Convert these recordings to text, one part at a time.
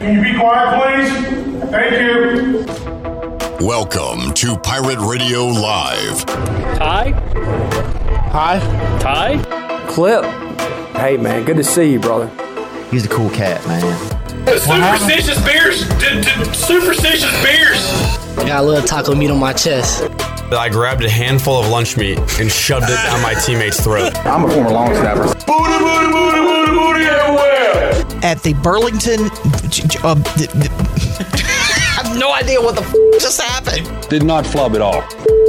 Can you be quiet, please? Thank you. Welcome to Pirate Radio Live. Ty? Hi. Ty? Clip. Hey, man. Good to see you, brother. He's a cool cat, man. Superstitious beers! D- d- superstitious beers! Got a little taco meat on my chest. I grabbed a handful of lunch meat and shoved it down my teammate's throat. I'm a former long snapper. Booty, booty, booty, booty, booty everywhere! At the Burlington. Uh, I have no idea what the f- just happened. Did not flub at all.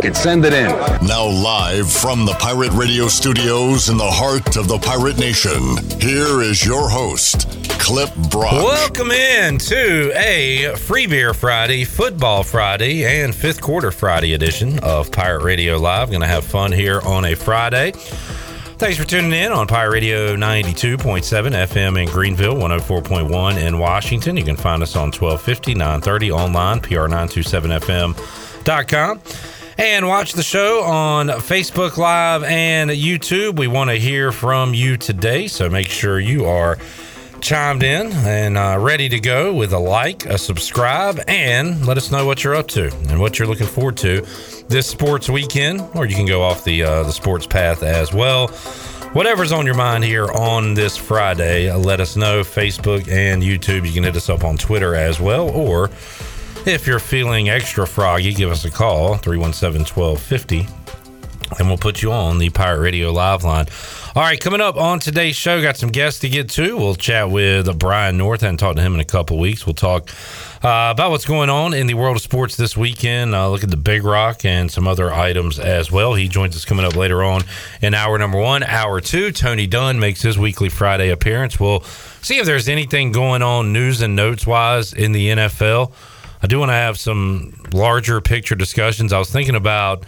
It send it in. Now live from the Pirate Radio studios in the heart of the Pirate Nation. Here is your host, Clip Brock. Welcome in to a Free Beer Friday, Football Friday, and Fifth Quarter Friday edition of Pirate Radio Live. Going to have fun here on a Friday. Thanks for tuning in on Pirate Radio 92.7 FM in Greenville, 104.1 in Washington. You can find us on 1250, 930 online, pr927fm.com. And watch the show on Facebook Live and YouTube. We want to hear from you today, so make sure you are chimed in and uh, ready to go with a like, a subscribe, and let us know what you're up to and what you're looking forward to this sports weekend. Or you can go off the uh, the sports path as well. Whatever's on your mind here on this Friday, uh, let us know. Facebook and YouTube. You can hit us up on Twitter as well, or if you're feeling extra froggy, give us a call 317 1250 and we'll put you on the Pirate Radio Live line. All right, coming up on today's show, got some guests to get to. We'll chat with Brian North. I haven't talked to him in a couple weeks. We'll talk uh, about what's going on in the world of sports this weekend. Uh, look at the Big Rock and some other items as well. He joins us coming up later on in hour number one. Hour two, Tony Dunn makes his weekly Friday appearance. We'll see if there's anything going on news and notes wise in the NFL. I do want to have some larger picture discussions. I was thinking about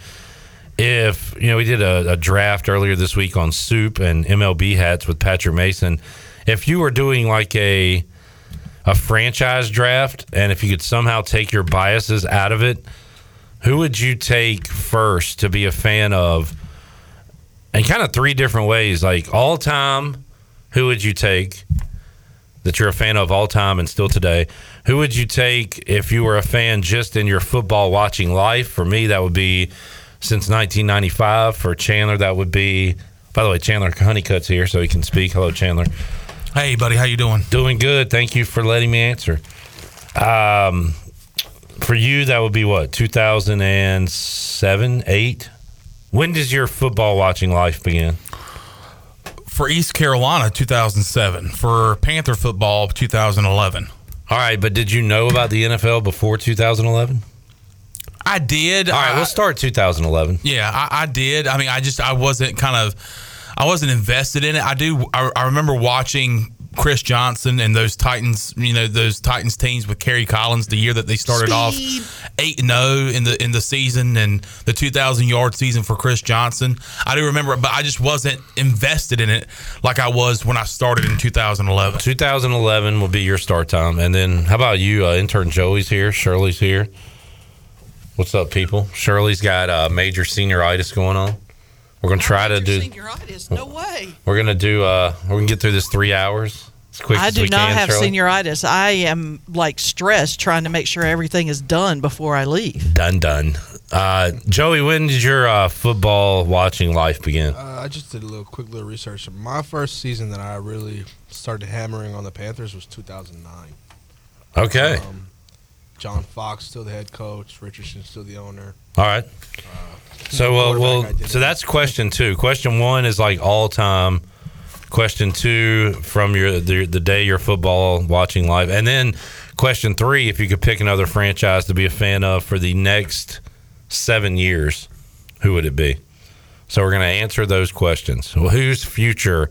if you know we did a, a, draft earlier this week on soup and MLB hats with Patrick Mason. If you were doing like a a franchise draft, and if you could somehow take your biases out of it, who would you take first to be a fan of? And kind of three different ways, like all time. Who would you take that you're a fan of all time and still today? Who would you take if you were a fan just in your football watching life? For me, that would be since 1995. For Chandler, that would be. By the way, Chandler Honeycutt's here, so he can speak. Hello, Chandler. Hey, buddy, how you doing? Doing good. Thank you for letting me answer. Um, for you, that would be what 2007, eight. When does your football watching life begin? For East Carolina, 2007. For Panther football, 2011. All right, but did you know about the NFL before 2011? I did. All right, I, we'll start 2011. Yeah, I, I, did. I mean, I just I wasn't kind of I wasn't invested in it. I do. I, I remember watching Chris Johnson and those Titans. You know, those Titans teams with Kerry Collins the year that they started Speed. off eight and zero in the in the season and the 2,000 yard season for Chris Johnson. I do remember, it, but I just wasn't invested in it like I was when I started in 2011. 2011 will be your start time, and then how about you? Uh, intern Joey's here. Shirley's here. What's up, people? Shirley's got uh, major senioritis going on. We're gonna try to do. Senioritis? No way. We're gonna do. Uh, we're gonna get through this three hours as quick I as do we not can. have Shirley. senioritis. I am like stressed trying to make sure everything is done before I leave. Done, done. Uh, Joey, when did your uh, football watching life begin? Uh, I just did a little quick little research. My first season that I really started hammering on the Panthers was 2009. Okay. Um, John Fox still the head coach. Richardson still the owner. All right. Uh, so well, quarterback well, so that's question two. Question one is like all time. Question two from your the, the day your football watching live, and then question three, if you could pick another franchise to be a fan of for the next seven years, who would it be? So we're going to answer those questions. Well, whose future,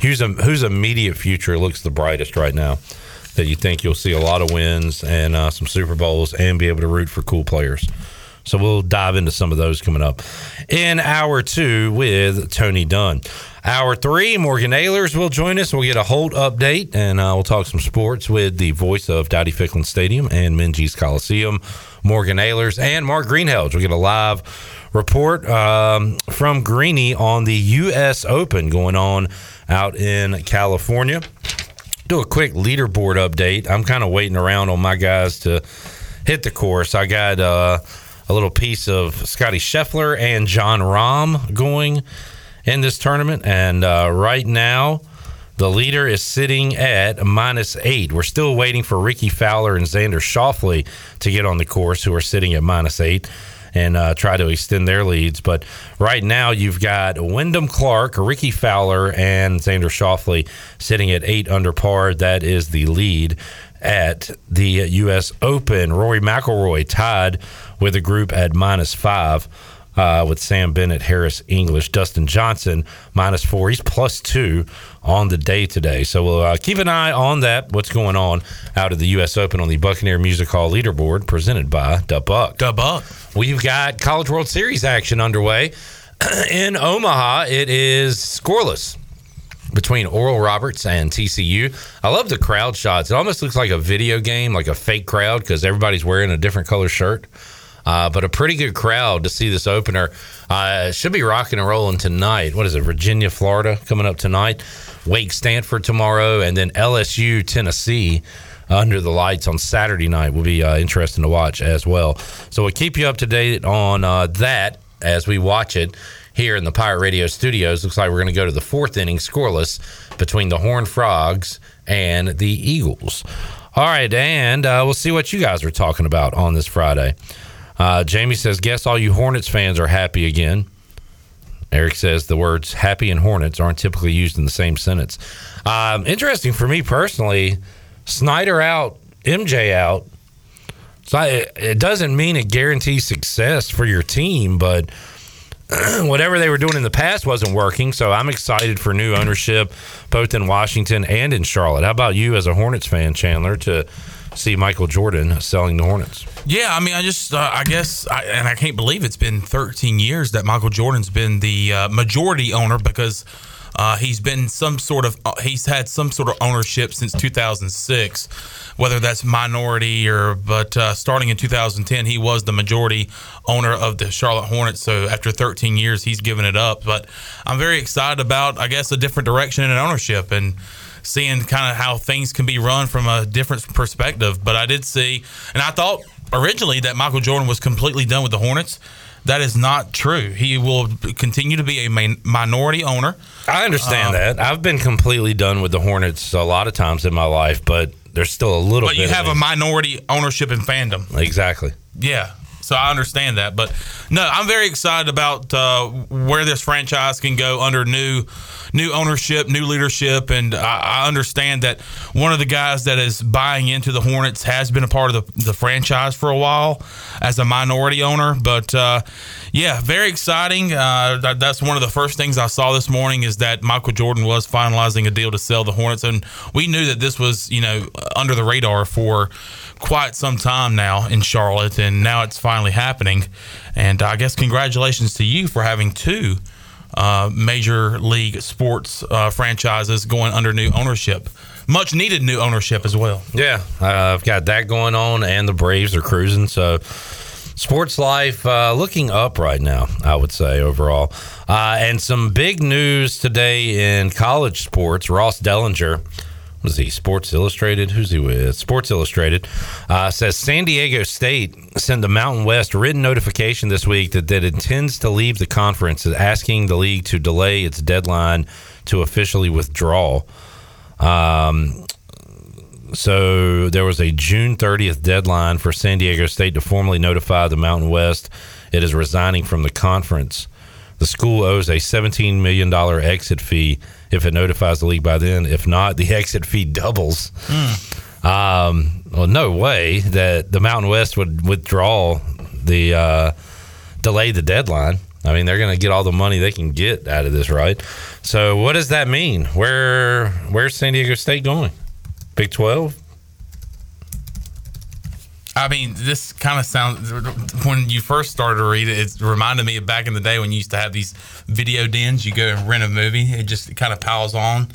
whose whose immediate future looks the brightest right now? That you think you'll see a lot of wins and uh, some Super Bowls and be able to root for cool players. So we'll dive into some of those coming up in hour two with Tony Dunn. Hour three, Morgan Ahlers will join us. We'll get a Holt update and uh, we'll talk some sports with the voice of Dowdy Ficklen Stadium and Minges Coliseum, Morgan Ahlers, and Mark Greenhalgh. We'll get a live report um, from Greeny on the U.S. Open going on out in California. Do a quick leaderboard update. I'm kind of waiting around on my guys to hit the course. I got uh, a little piece of Scottie Scheffler and Jon Rahm going in this tournament, and uh, right now the leader is sitting at minus eight. We're still waiting for Rickie Fowler and Xander Schauffele to get on the course, who are sitting at minus eight and uh, try to extend their leads. But right now, you've got Wyndham Clark, Rickie Fowler, and Xander Schauffele sitting at eight under par. That is the lead at the U.S. Open. Rory McIlroy tied with a group at minus five. Uh, with Sam Bennett, Harris English, Dustin Johnson minus four. He's plus two on the day today. So we'll uh, keep an eye on that. What's going on out of the U.S. Open on the Buccaneer Music Hall leaderboard presented by Dubuck. Dubuck. We've got College World Series action underway in Omaha. It is scoreless between Oral Roberts and TCU. I love the crowd shots. It almost looks like a video game, like a fake crowd because everybody's wearing a different color shirt. Uh, but a pretty good crowd to see this opener. Uh, should be rocking and rolling tonight. What is it? Virginia, Florida coming up tonight. Wake, Stanford tomorrow, and then LSU, Tennessee under the lights on Saturday night will be uh, interesting to watch as well. So we'll keep you up to date on uh, that as we watch it here in the Pirate Radio studios. Looks like we're going to go to the fourth inning scoreless between the Horned Frogs and the Eagles. All right, and uh, we'll see what you guys are talking about on this Friday. Uh, Jamie says, Guess all you Hornets fans are happy again. Eric says the words happy and Hornets aren't typically used in the same sentence. Um, interesting for me personally, Snyder out, MJ out. So I, it doesn't mean it guarantees success for your team, but whatever they were doing in the past wasn't working. So I'm excited for new ownership, both in Washington and in Charlotte. How about you as a Hornets fan, Chandler, to see Michael Jordan selling the Hornets? Yeah, I mean, I just, uh, I guess, I, and I can't believe it's been 13 years that Michael Jordan's been the uh, majority owner because uh, he's been some sort of, uh, he's had some sort of ownership since 2006, whether that's minority or, but uh, starting in 2010, he was the majority owner of the Charlotte Hornets. So after 13 years, he's given it up. But I'm very excited about, I guess, a different direction in ownership and seeing kind of how things can be run from a different perspective. But I did see, and I thought originally that Michael Jordan was completely done with the Hornets. That is not true. He will continue to be a minority owner. I understand um, that. I've been completely done with the Hornets a lot of times in my life, but there's still a little. But you have a minority ownership and fandom. Exactly. Yeah. So I understand that, but no, I'm very excited about uh, where this franchise can go under new new ownership, new leadership, and I, I, understand that one of the guys that is buying into the Hornets has been a part of the, the franchise for a while as a minority owner. But uh, yeah, very exciting. Uh, that, that's one of the first things I saw this morning is that Michael Jordan was finalizing a deal to sell the Hornets, and we knew that this was you know under the radar for quite some time now in Charlotte, and now it's finally happening. And I guess congratulations to you for having two uh, major league sports uh, franchises going under new ownership. Much needed new ownership as well. Yeah, I've got that going on, and the Braves are cruising. So, sports life uh, looking up right now, I would say overall. Uh, and some big news today in college sports. Ross Dellenger was he Sports Illustrated? Who's he with? Sports Illustrated uh, says San Diego State sent the Mountain West written notification this week that, it intends to leave the conference, asking the league to delay its deadline to officially withdraw. Um, so there was a June 30th deadline for San Diego State to formally notify the Mountain West it is resigning from the conference. The school owes a $17 million exit fee if it notifies the league by then. If not, the exit fee doubles. Mm. Um, well, no way that the Mountain West would withdraw the uh, delay the deadline. I mean, they're going to get all the money they can get out of this, right? So, what does that mean? Where where's San Diego State going? Big Twelve? I mean, this kind of sounds. When you first started to read it, it reminded me of back in the day when you used to have these video dens. You go and rent a movie. It just kind of piles on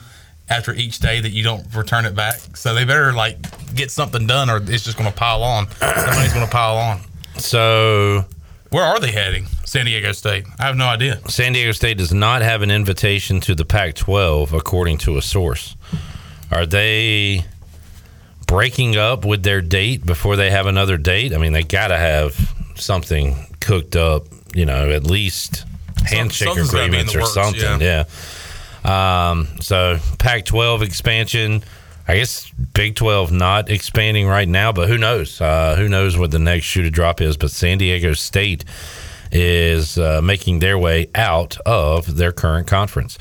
after each day that you don't return it back. So they better like get something done, or it's just going to pile on. The money's going to pile on. So, where are they heading? San Diego State. I have no idea. San Diego State does not have an invitation to the Pac-12, according to a source. Are they breaking up with their date before they have another date? I mean, they got to have something cooked up, you know, at least handshake something's gotta be in agreements or works, something. Yeah. Um, so Pac 12 expansion. I guess Big 12 not expanding right now, but who knows? Uh, who knows what the next shoe to drop is? But San Diego State is uh, making their way out of their current conference.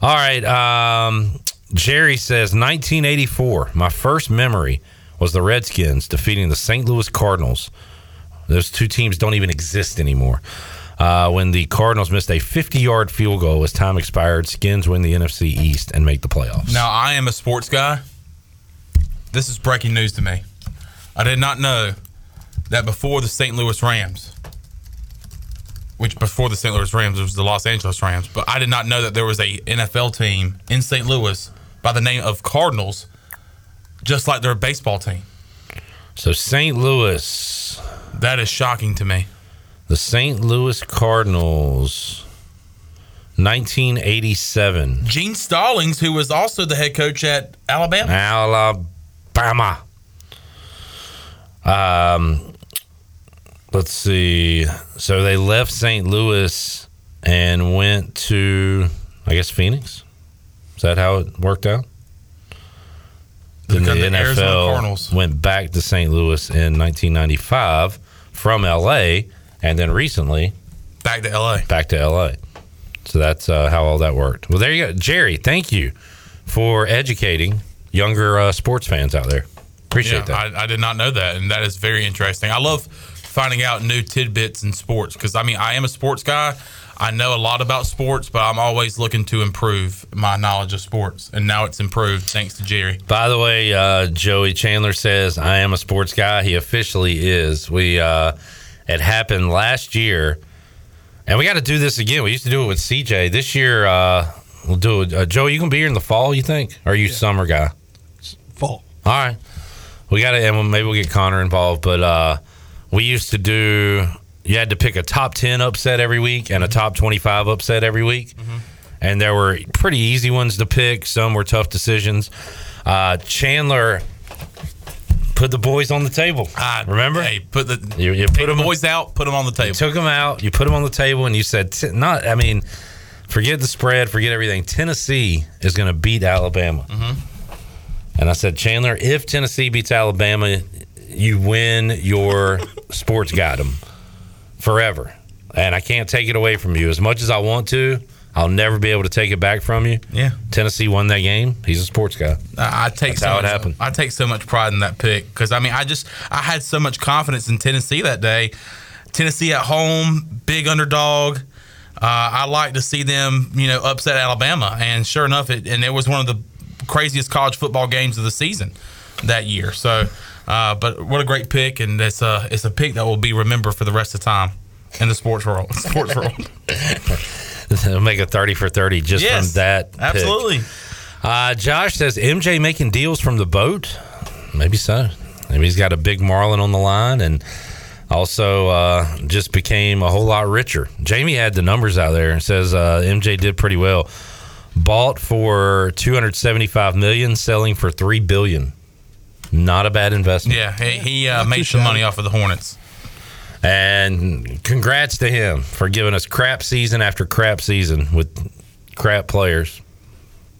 All right. Um, Jerry says 1984. My first memory was the Redskins defeating the St. Louis Cardinals. Those two teams don't even exist anymore. Uh, when the Cardinals missed a 50 yard field goal as time expired, Skins win the NFC East and make the playoffs. Now, I am a sports guy. This is breaking news to me. I did not know that before the St. Louis Rams, which before the St. Louis Rams was the Los Angeles Rams, but I did not know that there was a NFL team in St. Louis by the name of Cardinals, just like their baseball team. So St. Louis. That is shocking to me. The St. Louis Cardinals, 1987. Gene Stallings, who was also the head coach at Alabama. Alabama. Um, let's see. So they left St. Louis and went to, I guess, Phoenix. Is that how it worked out? Then the, NFL Cardinals. went back to St. Louis in 1995 from LA, and then recently Back to LA. back to LA. So that's uh, how all that worked. Well, there you go, Jerry. Thank you for educating younger uh, sports fans out there. Appreciate yeah, that. I, I did not know that, and that is very interesting. I love finding out new tidbits in sports because I mean I am a sports guy. I know a lot about sports, but I'm always looking to improve my knowledge of sports, and now it's improved thanks to Jerry. By the way, uh, Joey Chandler says I am a sports guy. He officially is. We uh, it happened last year, and we got to do this again. We used to do it with CJ. This year, uh, we'll do it. Uh, Joey, you gonna be here in the fall? You think? Or are you summer guy? Fall. All right. We got to, and we'll- maybe we'll get Connor involved, but uh, we used to do, you had to pick a top 10 upset every week and a top 25 upset every week. And there were pretty easy ones to pick, some were tough decisions. Uh, Chandler put the boys on the table. I Remember? Hey, put the You, you put the them boys out, put them on the table. you took them out. You put them on the table, and you said, "T- "Not." I mean, forget the spread, forget everything. Tennessee is going to beat Alabama. And I said, Chandler, if Tennessee beats Alabama, you win your sports guidem forever. And I can't take it away from you as much as I want to. I'll never be able to take it back from you. Yeah. Tennessee won that game. He's a sports guy. I I take That's so how it much, happened. I take so much pride in that pick because I mean I just I had so much confidence in Tennessee that day. Tennessee at home, big underdog. Uh, I like to see them, you know, upset Alabama, and sure enough, it and it was one of the craziest college football games of the season that year. So, uh, but what a great pick, and it's a it's a pick that will be remembered for the rest of time in the sports world. Sports world. They'll make a 30 for 30 just Yes, from that. pick. absolutely. Uh, Josh says MJ making deals from the boat. Maybe so. Maybe he's got a big marlin on the line and also uh, just became a whole lot richer. Jamie had the numbers out there and says uh, MJ did pretty well. Bought for 275 million, selling for 3 billion. Not a bad investment. Yeah, he, he uh, made some money off of the Hornets. And congrats to him for giving us crap season after crap season with crap players.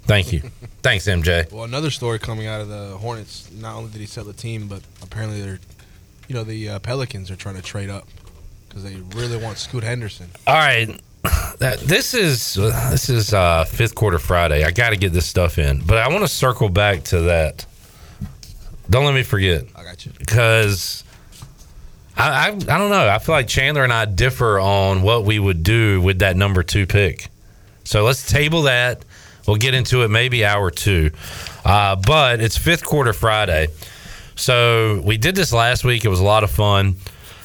Thank you. Thanks, MJ. Well, another story coming out of the Hornets. Not only did he sell the team, but apparently they're, you know, the uh, Pelicans are trying to trade up because they really want Scoot Henderson. All right. That, this is this is uh, fifth quarter Friday. I got to get this stuff in, but I want to circle back to that. Don't let me forget. I got you. Because I, I I don't know. I feel like Chandler and I differ on what we would do with that number two pick. So let's table that. We'll get into it maybe hour two. Uh, but it's fifth quarter Friday. So we did this last week. It was a lot of fun.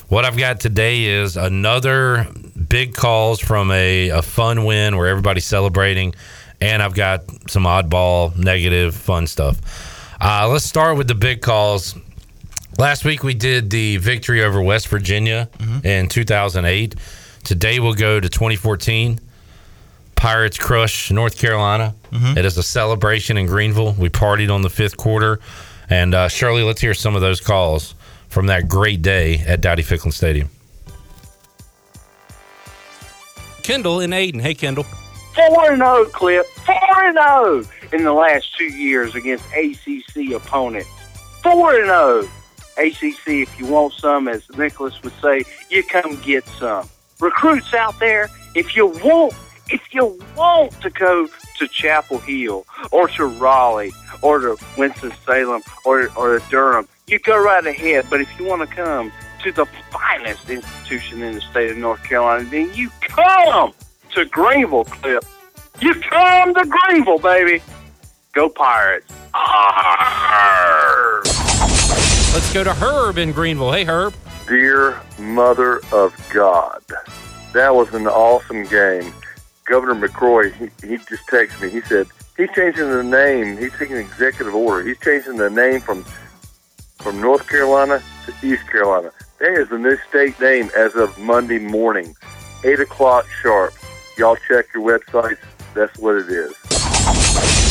What I've got today is another big calls from a, a fun win where everybody's celebrating. And I've got some oddball, negative, fun stuff. Uh, let's start with the big calls. Last week we did the victory over West Virginia in 2008. Today we'll go to 2014. Pirates crush North Carolina. Mhm. It is a celebration in Greenville. We partied on the fifth quarter. And uh, Shirley, let's hear some of those calls from that great day at Dowdy Ficklen Stadium. Kendall in Aiden. Hey, Kendall. 4 and 0 clip. 4 and 0 in the last two years against ACC opponents. 4 and 0. ACC, if you want some, as Nicholas would say, you come get some. Recruits out there, if you want, if you want to go to Chapel Hill or to Raleigh or to Winston Salem or or to Durham, you go right ahead. But if you want to come to the finest institution in the state of North Carolina, then you come to Greenville, Clip. You come to Greenville, baby. Go Pirates. Arr! Let's go to Herb in Greenville. Hey, Herb. Dear Mother of God, that was an awesome game. Governor McCrory, he, he just texted me. He said he's changing the name. He's taking executive order. He's changing the name from from North Carolina to East Carolina. That is the new state name as of Monday morning, eight o'clock sharp. Y'all check your websites. That's what it is.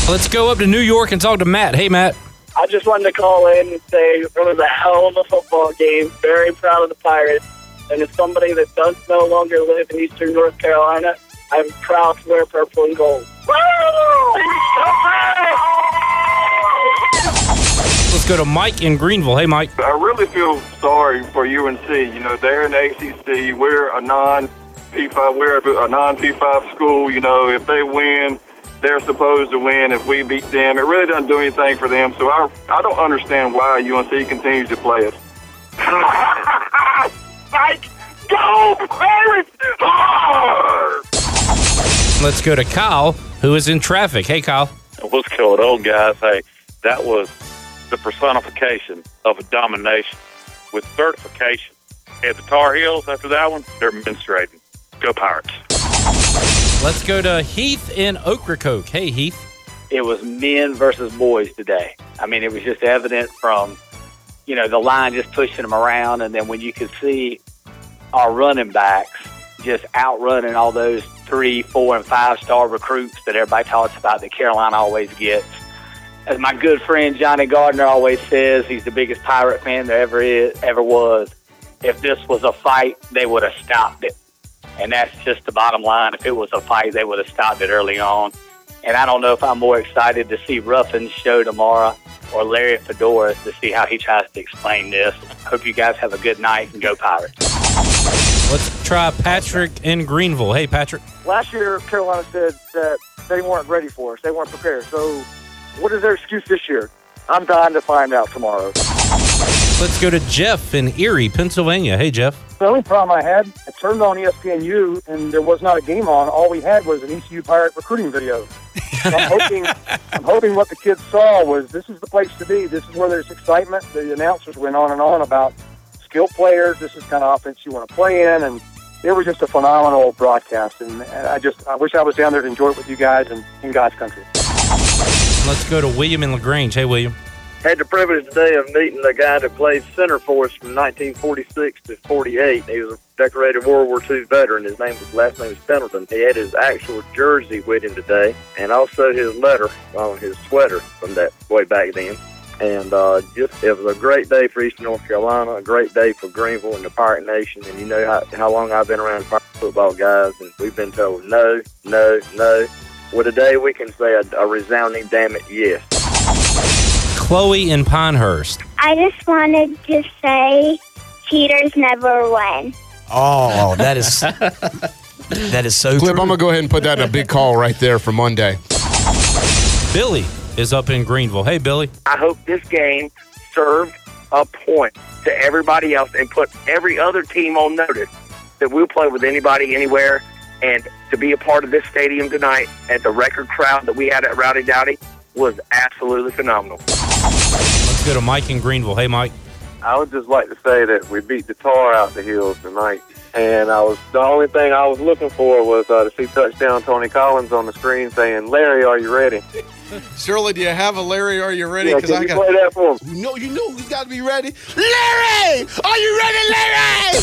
Let's go up to New York and talk to Matt. Hey, Matt. I just wanted to call in and say it was a hell of a football game. Very proud of the Pirates. And as somebody that does no longer live in Eastern North Carolina, I'm proud to wear purple and gold. Let's go to Mike in Greenville. Hey, Mike. I really feel sorry for UNC. You know, they're in ACC. We're a non P5. We're a non P5 school. You know, if they win, they're supposed to win. If we beat them, it really doesn't do anything for them. So I, I don't understand why UNC continues to play us. Mike, go Pirates! Let's go to Kyle, who is in traffic. Hey, Kyle. What's going on, guys? Hey, that was the personification of a domination with certification. And the Tar Heels, after that one, they're menstruating. Go Pirates. Let's go to Heath in Ocracoke. Hey, Heath. it was men versus boys today. I mean, it was just evident from, you know, the line just pushing them around, and then when you could see our running backs just outrunning all those three, four, and five star recruits that everybody talks about that Carolina always gets. As my good friend Johnny Gardner always says, he's the biggest pirate fan there ever is, ever was. If this was a fight, they would have stopped it. And that's just the bottom line. If it was a fight, they would have stopped it early on. And I don't know if I'm more excited to see Ruffin's show tomorrow or Larry Fedora to see how he tries to explain this. Hope you guys have a good night and go Pirates. Let's try Patrick in Greenville. Hey, Patrick. Last year, Carolina said that they weren't ready for us. They weren't prepared. So, what is their excuse this year? I'm dying to find out tomorrow. Let's go to Jeff in Erie, Pennsylvania. Hey, Jeff. The only problem I had, I turned on ESPNU and there was not a game on. All we had was an ECU Pirate recruiting video. So I'm hoping, I'm hoping what the kids saw was this is the place to be. This is where there's excitement. The announcers went on and on about skilled players. This is the kind of offense you want to play in, and it was just a phenomenal broadcast. And, and I just, I wish I was down there to enjoy it with you guys and in God's country. Let's go to William in LaGrange. Hey, William. Had the privilege today of meeting the guy that played center for us from 1946 to 48. He was a decorated World War II veteran. His name was last name was Pendleton. He had his actual jersey with him today, and also his letter on his sweater from that way back then. And uh, just it was a great day for Eastern North Carolina, a great day for Greenville and the Pirate Nation. And you know how, how long I've been around Pirate football, guys, and we've been told no, no, no. Well, today we can say a, a resounding damn it, yes. Chloe in Pinehurst. I just wanted to say cheaters never win. Oh, that is that is so Clip, true. I'm gonna go ahead and put that in a big call right there for Monday. Billy is up in Greenville. Hey, Billy. I hope this game served a point to everybody else and put every other team on notice that we'll play with anybody anywhere. And to be a part of this stadium tonight at the record crowd that we had at Rowdy Dowdy was absolutely phenomenal. Let's go to Mike in Greenville. Hey, Mike. I would just like to say that we beat the tar out the hills tonight. And I was the only thing I was looking for was uh, to see touchdown Tony Collins on the screen saying, "Larry, are you ready?" Shirley, do you have a Larry? Are you ready? Because can I you got. play that for him? You know, you know who's got to be ready. Larry, are you ready, Larry?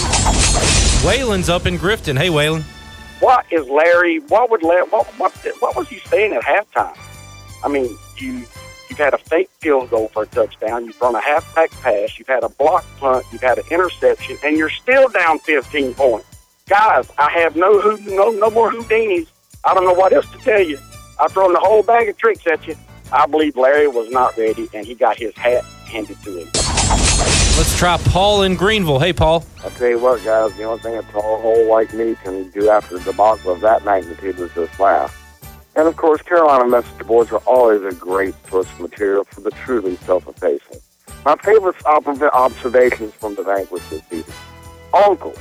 Waylon's up in Grifton. Hey, Waylon. what is Larry? What would Larry? What what what was he saying at halftime? I mean, you you've had a fake field goal for a touchdown. You've run a halfback pass. You've had a block punt. You've had an interception, and you're still down 15 points. Guys, I have no who no no more Houdinis. I don't know what else to tell you. I've thrown the whole bag of tricks at you. I believe Larry was not ready, and he got his hat handed to him. Let's try Paul in Greenville. Hey, Paul. I'll tell you what, guys, the only thing a tall hole like me can do after a debacle of that magnitude is just laugh. And of course, Carolina Messenger boys are always a great source of material for the truly self-effacing. My favorite observations from the vanquish this season. Uncle,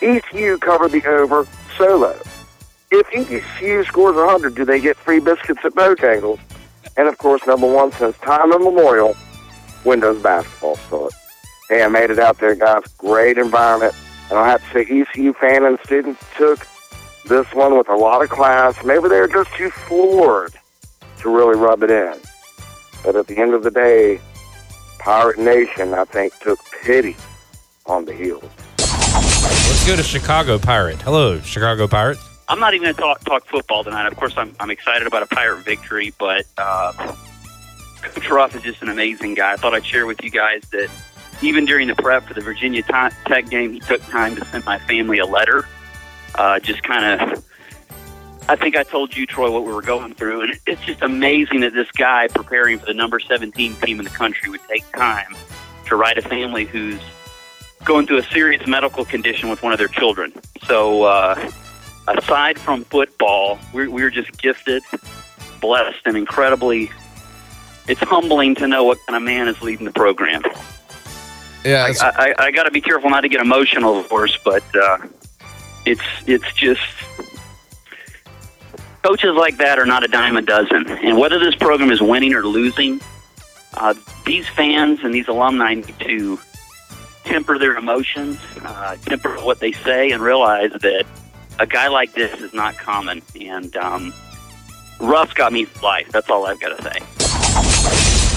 ECU covered the over solo. If ECU scores 100, do they get free biscuits at Bojangles? And of course, number one since time immemorial, Windows basketball start. Hey, I made it out there, guys. Great environment. And I have to say, ECU fan and students took this one with a lot of class. Maybe they were just too floored to really rub it in. But at the end of the day, Pirate Nation, I think, took pity on the heels. Let's go to Chicago Pirate. Hello, Chicago Pirates. I'm not even going to talk talk football tonight. Of course, I'm I'm excited about a Pirate victory, but uh, Coach Ruff is just an amazing guy. I thought I'd share with you guys that even during the prep for the Virginia Ti- Tech game, he took time to send my family a letter. Uh, just kind of, I think I told you, Troy, what we were going through, and it's just amazing that this guy preparing for the number 17 team in the country would take time to write a family who's going through a serious medical condition with one of their children. So, uh, aside from football, we're, we're just gifted, blessed, and incredibly. It's humbling to know what kind of man is leading the program. Yeah, I, I, I got to be careful not to get emotional, of course, but uh, it's it's just coaches like that are not a dime a dozen. And whether this program is winning or losing, uh, these fans and these alumni need to temper their emotions, uh, temper what they say, and realize that a guy like this is not common. And um, Ruff's got me for life. That's all I've got to say.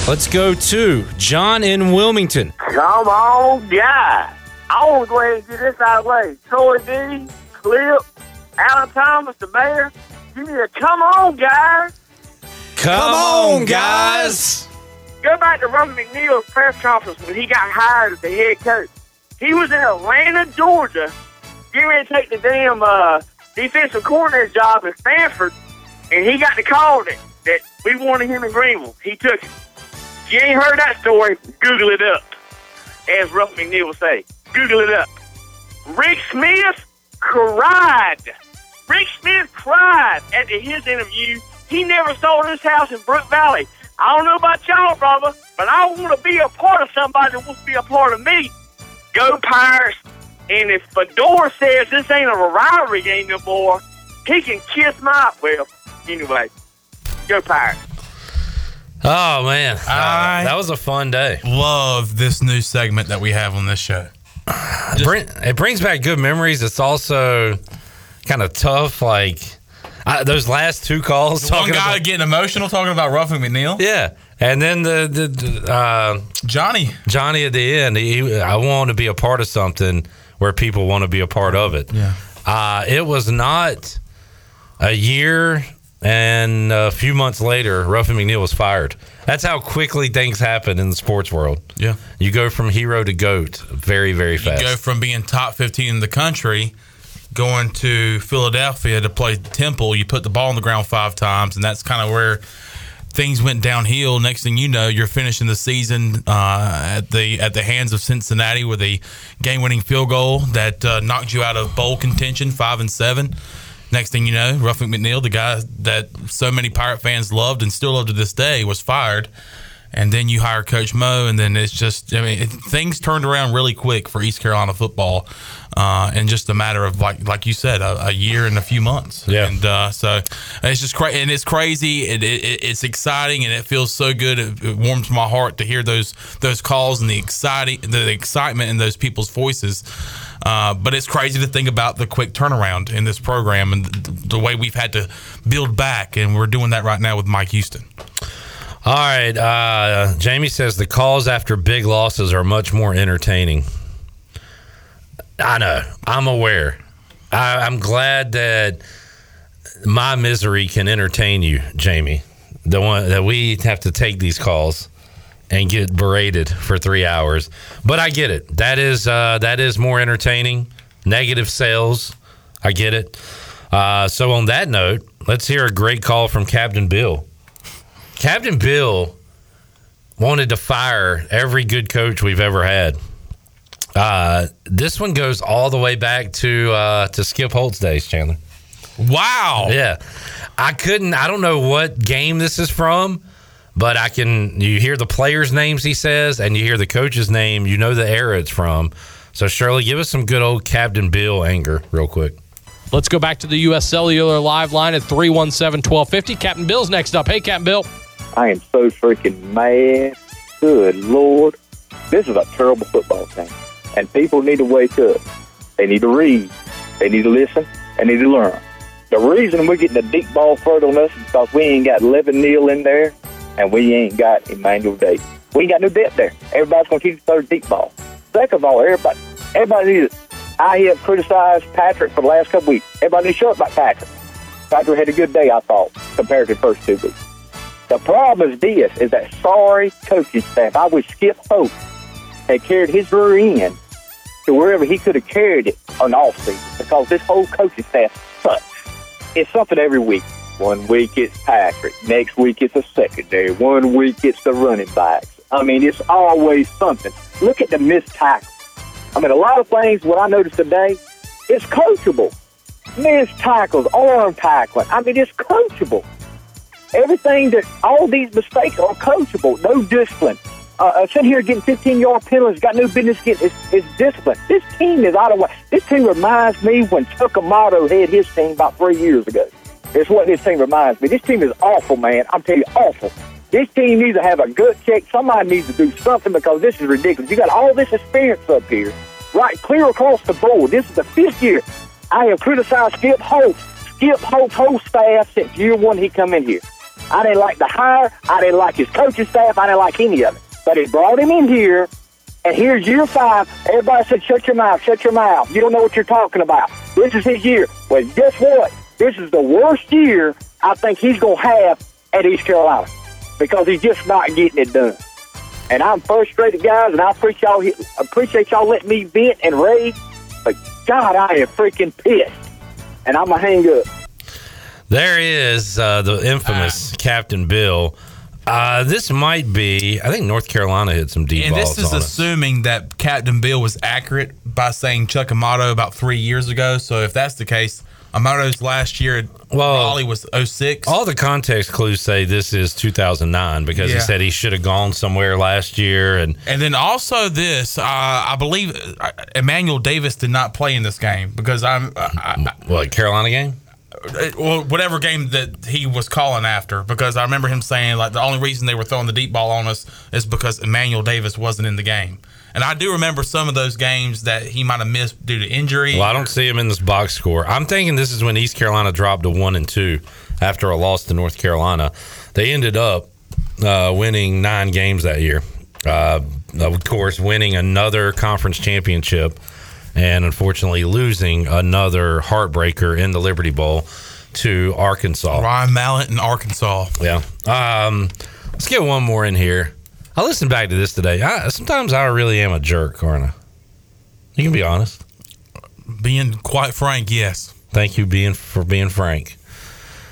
Let's go to John in Wilmington. Come on, guy. I want to go ahead and get this out of the way. Troy D, Clip, Alan Thomas, the mayor. Give me a come on, guys. Come, on, guys. Go back to Robert McNeill's press conference when he got hired as the head coach. He was in Atlanta, Georgia, getting ready to take the damn uh, defensive coordinator job at Stanford, and he got the call that, that we wanted him in Greenville. He took it. If you ain't heard that story, Google it up. As Ruff McNeill would say, Google it up. Rick Smith cried. Rick Smith cried at his interview. He never sold his house in Brook Valley. I don't know about y'all, brother, but I want to be a part of somebody that wants to be a part of me. Go Pirates. And if Fedor says this ain't a rivalry game no more, he can kiss my well. Anyway, go Pirates. Oh man, Uh, that was a fun day. Love this new segment that we have on this show. It, bring, it brings back good memories. It's also kind of tough. Like I, those last two calls, one talking guy about- getting emotional talking about and McNeill. Yeah, and then the, the, the uh, Johnny, Johnny at the end. He, I want to be a part of something where people want to be a part of it. Yeah. Uh, it was not a year and a few months later, Ruffin McNeill was fired. That's how quickly things happen in the sports world. Yeah. You go from hero to goat very, very fast. You go from being top 15 in the country, going to Philadelphia to play Temple. You put the ball on the ground five times, and that's kind of where things went downhill. Next thing you know, you're finishing the season uh, at the at the hands of Cincinnati with a game-winning field goal that uh, knocked you out of bowl contention, five and seven. Next thing you know, Ruffin McNeill, the guy that so many Pirate fans loved and still love to this day, was fired. And then you hire Coach Mo, and then it's just, I mean, it, things turned around really quick for East Carolina football uh, in just a matter of, like like you said, a, a year and a few months. Yeah. And uh, so it's just crazy. And it's crazy. It, it, it's exciting, and it feels so good. It, it warms my heart to hear those those calls and the exciting, the excitement in those people's voices. Uh, but it's crazy to think about the quick turnaround in this program and the, way we've had to build back, and we're doing that right now with Mike Houston. All right. Uh, Jamie says the calls after big losses are much more entertaining. I know. I'm aware. I, I'm glad that my misery can entertain you, Jamie. The one that we have to take these calls and get berated for three hours. But I get it. That is uh, that is more entertaining. Negative sales. I get it. Uh, so on that note, let's hear a great call from Captain Bill. Captain Bill wanted to fire every good coach we've ever had. Uh, this one goes all the way back to uh, to Skip Holtz's days, Chandler. Wow. Yeah, I couldn't. I don't know what game this is from, but I can. You hear the players' names he says, and you hear the coach's name. You know the era it's from. So Shirley, give us some good old Captain Bill anger, real quick. Let's go back to the U.S. Cellular live line at 317 1250. Captain Bill's next up. Hey, Captain Bill. I am so freaking mad. Good Lord. This is a terrible football team. And people need to wake up. They need to read. They need to listen. They need to learn. The reason we're getting a deep ball further on us is because we ain't got Levin Neal in there and we ain't got Emmanuel Davis. We ain't got no depth there. Everybody's going to keep the third deep ball. Second of all, everybody, everybody needs I have criticized Patrick for the last couple weeks. Everybody shut up about Patrick. Patrick had a good day, I thought, compared to the first two weeks. The problem is this, is that sorry coaching staff. I wish Skip Hope had carried his rear end to wherever he could have carried it on the offseason because this whole coaching staff sucks. It's something every week. One week it's Patrick. Next week it's a secondary. One week it's the running backs. I mean, it's always something. Look at the missed tackles. I mean, a lot of things, what I noticed today, it's coachable. Missed tackles, arm tackling. I mean, it's coachable. Everything that, all these mistakes are coachable. No discipline. Uh, uh, sitting here getting 15 yard penalties, got no business getting. It's, it's discipline. This team is out of way. This team reminds me when Chuck Amato had his team about three years ago. It's what this team reminds me. This team is awful, man. I'm telling you, awful. This team needs to have a gut check. Somebody needs to do something because this is ridiculous. You got all this experience up here, right, clear across the board. This is the fifth year I have criticized Skip Holtz. Skip Holtz's whole staff since year one he come in here. I didn't like the hire. I didn't like his coaching staff. I didn't like any of it. But he brought him in here, and here's year five. Everybody said, shut your mouth, shut your mouth. You don't know what you're talking about. This is his year. Well, guess what? This is the worst year I think he's going to have at East Carolina because he's just not getting it done. And I'm frustrated, guys, and I appreciate y'all, appreciate y'all letting me vent and rage. But God, I am freaking pissed. And I'm going to hang up. There is uh, the infamous Captain Bill. Uh, this might be. I think North Carolina hit some deep And balls this is on us. assuming that Captain Bill was accurate by saying Chuck Amato about three years ago. So if that's the case, Amato's last year at Raleigh was 06. All the context clues say this is 2009 because he said he should have gone somewhere last year, and And then also this, uh, I believe uh, Emmanuel Davis did not play in this game because I'm uh, I, what Carolina game? Uh, well, whatever game that he was calling after, because I remember him saying like the only reason they were throwing the deep ball on us is because Emmanuel Davis wasn't in the game. And I do remember some of those games that he might have missed due to injury. Well, I don't see him in this box score. I'm thinking this is when East Carolina dropped to one and two after a loss to North Carolina. They ended up uh, winning nine games that year. Uh, of course, winning another conference championship, and unfortunately losing another heartbreaker in the Liberty Bowl to Arkansas. Ryan Mallett in Arkansas. Yeah. Um, let's get one more in here. I listened back to this today. I, sometimes I really am a jerk, aren't I? You can be honest. Being quite frank, yes. Thank you being for being frank.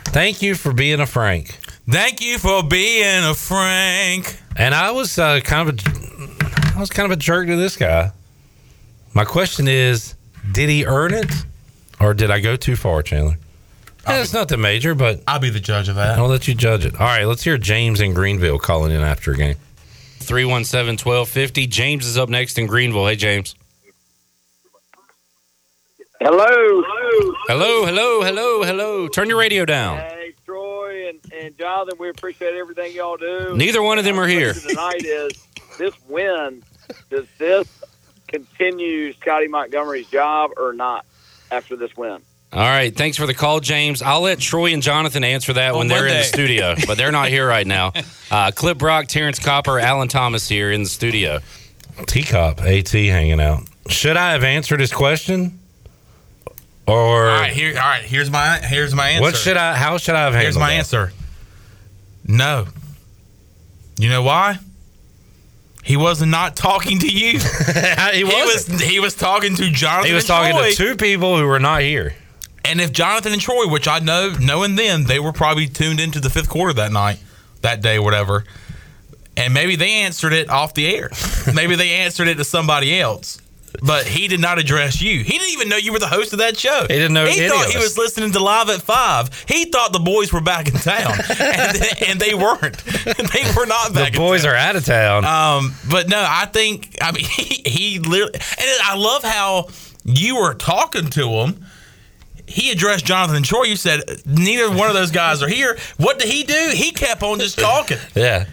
Thank you for being a Frank. Thank you for being a Frank. And I was uh, kind of a, I was kind of a jerk to this guy. My question is, did he earn it, or did I go too far, Chandler? Uh, yeah, it's not the major, but I'll be the judge of that. I'll let you judge it. All right, let's hear James in Greenville calling in after a game. 317 1250. James is up next in Greenville. Hey, James. Hello. Hello, hello, hello, hello. Turn your radio down. Hey, Troy and, and Jonathan, we appreciate everything y'all do. Neither one of them are here. Tonight is this win. Does this continue Scottie Montgomery's job or not after this win? All right. Thanks for the call, James. I'll let Troy and Jonathan answer that On when they're in the studio, but they're not here right now. Uh, Clip Brock, Terrance Copper, Alan Thomas here in the studio. T Cop, AT hanging out. Should I have answered his question? Or all right, here, all right. Here's my here's my answer. what should I? How should I have handled Here's my that? answer. No. You know why? He was not talking to you. he, was. He was talking to Jonathan. He was talking Troy. to two people who were not here. And if Jonathan and Troy, which I know, knowing them, they were probably tuned into the fifth quarter that night, that day, whatever. And maybe they answered it off the air. maybe they answered it to somebody else. But he did not address you. He didn't even know you were the host of that show. He didn't know He thought he was listening to Live at Five. He thought the boys were back in town, and, and they weren't. they were not back. The boys are out of town. Um, but no, I think I mean he, he literally, and I love how you were talking to him. He addressed Jonathan and Troy. You said neither one of those guys are here. What did he do? He kept on just talking yeah.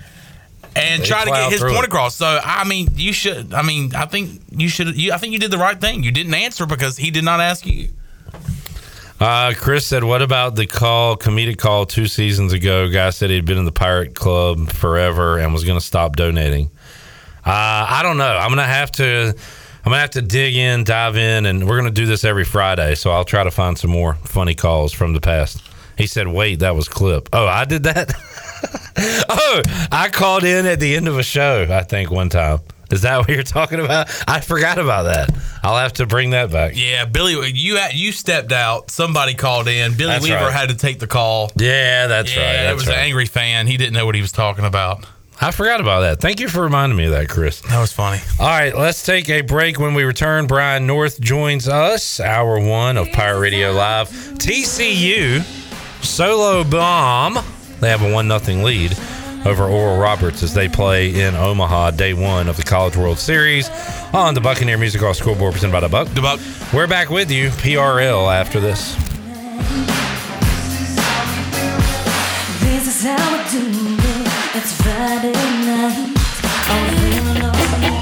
And They trying to get his point it. across. So I mean, you should. I mean, I think you should. You, I think you did the right thing. You didn't answer because he did not ask you. Uh, Chris said, "What about the call, comedic call two seasons ago? Guy said he'd been in the Pirate Club forever and was going to stop donating. Uh, I don't know. I'm going to have to. I'm going to have to dig in, dive in, and we're going to do this every Friday. So I'll try to find some more funny calls from the past." He said, "Wait, that was clip. Oh, I did that. oh, I called in at the end of a show. I think one time." Is that what you're talking about? I forgot about that. I'll have to bring that back. Yeah, Billy, you had, you stepped out. Somebody called in. Billy That's Weaver right. had to take the call. Yeah, that's yeah, right. it was right. an angry fan. He didn't know what he was talking about. I forgot about that. Thank you for reminding me of that, Chris. That was funny. All right, let's take a break. When we return, Brian North joins us. Hour one of Pirate Radio Live. TCU solo bomb. They have a one nothing lead over Oral Roberts as they play in Omaha, day one of the College World Series on the Buccaneer Music Hall scoreboard presented by the Buck. The Buck. We're back with you, PRL, after this. This is how we do it. It's Friday night. Oh, I'm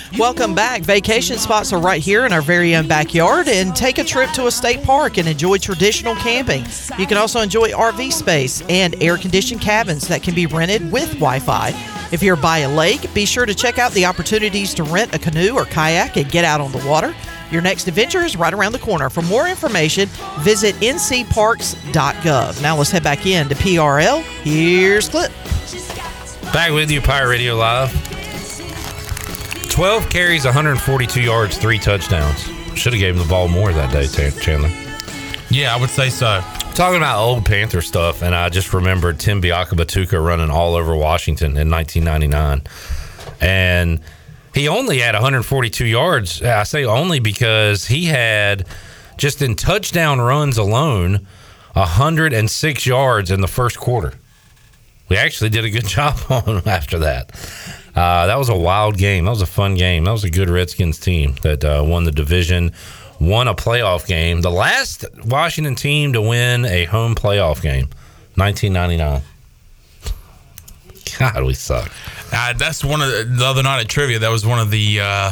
Welcome back. Vacation spots are right here in our very own backyard and take a trip to a state park and enjoy traditional camping. You can also enjoy RV space and air conditioned cabins that can be rented with Wi Fi. If you're by a lake, be sure to check out the opportunities to rent a canoe or kayak and get out on the water. Your next adventure is right around the corner. For more information, visit ncparks.gov. Now let's head back in to PRL. Here's Clip. Back with you, Pirate Radio Live. 12 carries, 142 yards, three touchdowns. Should have gave him the ball more that day, Chandler. Yeah, I would say so. Talking about old Panther stuff, and I just remembered Tim Biakabatuka running all over Washington in 1999. And he only had 142 yards. I say only because he had, just in touchdown runs alone, 106 yards in the first quarter. We actually did a good job on him after that. Uh, that was a wild game. That was a fun game. That was a good Redskins team that uh, won the division, won a playoff game. The last Washington team to win a home playoff game, 1999. God, we suck. Uh, that's one of the, the other night at trivia. That was one of the uh,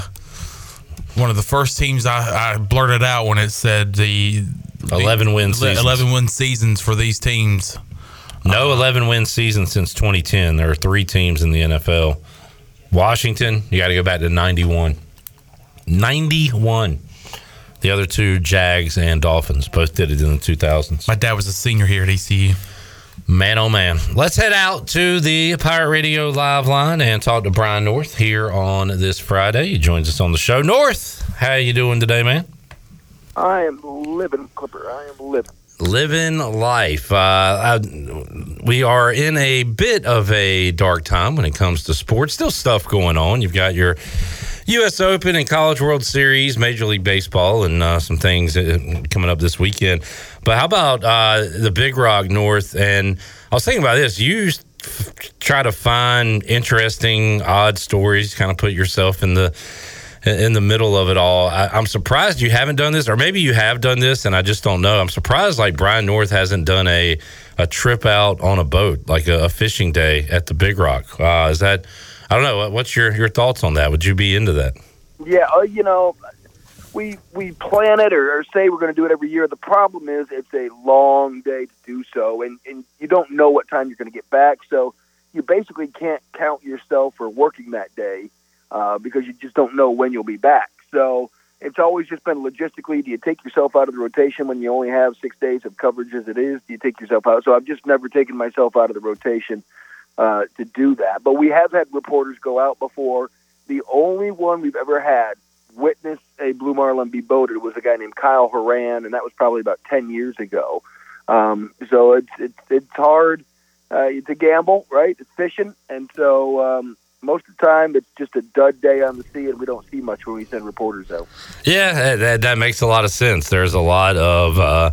one of the first teams I, I blurted out when it said the 11 win the seasons. eleven win seasons for these teams. No 11 win season since 2010. There are three teams in the NFL. Washington, you got to go back to 91. 91. The other two, Jags and Dolphins, both did it in the 2000s. My dad was a senior here at ECU. Man, oh man. Let's head out to the Pirate Radio live line and talk to Brian North here on this Friday. He joins us on the show. North, how you doing today, man? I am living, Clipper. I am living. Living life. Uh, I, we are in a bit of a dark time when it comes to sports. Still stuff going on. You've got your U.S. Open and College World Series, Major League Baseball, and uh, some things uh, coming up this weekend. But how about uh, the Big Rock North? And I was thinking about this. You f- try to find interesting, odd stories, kind of put yourself in the in the middle of it all. I, I'm surprised you haven't done this, or maybe you have done this, and I just don't know. I'm surprised like Brian North hasn't done a a trip out on a boat, like a, a fishing day at the Big Rock. Uh, is that? I don't know. What- What's your your thoughts on that? Would you be into that? Yeah, uh, you know, we we plan it or, or say we're going to do it every year. The problem is it's a long day to do so, and and you don't know what time you're going to get back. So you basically can't count yourself for working that day uh, because you just don't know when you'll be back. So it's always just been logistically: do you take yourself out of the rotation when you only have six days of coverage as it is? Do you take yourself out? So I've just never taken myself out of the rotation uh, to do that. But we have had reporters go out before. The only one we've ever had witness a blue marlin be boated was a guy named Kyle Horan, and that was probably about ten years ago. Um, so it's it's it's hard. Uh, a gamble, right? It's fishing, and so um, most of the time it's just a dud day on the sea, and we don't see much when we send reporters out. Yeah, that, that, makes a lot of sense. There's a lot of uh,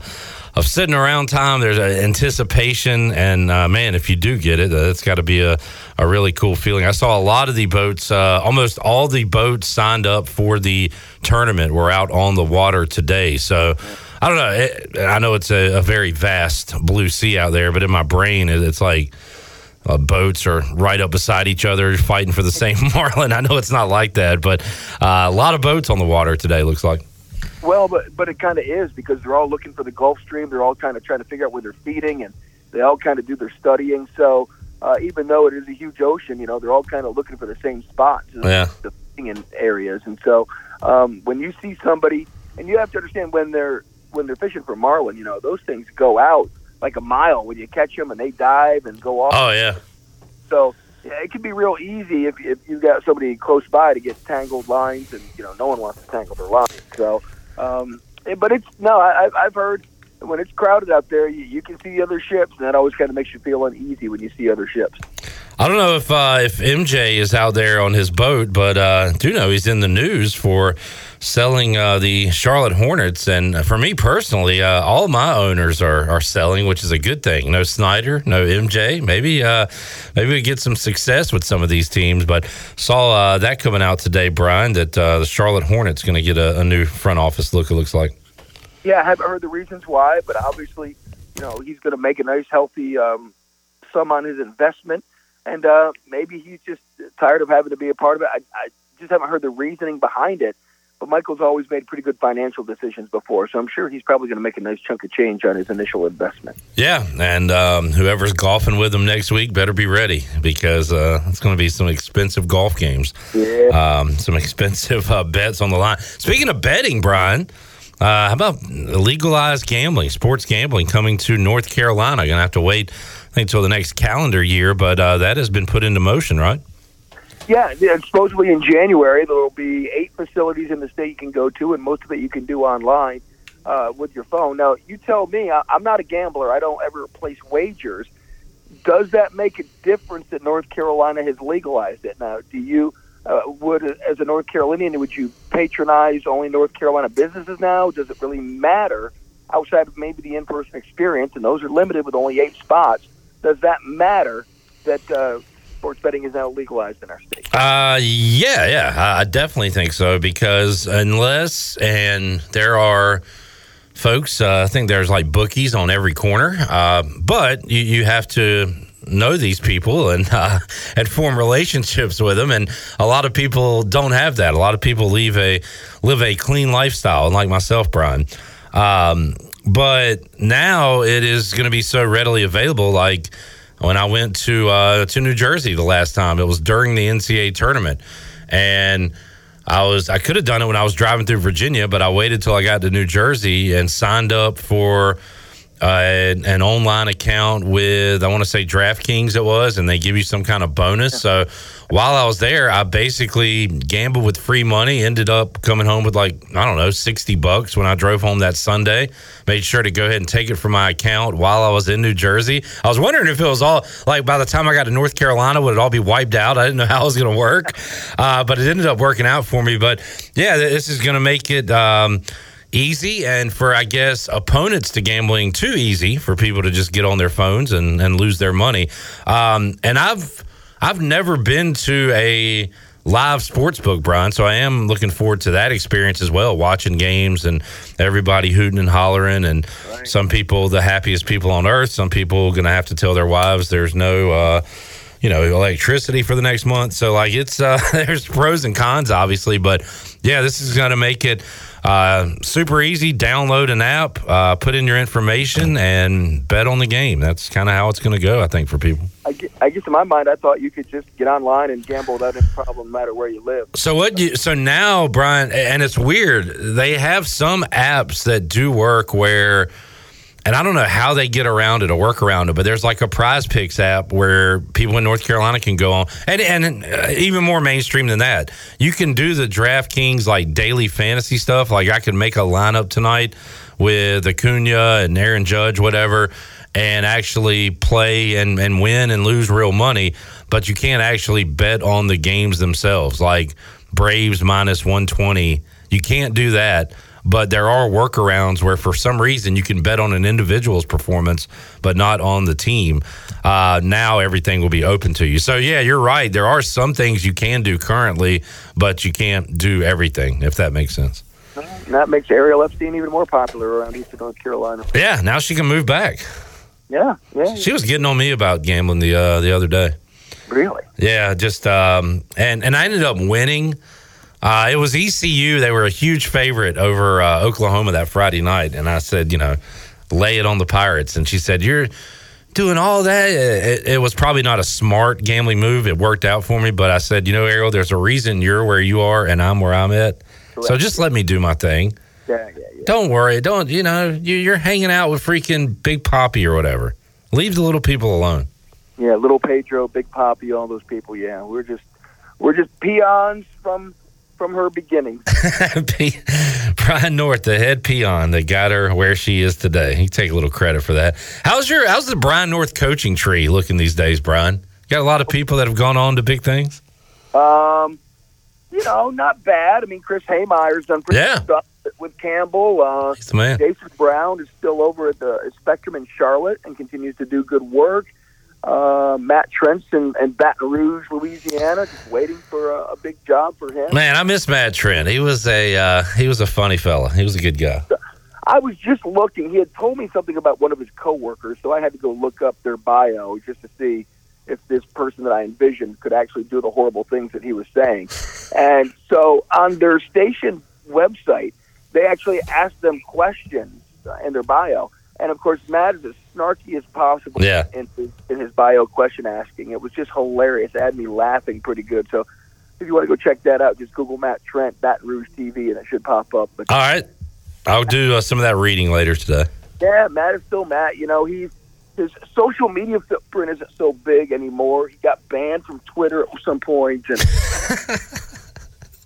of sitting around time. There's anticipation, and uh, man, if you do get it, it's got to be a, a really cool feeling. I saw a lot of the boats, uh, almost all the boats signed up for the tournament were out on the water today. So. I don't know. It, I know it's a, a very vast blue sea out there, but in my brain, it, it's like uh, boats are right up beside each other fighting for the same marlin. I know it's not like that, but uh, a lot of boats on the water today. Looks like. Well, but but it kind of is because they're all looking for the Gulf Stream. They're all kind of trying to figure out where they're feeding, and they all kind of do their studying. So uh, even though it is a huge ocean, you know, they're all kind of looking for the same spots, Yeah. the feeding areas. And so um, when you see somebody, and you have to understand when they're when they're fishing for marlin, you know, those things go out like a mile when you catch them, and they dive and go off. Oh yeah. So yeah, it can be real easy if, if you've got somebody close by to get tangled lines, and you know no one wants to tangle their lines. So, um, but it's no, I, I've heard when it's crowded out there, you, you can see other ships, and that always kind of makes you feel uneasy when you see other ships. I don't know if uh, if MJ is out there on his boat, but uh, do know he's in the news for selling uh, the Charlotte Hornets. And for me personally, uh, all my owners are, are selling, which is a good thing. No Snyder, no MJ. Maybe uh, maybe we get some success with some of these teams. But saw uh, that coming out today, Brian, that the Charlotte Hornets going to get a, a new front office look. It looks like. Yeah, I haven't heard the reasons why, but obviously, you know, he's going to make a nice, healthy um, sum on his investment, and uh, maybe he's just tired of having to be a part of it. I, I just haven't heard the reasoning behind it. But Michael's always made pretty good financial decisions before, so I'm sure he's probably going to make a nice chunk of change on his initial investment. Yeah, and um, whoever's golfing with him next week better be ready because uh, it's going to be some expensive golf games. Yeah. Um, some expensive uh, bets on the line. Speaking of betting, Brian, uh, how about legalized gambling, sports gambling coming to North Carolina? Going to have to wait, I think, until the next calendar year, but uh, that has been put into motion, right? Yeah, yeah, supposedly in January there will be eight facilities in the state you can go to, and most of it you can do online uh, with your phone. Now, you tell me. I, I'm not a gambler. I don't ever place wagers. Does that make a difference that North Carolina has legalized it? Now, do you uh, would as a North Carolinian would you patronize only North Carolina businesses now? Does it really matter outside of maybe the in-person experience, and those are limited with only eight spots? Does that matter that uh, sports betting is now legalized in our state? Uh, yeah, yeah, I definitely think so because unless and there are folks, uh, I think there's like bookies on every corner, uh, but you, you have to know these people and uh, and form relationships with them, and a lot of people don't have that. A lot of people leave a live a clean lifestyle, like myself, Brian. Um, but now it is going to be so readily available, like when I went to uh, to New Jersey the last time. It was during the NCAA tournament, and I was I could have done it when I was driving through Virginia, but I waited till I got to New Jersey and signed up for uh, an, an online account with I want to say DraftKings it was, and they give you some kind of bonus. So while I was there, I basically gambled with free money. Ended up coming home with like I don't know sixty bucks when I drove home that Sunday. Made sure to go ahead and take it from my account while I was in New Jersey. I was wondering if it was all like by the time I got to North Carolina, would it all be wiped out? I didn't know how it was going to work, uh, but it ended up working out for me. But yeah, this is going to make it. Um, easy and for i guess opponents to gambling too easy for people to just get on their phones and, and lose their money um, and i've i've never been to a live sports book, Brian. So I am looking forward to that experience as well, watching games and everybody hooting and hollering. And some people, the happiest people on earth. Some people going to have to tell their wives there's no. Uh, you know, electricity for the next month. So, like, it's uh, there's pros and cons, obviously, but yeah, this is going to make it uh, super easy. Download an app, uh, put in your information, and bet on the game. That's kind of how it's going to go, I think, for people. I guess, I guess in my mind, I thought you could just get online and gamble without any problem, no matter where you live. So what? You, so now, Brian, and it's weird. They have some apps that do work where, and I don't know how they get around it or work around it, but there's like a Prize Picks app where people in North Carolina can go on, and and uh, even more mainstream than that, you can do the DraftKings like daily fantasy stuff. Like I could make a lineup tonight with Acuna and Aaron Judge, whatever. And actually play and, and win and lose real money, but you can't actually bet on the games themselves. Like Braves minus 120. You can't do that. But there are workarounds where, for some reason, you can bet on an individual's performance, but not on the team. Uh, now everything will be open to you. So, yeah, you're right. There are some things you can do currently, but you can't do everything, if that makes sense. And that makes Ariel Epstein even more popular around Eastern North Carolina. Yeah, now she can move back. Yeah, yeah. She was getting on me about gambling the uh, the other day. Really? Yeah, just um, and and I ended up winning. Uh, it was ECU. They were a huge favorite over uh, Oklahoma that Friday night, and I said, you know, lay it on the Pirates. And she said, "You're doing all that." It, it was probably not a smart gambling move. It worked out for me, but I said, you know, Ariel, there's a reason you're where you are and I'm where I'm at. So just let me do my thing. Yeah, yeah, yeah. Don't worry. Don't you know? You, you're hanging out with freaking Big Poppy or whatever. Leave the little people alone. Yeah, little Pedro, Big Poppy, all those people. Yeah, we're just we're just peons from from her beginnings. Brian North, the head peon that got her where she is today. You take a little credit for that. How's your how's the Brian North coaching tree looking these days, Brian? You got a lot of people that have gone on to big things. Um, you know, not bad. I mean, Chris Haymeyer's done pretty Yeah. good stuff with Campbell. Uh, the man. Jason Brown is still over at the Spectrum in Charlotte and continues to do good work. Uh, Matt Trent's in, in Baton Rouge, Louisiana, just waiting for a, a big job for him. Man, I miss Matt Trent. He was a uh, he was a funny fella. He was a good guy. I was just looking. He had told me something about one of his coworkers, so I had to go look up their bio just to see if this person that I envisioned could actually do the horrible things that he was saying. And so on their station website, they actually asked them questions in their bio. And of course, Matt is as snarky as possible Yeah. in, his, in his bio question asking. It was just hilarious. It had me laughing pretty good. So if you want to go check that out, just Google Matt Trent, Baton Rouge TV, and it should pop up. But All right, I'll do uh, some of that reading later today. yeah, Matt is still Matt. You know, he's his social media footprint isn't so big anymore. He got banned from Twitter at some point, and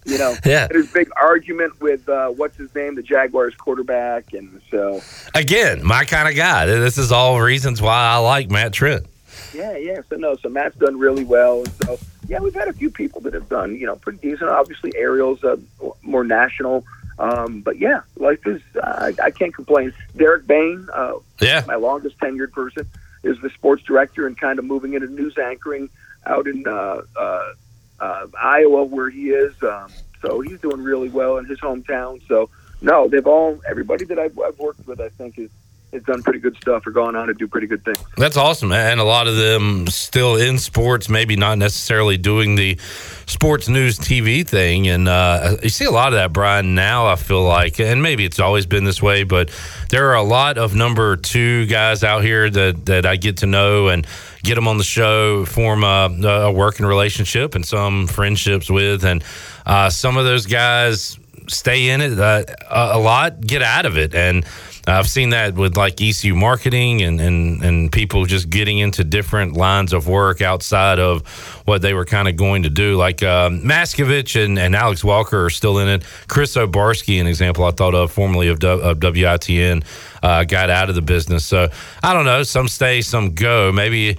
you know, Yeah. his big argument with uh, what's his name, the Jaguars quarterback, and so Again, my kind of guy. This is all reasons why I like Matt Trent. yeah, yeah. So no, so Matt's done really well, so yeah, we've had a few people that have done you know pretty decent. Obviously, Ariel's uh, more national. Um, but yeah, life is, uh, I, I can't complain. Derek Bain, uh, Yeah. my longest tenured person, is the sports director and kind of moving into news anchoring out in uh, uh, uh, Iowa where he is. Um, so he's doing really well in his hometown. So no, they've all, everybody that I've, I've worked with, I think is, has done pretty good stuff or gone on to do pretty good things. That's awesome, and a lot of them still in sports, maybe not necessarily doing the sports news TV thing. And uh, you see a lot of that, Brian. Now I feel like, and maybe it's always been this way, but there are a lot of number two guys out here that that I get to know and get them on the show, form a, a working relationship and some friendships with, and uh, some of those guys stay in it uh, a lot, get out of it, and. I've seen that with like ECU marketing and, and, and people just getting into different lines of work outside of what they were kind of going to do. Like um, Maskovich and, and Alex Walker are still in it. Chris Obarski, an example I thought of, formerly of, W- of WITN, uh, got out of the business. So I don't know. Some stay, some go. Maybe,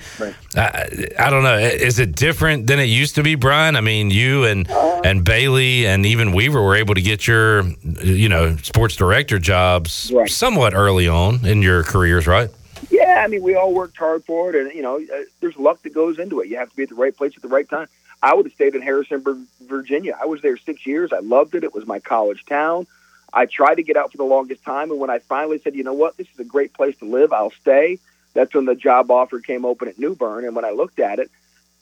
I, I don't know. Is it different than it used to be, Brian? I mean, you and, and Bailey and even Weaver were able to get your, you know, sports director jobs somewhat early on in your careers, right? Yeah, I mean, we all worked hard for it, and you know, uh, there's luck that goes into it. You have to be at the right place at the right time. I would have stayed in Harrisonburg, Virginia. I was there six years. I loved it. It was my college town. I tried to get out for the longest time, and when I finally said, you know what, this is a great place to live, I'll stay. That's when the job offer came open at New Bern, and when I looked at it,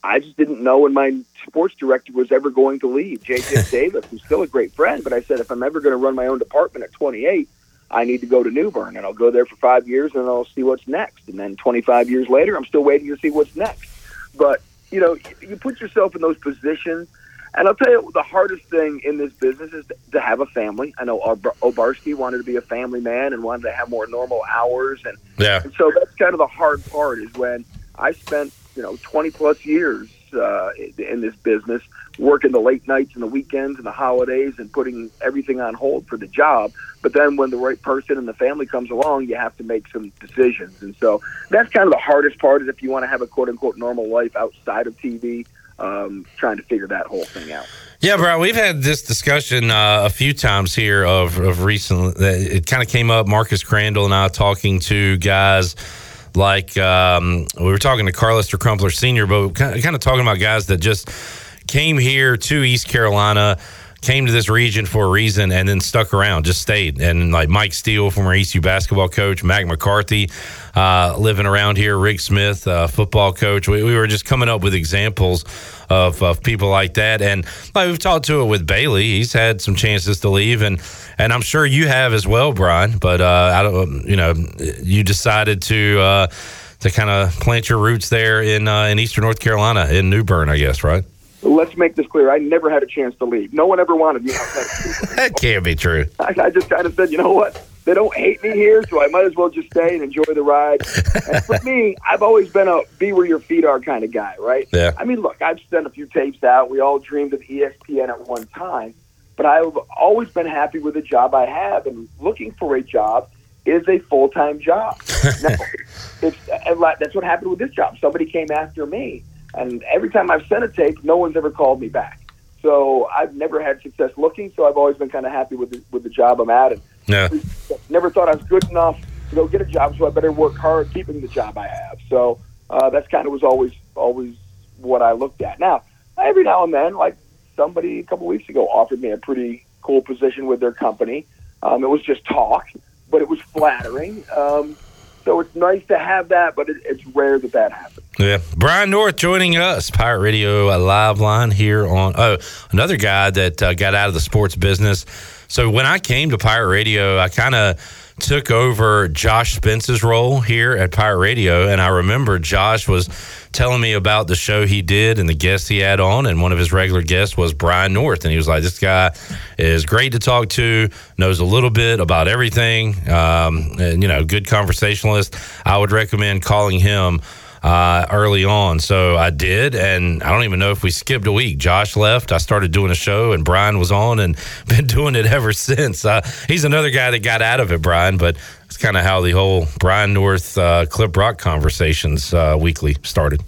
I just didn't know when my sports director was ever going to leave. JJ Davis, who's still a great friend, but I said if I'm ever going to run my own department at 28, I need to go to New Bern, and I'll go there for five years, and I'll see what's next. And then 25 years later, I'm still waiting to see what's next. But you know, you put yourself in those positions, and I'll tell you the hardest thing in this business is to have a family. I know Ob- Obarski wanted to be a family man and wanted to have more normal hours, and Yeah. and so that's kind of the hard part is when I spent, you know, 20 plus years uh, in- in this business, working the late nights and the weekends and the holidays and putting everything on hold for the job. But then when the right person and the family comes along, you have to make some decisions. And so that's kind of the hardest part is if you want to have a quote unquote normal life outside of TV, um, trying to figure that whole thing out. Yeah, bro, we've had this discussion uh, a few times here of, of recent. that It kind of came up. Marcus Crandall and I talking to guys like um, we were talking to Carlester Crumpler Senior, but kind of talking about guys that just came here to East Carolina, came to this region for a reason, and then stuck around, just stayed. And like Mike Steele, former ECU basketball coach, Mack McCarthy, uh, living around here, Rick Smith, uh, football coach. We, we were just coming up with examples of, of people like that. And like we've talked to it with Bailey. He's had some chances to leave, and and I'm sure you have as well, Brian. But uh, I don't, you know, you decided to uh, to kind of plant your roots there in uh, in Eastern North Carolina, in New Bern, I guess, right? Let's make this clear. I never had a chance to leave. No one ever wanted me outside That can't be true. I, I just kind of said, you know what? They don't hate me here, so I might as well just stay and enjoy the ride. and for me, I've always been a be where your feet are kind of guy, right? Yeah. I mean, look, I've sent a few tapes out. We all dreamed of ESPN at one time, but I've always been happy with the job I have, and looking for a job is a full time job. now, it's, and that's what happened with this job. Somebody came after me, and every time I've sent a tape, no one's ever called me back. So I've never had success looking. So I've always been kind of happy with the, with the job I'm at, and Yeah. never thought I was good enough to go get a job. So I better work hard keeping the job I have. So uh, that's kind of was always always what I looked at. Now every now and then, like somebody a couple weeks ago offered me a pretty cool position with their company. Um, it was just talk, but it was flattering. Um, so it's nice to have that, but it, it's rare that that happens. Yeah. Brian North joining us, Pirate Radio uh, live line here on. Oh, another guy that uh, got out of the sports business. So when I came to Pirate Radio, I kind of took over Josh Spence's role here at Pirate Radio. And I remember Josh was telling me about the show he did and the guests he had on. And one of his regular guests was Brian North. And he was like, This guy is great to talk to, knows a little bit about everything, um, and, you know, good conversationalist. I would recommend calling him uh, early on. So I did, and I don't even know if we skipped a week. Josh left. I started doing a show, and Brian was on, and been doing it ever since. Uh, he's another guy that got out of it, Brian, but it's kind of how the whole Brian North uh, Clip Rock conversations uh, weekly started.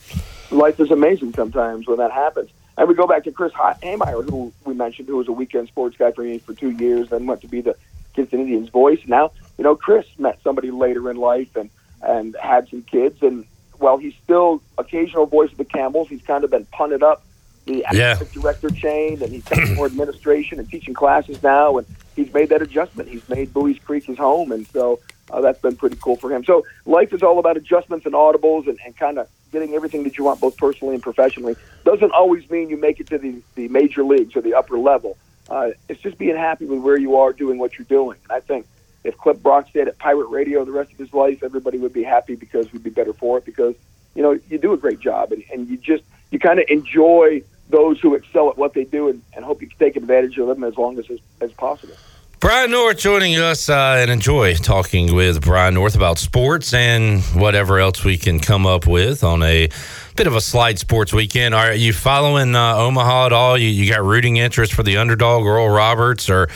life is amazing sometimes when that happens. And we go back to Chris Haymeyer, who we mentioned, who was a weekend sports guy for me for two years, then went to be the Kinston Indians voice. Now, you know, Chris met somebody later in life and and had some kids. And while he's still occasional voice of the Campbells, he's kind of been punted up the Yeah. director chain, and he's got more administration and teaching classes now. And he's made that adjustment. He's made Buies Creek his home, and so uh, that's been pretty cool for him. So life is all about adjustments and audibles and, and kind of getting everything that you want both personally and professionally. Doesn't always mean you make it to the, the major leagues or the upper level. Uh, it's just being happy with where you are doing what you're doing. And I think if Clip Brock stayed at Pirate Radio the rest of his life, everybody would be happy because we'd be better for it because, you know, you do a great job and, and you just, you kind of enjoy those who excel at what they do and, and hope you can take advantage of them as long as, as, possible. Brian North joining us uh, and enjoy talking with Brian North about sports and whatever else we can come up with on a bit of a slight sports weekend. Are you following uh, Omaha at all? You, you got rooting interest for the underdog, Oral Roberts, or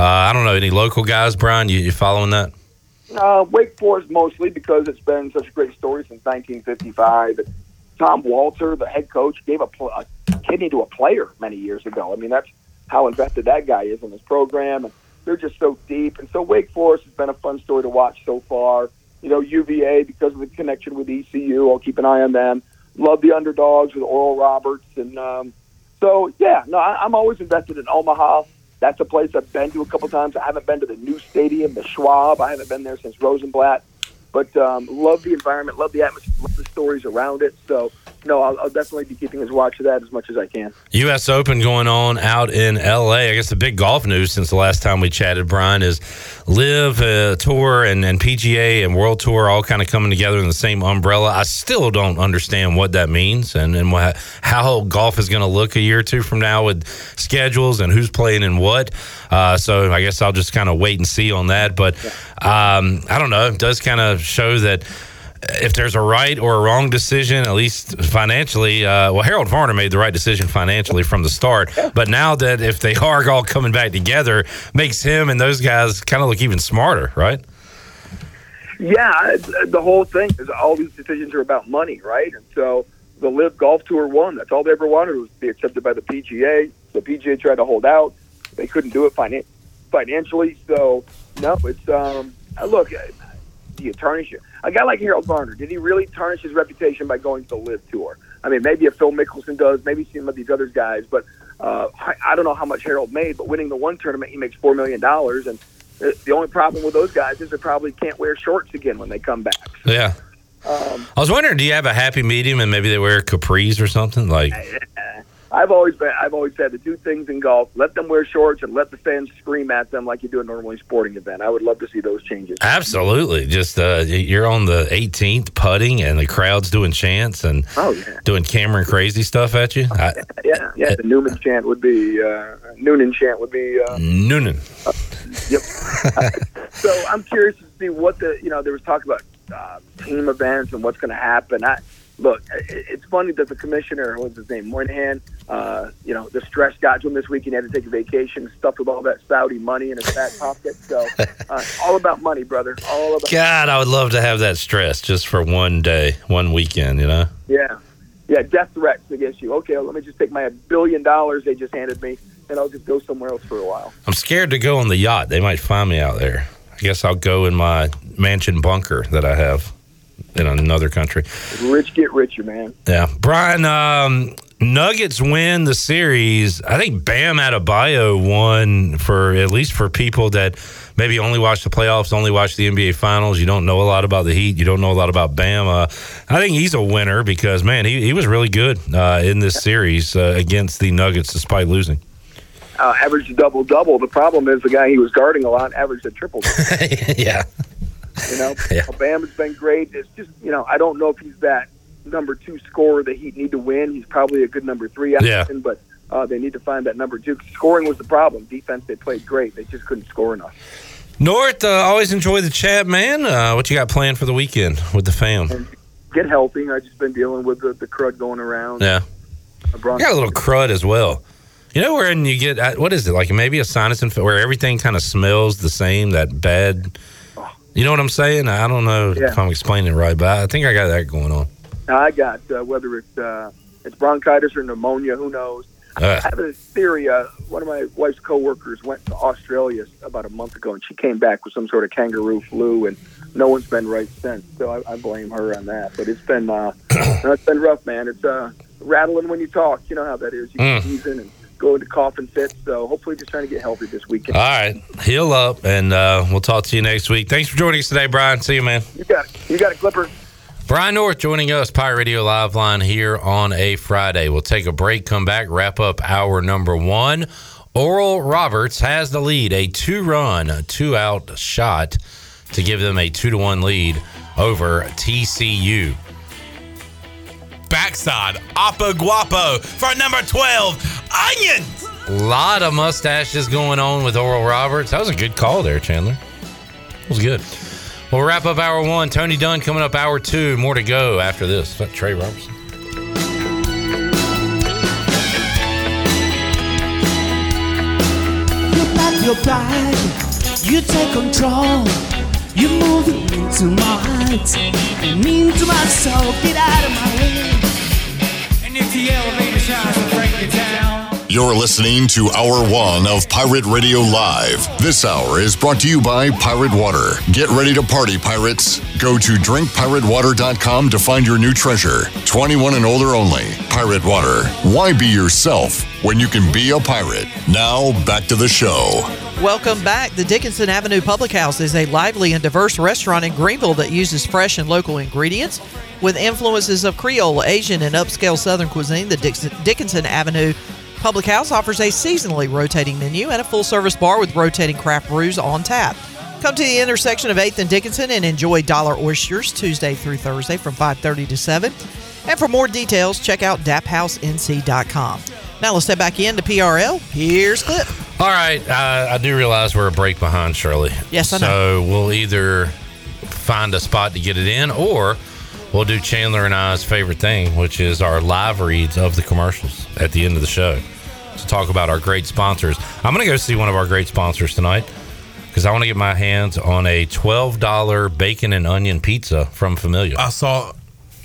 uh, I don't know, any local guys, Brian? You, you following that? Uh, Wake Forest mostly because it's been such a great story since 1955. Tom Walter, the head coach, gave a, pl- a kidney to a player many years ago. I mean, that's how invested that guy is in his program. And they're just so deep. And so Wake Forest has been a fun story to watch so far. You know, UVA, because of the connection with ECU, I'll keep an eye on them. Love the underdogs with Oral Roberts. And um, So yeah, no, I, I'm always invested in Omaha. That's a place I've been to a couple times. I haven't been to the new stadium, the Schwab. I haven't been there since Rosenblatt. But um, love the environment, love the atmosphere, love the stories around it. So no, I'll, I'll definitely be keeping his watch of that as much as I can. U.S. Open going on out in L.A. I guess the big golf news since the last time we chatted, Brian, is LIV uh, Tour and, and PGA and World Tour all kind of coming together in the same umbrella. I still don't understand what that means and, and what, how golf is going to look a year or two from now with schedules and who's playing in what. Uh, so I guess I'll just kind of wait and see on that. But um, I don't know. It does kind of show that if there's a right or a wrong decision, at least financially, uh, well, Harold Varner made the right decision financially from the start. But now that if they are all coming back together, makes him and those guys kind of look even smarter, right? Yeah, the whole thing is all these decisions are about money, right? And so the LIV Golf Tour won. That's all they ever wanted was to be accepted by the PGA. The PGA tried to hold out. They couldn't do it finan- financially. So no, it's um. uh, Look, uh, tarnish it? A guy like Harold Varner, did he really tarnish his reputation by going to the LIV Tour? I mean, maybe if Phil Mickelson does, maybe some of these other guys, but uh, I, I don't know how much Harold made. But winning the one tournament, he makes four million dollars, and the the only problem with those guys is they probably can't wear shorts again when they come back. Yeah. Um, I was wondering, do you have a happy medium and maybe they wear capris or something? Like, I've always been, I've always said the two things in golf: let them wear shorts and let the fans scream at them like you do a normally sporting event. I would love to see those changes. absolutely. Just uh, you're on the 18th putting and the crowd's doing chants and Oh yeah, doing Cameron crazy stuff at you. I, yeah, yeah. The Newman chant would be uh, Noonan chant would be. Uh, Noonan. Yep. so I'm curious to see what the you know there was talk about uh, team events and what's going to happen. I look, it's funny that the commissioner, what's his name, Monahan, uh, you know, the stress got to him this week. He had to take a vacation, stuffed with all that Saudi money in his back pocket. So uh, all about money, brother. All about God, I would love to have that stress just for one day, one weekend, you know? yeah, yeah. Death threats against you. Okay, well, let me just take my billion dollars they just handed me, and I'll just go somewhere else for a while. I'm scared to go on the yacht. They might find me out there. I guess I'll go in my mansion bunker that I have in another country. Rich get richer, man. Yeah. Brian, um, Nuggets win the series. I think Bam Adebayo won for at least for people that maybe only watch the playoffs, only watch the NBA finals. You don't know a lot about the Heat. You don't know a lot about Bam. Uh, I think he's a winner because, man, he, he was really good uh, in this series uh, against the Nuggets despite losing. Uh, averaged a double double. The problem is the guy he was guarding a lot averaged a triple. yeah. You know, Yeah. Bam has been great. It's just you know I don't know if he's that number two scorer that Heat need to win. He's probably a good number three Yeah. option, but uh, they need to find that number two. Scoring was the problem. Defense they played great. They just couldn't score enough. North, uh, always enjoy the chat, man. Uh, what you got planned for the weekend with the fam? Get healthy. I've just been dealing with the, the crud going around. Yeah. I got a little crud as well. You know where you get what is it like? Maybe a sinus infection where everything kind of smells the same. That bad. You know what I'm saying? I don't know Yeah. if I'm explaining it right, but I think I got that going on. I got uh, whether it's uh, it's bronchitis or pneumonia. Who knows? I Uh, have a theory. Uh, one of my wife's coworkers went to Australia about a month ago, and she came back with some sort of kangaroo flu, and no one's been right since. So I, I blame her on that. But it's been uh, it's been rough, man. It's uh, rattling when you talk. You know how that is. You Mm. season and go into coughing fits. So hopefully, just trying to get healthy this weekend. all right, heal up, and uh, we'll talk to you next week. Thanks for joining us today, Brian. See you, man. You got it. You got it, Clipper. Brian North joining us, Pirate Radio Live Line here on a Friday. We'll take a break, come back, wrap up hour number one. Oral Roberts has the lead, a two run, two out shot to give them a two to one lead over TCU. Backside, Appa Guapo for number 12, Onions. A lot of mustaches going on with Oral Roberts. That was a good call there, Chandler. That was good. We'll wrap up hour one. Tony Dunn coming up hour two. More to go after this. Is that Trey Robertson? You pack your bag, you take control. You move into my heart, and into my soul. Get out of my way. And if the elevator shines and break it down, You're listening to Hour One of Pirate Radio Live. This hour is brought to you by Pirate Water. Get ready to party, pirates. Go to drinkpiratewater.com to find your new treasure. 21 and older only. Pirate Water. Why be yourself when you can be a pirate? Now, back to the show. Welcome back. The Dickinson Avenue Public House is a lively and diverse restaurant in Greenville that uses fresh and local ingredients with influences of Creole, Asian, and upscale Southern cuisine. The Dickinson Avenue Public House offers a seasonally rotating menu and a full service bar with rotating craft brews on tap. Come to the intersection of 8th and Dickinson and enjoy dollar oysters Tuesday through Thursday from 5:30 to 7. And for more details, check out daphousenc.com. Now let's step back into PRL. Here's Clip. All right, uh, I do realize we're a break behind, Shirley. Yes, I know. So we'll either find a spot to get it in, or we'll do Chandler and I's favorite thing, which is our live reads of the commercials at the end of the show to talk about our great sponsors. I'm going to go see one of our great sponsors tonight because I want to get my hands on a $12 bacon and onion pizza from Familia. I saw,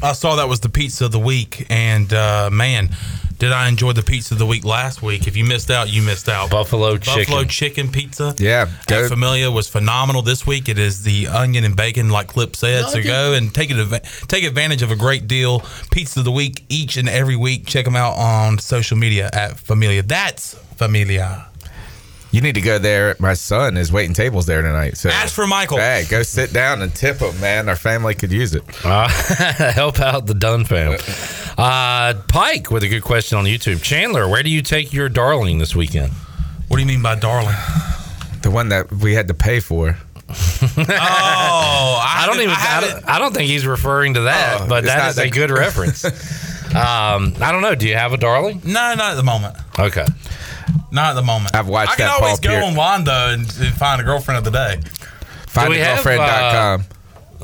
I saw that was the pizza of the week, and uh, man, did I enjoy the pizza of the week last week? If you missed out, you missed out. Buffalo chicken. Buffalo chicken. chicken pizza. Yeah, at Familia was phenomenal this week. It is the onion and bacon, like Clip said. so go and take it, take advantage of a great deal. Pizza of the week each and every week. Check them out on social media at Familia. That's Familia. You need to go there. My son is waiting tables there tonight. So Ask for Michael. Hey, go sit down and tip him, man. Our family could use it. Uh, help out the Dunn family. Uh, Pike with a good question on YouTube. Chandler, where do you take your darling this weekend? What do you mean by darling? The one that we had to pay for. oh, I, I don't even. I, don't, I don't think he's referring to that, Oh, but it's that not is that- a good reference. um, I don't know. Do you have a darling? No, not at the moment. Okay. Not at the moment. I've watched that. I can that always Paul go Pierce. online though and, and find a girlfriend of the day. Do we have, uh,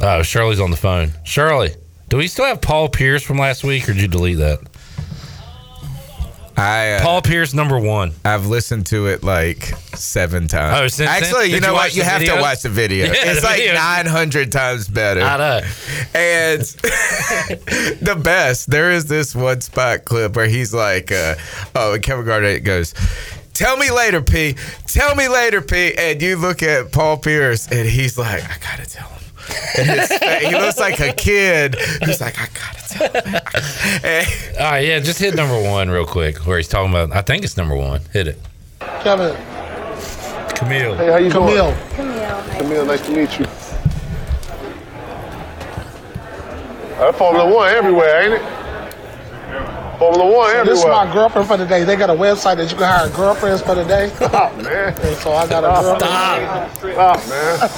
oh, Shirley's on the phone. Shirley, do we still have Paul Pierce from last week, or did you delete that? I uh, Paul Pierce number one. I've listened to it like seven times. Oh, since then? actually, you Did know you what? You the have video? to watch the video. Yeah, it's the like video. nine hundred times better. I know. And the best, there is this one spot clip where he's like, uh, "Oh," and Kevin Garnett goes. Tell me later, P. Tell me later, P. And you look at Paul Pierce, and he's like, I gotta tell him. And his face- he looks like a kid who's like, I gotta tell him. And- All right, yeah, just hit number one real quick, where he's talking about. I think it's number one. Hit it. Kevin. Camille. Hey, how you Camille. doing? Camille, nice to meet you. That's Formula One everywhere, ain't it? Formula One So this is my girlfriend for the day. They got a website that you can hire girlfriends for the day. Stop, oh, man. And so I got a oh, girlfriend. Stop, oh, man.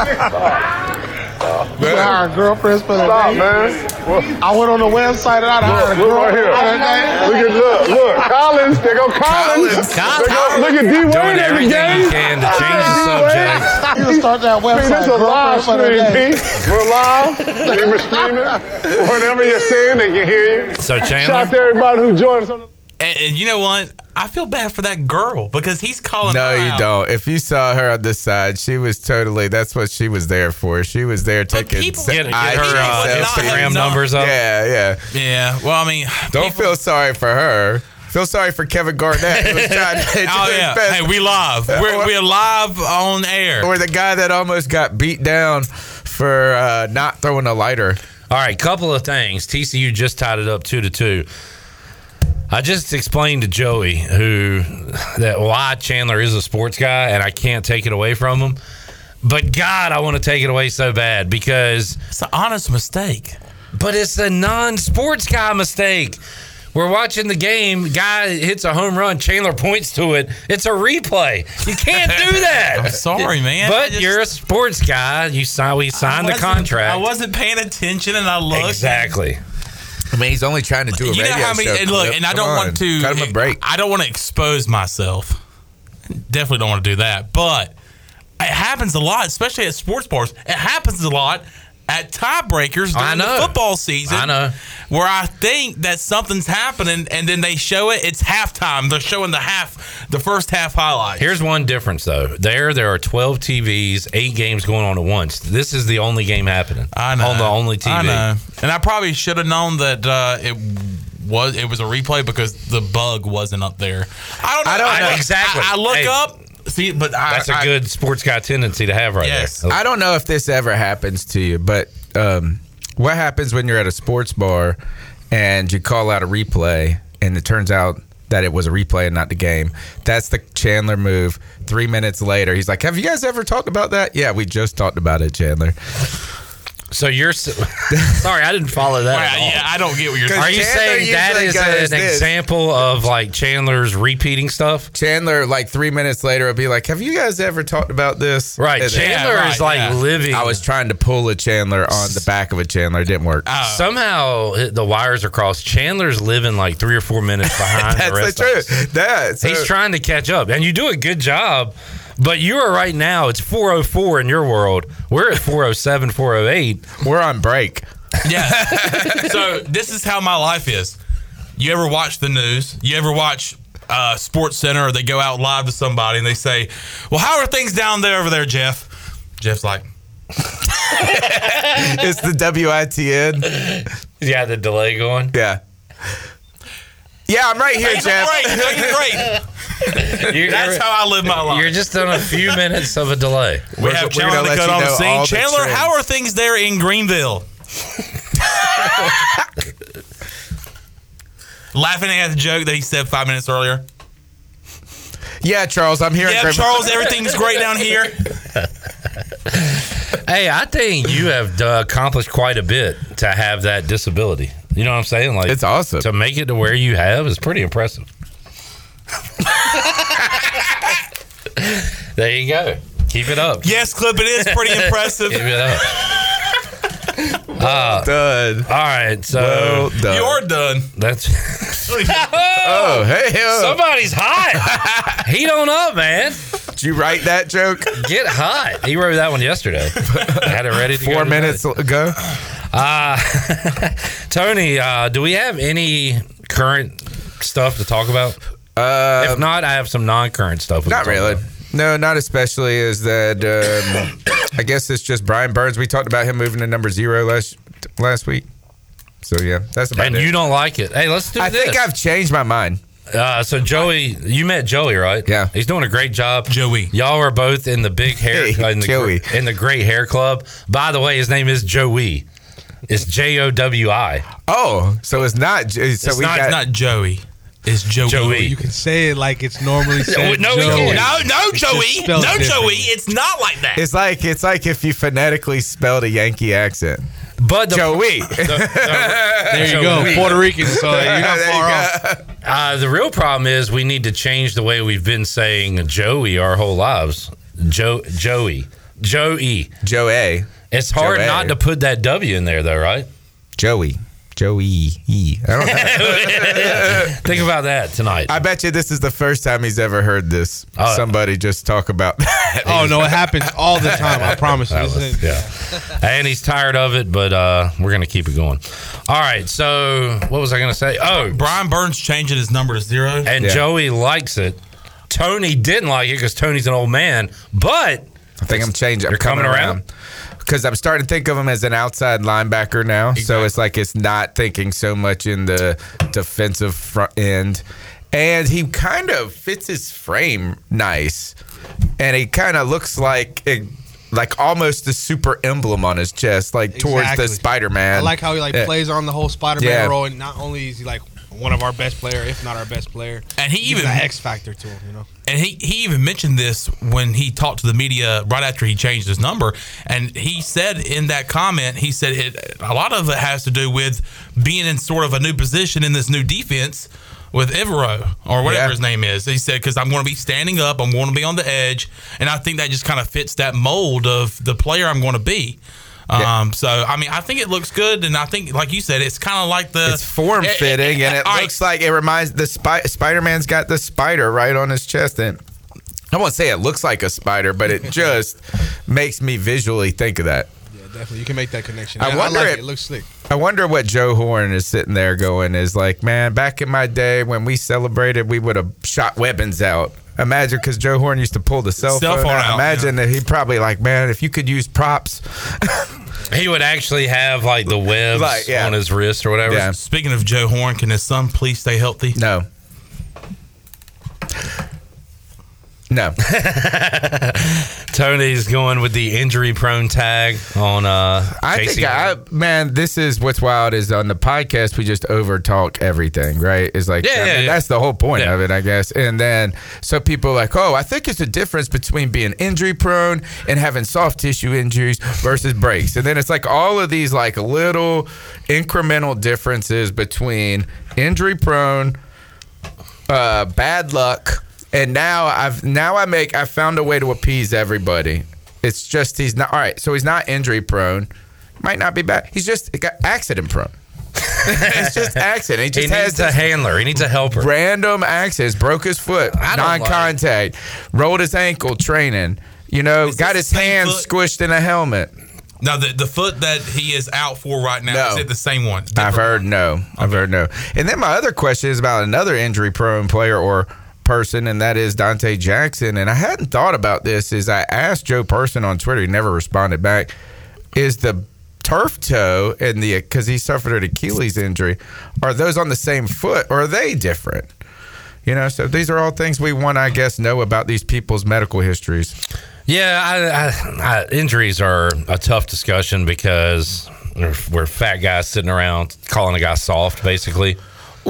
Stop. You can hire girlfriends for the Stop, day. man. I went on the website and I hired a Look, look right here. girlfriend for the day. Look at look, look. Collins, there go Collins. There go, look at D Wade Doing every everything game. he can to change the subject. You can start that See, website. this is a live girlfriends for the stream, day. B. We're live. People streaming. Whatever you're saying, they can hear you. So, Shout Chandler? out to everybody who joined us on the And, and you know what? I feel bad for that girl because he's calling. No, her you out. don't. If you saw her on this side, she was totally. That's what she was there for. She was there taking people- se- Get- get IG her, uh. Instagram numbers up. Yeah, yeah, Yeah. Well, I mean, Don't feel sorry for her. Feel sorry for Kevin Garnett who was trying to oh yeah. best. Hey, we live. We're, we're live on air. Or the guy that almost got beat down for uh, not throwing a lighter. All right, couple of things. TCU just tied it up two to two. I just explained to Joey who that why Chandler is a sports guy, and I can't take it away from him. But God, I want to take it away so bad because it's an honest mistake. But it's a non-sports guy mistake. We're watching the game. Guy hits a home run. Chandler points to it. It's a replay. You can't do that. I'm sorry, man. But just- you're a sports guy. You sign. We signed the contract. I wasn't paying attention, and I looked. Exactly. I mean, he's only trying to do a you know radio how many? show. And look, Clip. and I Come don't on. want to cut him a break. I don't want to expose myself. Definitely don't want to do that. But it happens a lot, especially at sports bars. It happens a lot at tiebreakers I during know. the football season. I know. Where I think that something's happening, and then they show it. It's halftime. They're showing the half, the first half highlights. Here's one difference though. There, there are 12 TVs, eight games going on at once. This is the only game happening. I know. On the only TV. I know. And I probably should have known that uh, it was it was a replay because the bug wasn't up there. I don't know. I don't know. Exactly. I, I look Hey. up, see, but I, That's a I- good sports guy tendency to have right Yes. there. I don't know if this ever happens to you, but um, what happens when you're at a sports bar and you call out a replay and it turns out that it was a replay and not the game? That's the Chandler move. Three minutes later, he's like, Have you guys ever talked about that? Yeah, we just talked about it, Chandler. So you're s- sorry, I didn't follow that. at all. yeah, I don't get what you're saying. Are you saying that is an example of like Chandler's repeating stuff? Chandler, like three minutes later, will be like, "Have you guys ever talked about this?" Right, And then- Chandler is like living. I was trying to pull a Chandler on the back of a Chandler. It didn't work. Oh. Somehow the wires are crossed. Chandler's living like three or four minutes behind That's the rest the of us. truth. That so- He's trying to catch up, and you do a good job. But you are right now. It's 404 in your world. We're at 407, 408. We're on break. Yeah. so this is how my life is. You ever watch the news? You ever watch uh, Sports Center or they go out live to somebody and they say, "Well, how are things down there over there, Jeff?" Jeff's like, it's the WITN. Yeah, the delay going. Yeah. Yeah, I'm right here, "Take Jeff. a break, take a break." You're- That's how I live my life. You're just on a few minutes of a delay. We have Chandler the cut on the scene. Chandler, how are things there in Greenville? Laughing at the joke that he said five minutes earlier. Yeah, Charles, I'm here. in Yeah, Greenville. Charles, everything's great down here. Hey, I think you have uh, accomplished quite a bit to have that disability. You know what I'm saying? Like it's awesome to make it to where you have is pretty impressive. there you go. Keep it up. Yes, Clip, it is pretty impressive. Keep it up. Uh, done. All right, so Well done. You're done. That's Oh, hey, oh. somebody's hot. Heat on up, man. Did you write that joke? Get hot. He wrote that one yesterday. I Had it ready to go Four today. minutes ago. Uh, Tony, uh, do we have any current stuff to talk about? Uh, if not, I have some non-current stuff. Not really. about. No, not especially. Is that um, I guess it's just Brian Burns. We talked about him moving to number zero last last week. So yeah, that's about And it. you don't like it. Hey, let's do this. I this. think I've changed my mind. Uh, so Joey, you met Joey, right? Yeah. he's doing a great job. Joey, y'all are both in the big hair, Hey, in the Joey. in the great hair club. By the way, his name is Joey. It's J O W I. Oh, so it's not. So it's we not, got it's not Joey. It's Joey. Joey. You can say it like it's normally said. No, we Joey. No, no, Joey. No, different. Joey. It's not like that. It's like it's like if you phonetically spelled a Yankee accent. But the, Joey. There you go, Puerto Rican. So you're not There you far off. Uh, the real problem is we need to change the way we've been saying Joey our whole lives. Joe, Joey, Joey. Joey. It's hard Joey. not to put that W in there, though, right? Joey. Joey. E. I. Think about that tonight. I bet you this is the first time he's ever heard this. Oh. Somebody just talk about that. Oh no, it happens all the time. I promise you. Was- yeah. And he's tired of it, but uh, we're going to keep it going. All right. So, what was I going to say? Oh, Brian Burns changing his number to zero. and Yeah. Joey likes it. Tony didn't like it because Tony's an old man, but I think I'm changing. I'm You're coming coming around? around. Because I'm starting to think of him as an outside linebacker now. So it's like it's not thinking so much in the defensive front end. And he kind of fits his frame nice. And he kind of looks like it, like almost the super emblem on his chest, like towards the Spider Man. I like how he like plays on the whole Spider-Man Yeah. role, and not only is he like one of our best player, if not our best player, And he he's even- an X factor to him. You know, And he, he even mentioned this when he talked to the media right after he changed his number. And he said in that comment, he said it, a lot of it has to do with being in sort of a new position in this new defense with Evero or whatever Yeah. his name is. He said, because I'm going to be standing up, I'm going to be on the edge. And I think that just kind of fits that mold of the player I'm going to be. Yeah. Um, so I mean, I think it looks good, and I think, like you said, it's kind of like the it's form fitting, and it All right, looks like it reminds the Spy- Spider Man's got the spider right on his chest, and I won't say it looks like a spider, but it just makes me visually think of that. yeah, definitely you can make that connection. I Yeah, wonder like it. it looks slick. I wonder what Joe Horn is sitting there going is like, man, back in my day when we celebrated, we would have shot weapons out. Imagine because Joe Horn used to pull the cell, Cell phone, phone out. out, Imagine that he'd probably like, man, if you could use props. He would actually have like the webs Like, yeah. on his wrist or whatever. Speaking of Joe Horn, can his son please stay healthy? No. No. Tony's going with the injury prone tag on uh I Casey. think I man, this is what's wild is on the podcast we just over talk everything, right? It's like Yeah, I yeah, mean, yeah. that's the whole point Yeah. of it, I guess. And then so people are like, oh, I think it's a difference between being injury prone and having soft tissue injuries versus breaks. And then it's like all of these like little incremental differences between injury prone, uh, bad luck, and now I've now I make I found a way to appease everybody. It's just he's not all right. So he's not injury prone. Might not be bad. He's just accident prone. it's just accident. He just he has a handler. He needs a helper. random accidents. Broke his foot, don't like- non-contact. Rolled his ankle training. You know, got his hand squished in a helmet. Now the the foot that he is out for right now No. is it the same one? I've heard no. I've heard no. And then my other question is about another injury prone player or person, and that is Donte Jackson. And I hadn't thought about this. Is I asked Joe Person on Twitter, he never responded back. Is the turf toe and the because he suffered an Achilles injury, are those on the same foot or are they different? You know, so these are all things we want, I guess, know about these people's medical histories. Yeah, I, I, I, injuries are a tough discussion because we're, we're fat guys sitting around calling a guy soft, basically.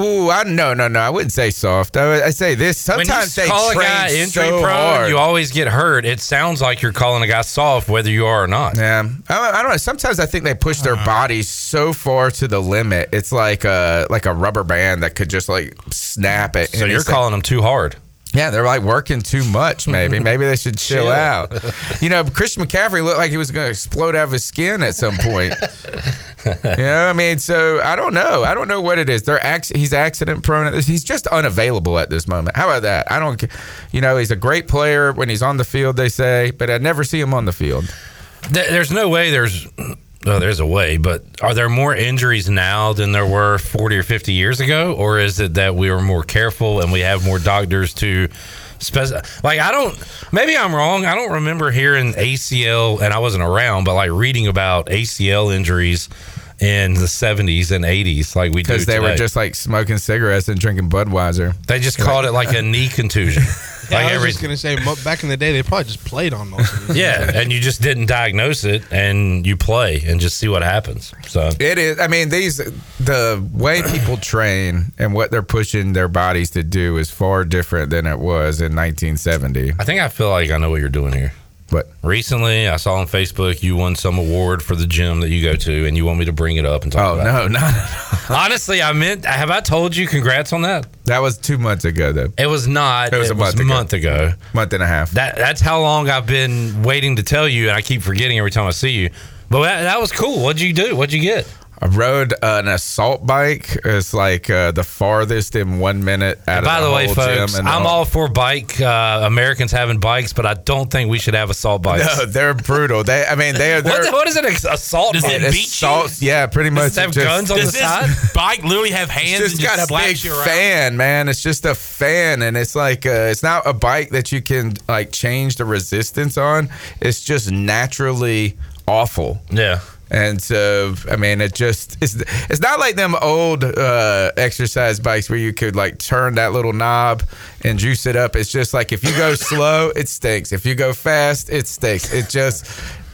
Ooh, I no no no. I wouldn't say soft. I, would- I say this. Sometimes when you call a train guy injury so prone, hard. you always get hurt. It sounds like you're calling a guy soft, whether you are or not. Yeah, I, I don't know. Sometimes I think they push their uh-huh. bodies so far to the limit. It's like a like a rubber band that could just like snap it. So you're like- calling them too hard. Yeah, they're like working too much. Maybe, maybe they should chill, Chill. out. You know, Christian McCaffrey looked like he was going to explode out of his skin at some point. you know, I mean, so I don't know. I don't know what it is. They're acc- he's accident prone. at this. He's just unavailable at this moment. How about that? I don't. You know, he's a great player when he's on the field. They say, but I never see him on the field. There's no way there's. Oh, there's a way, but are there more injuries now than there were 40 or 50 years ago? Or is it that we were more careful and we have more doctors to specify? Like, I don't, maybe I'm wrong. I don't remember hearing ACL, and I wasn't around, but like reading about ACL injuries in the 70s and 80s, like we do Because they were just like smoking cigarettes and drinking Budweiser. They just called it like a knee contusion. Yeah, like I was every, just gonna say back in the day they probably just played on most of these. yeah, and you just didn't diagnose it, and you play and just see what happens. So It is. I mean, these the way people train and what they're pushing their bodies to do is far different than it was in 1970. I think I feel like I know what you're doing here. But recently, I saw on Facebook you won some award for the gym that you go to, and you want me to bring it up and talk Oh about no, it. no, Honestly, I meant. Have I told you? Congrats on that. That was two months ago, though. It was not. It was a month ago. month ago. Month and a half. That that's how long I've been waiting to tell you, and I keep forgetting every time I see you. But that, that was cool. What'd you do? What'd you get? I rode an assault bike. It's like uh, the farthest in one minute out By of the, the, way, folks, gym. and the I'm whole- all for bike uh, Americans having bikes, but I don't think we should have assault bikes. No, they're brutal. They, I mean, they are. What, they're- what is an Assault Does bike? it beat assaults, yeah, pretty much. Does it have just- guns on Does the this side? bike literally have hands It's and just just got a slaps big fan, man. It's just a fan, and it's like uh, it's not a bike that you can like change the resistance on. It's just naturally awful. Yeah. And so, I mean, it just it's it's not like them old uh, exercise bikes where you could like turn that little knob and juice it up. It's just like if you go slow, it stinks. If you go fast, it stinks. It just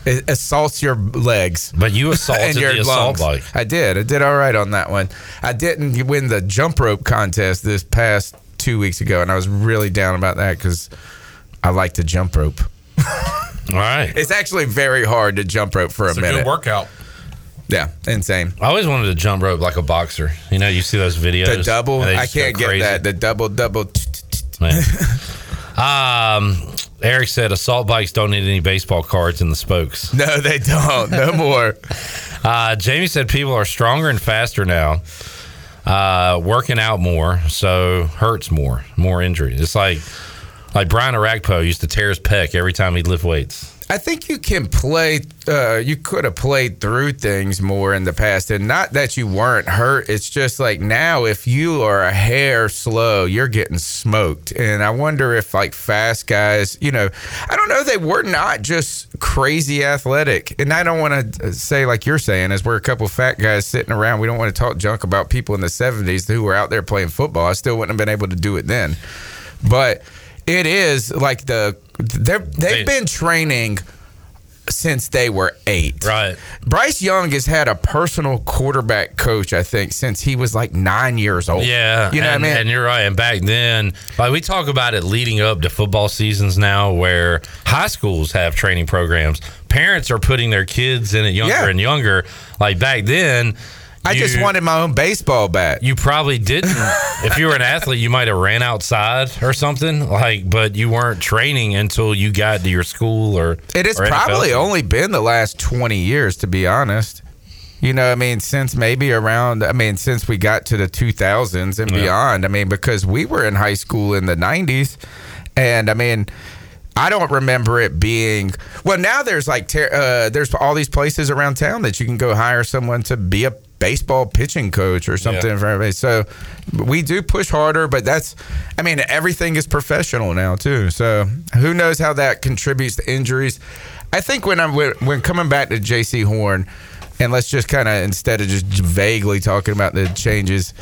it assaults your legs. But you assaulted the assault bike. I did. I did all right on that one. I didn't win the jump rope contest this past two weeks ago, and I was really down about that because I like to jump rope. All right. It's actually very hard to jump rope for It's a a minute. good workout. Yeah, insane. I always wanted to jump rope like a boxer. You know, you see those videos. The double, I can't get that. The double, double. Man. um, Eric said assault bikes don't need any baseball cards in the spokes. No, they don't. No more. Uh, Jamie said people are stronger and faster now, uh, working out more, so hurts more, more injuries. It's like like Brian Orakpo used to tear his pec every time he'd lift weights. I think you can play. Uh, you could have played through things more in the past, and not that you weren't hurt. It's just like now, if you are a hair slow, you're getting smoked. And I wonder if like fast guys, you know, I don't know. They were not just crazy athletic, and I don't want to say like you're saying, as we're a couple fat guys sitting around. We don't want to talk junk about people in the '70s who were out there playing football. I still wouldn't have been able to do it then, but it is like the they're, they've been training since they were eight. Right. Bryce Young has had a personal quarterback coach, I think, since he was like nine years old. Yeah, You know and, what I mean? And you're right. And back then, like we talk about it leading up to football seasons now, where high schools have training programs. Parents are putting their kids in it younger Yeah. and younger. Like back then, I just wanted my own baseball bat. You probably didn't. if you were an athlete, you might have ran outside or something. Like, but you weren't training until you got to your school or. It has or probably only been the last 20 years, to be honest. You know, I mean, since maybe around, I mean, since we got to the 2000s and Yeah. beyond. I mean, because we were in high school in the 90s. And I mean, I don't remember it being well. Now there's like ter- uh, there's all these places around town that you can go hire someone to be a baseball pitching coach or something Yeah. for everybody. So we do push harder, but that's I mean everything is professional now too. So who knows how that contributes to injuries? I think when I'm when when coming back to Jaycee Horn, and let's just kind of instead of just vaguely talking about the changes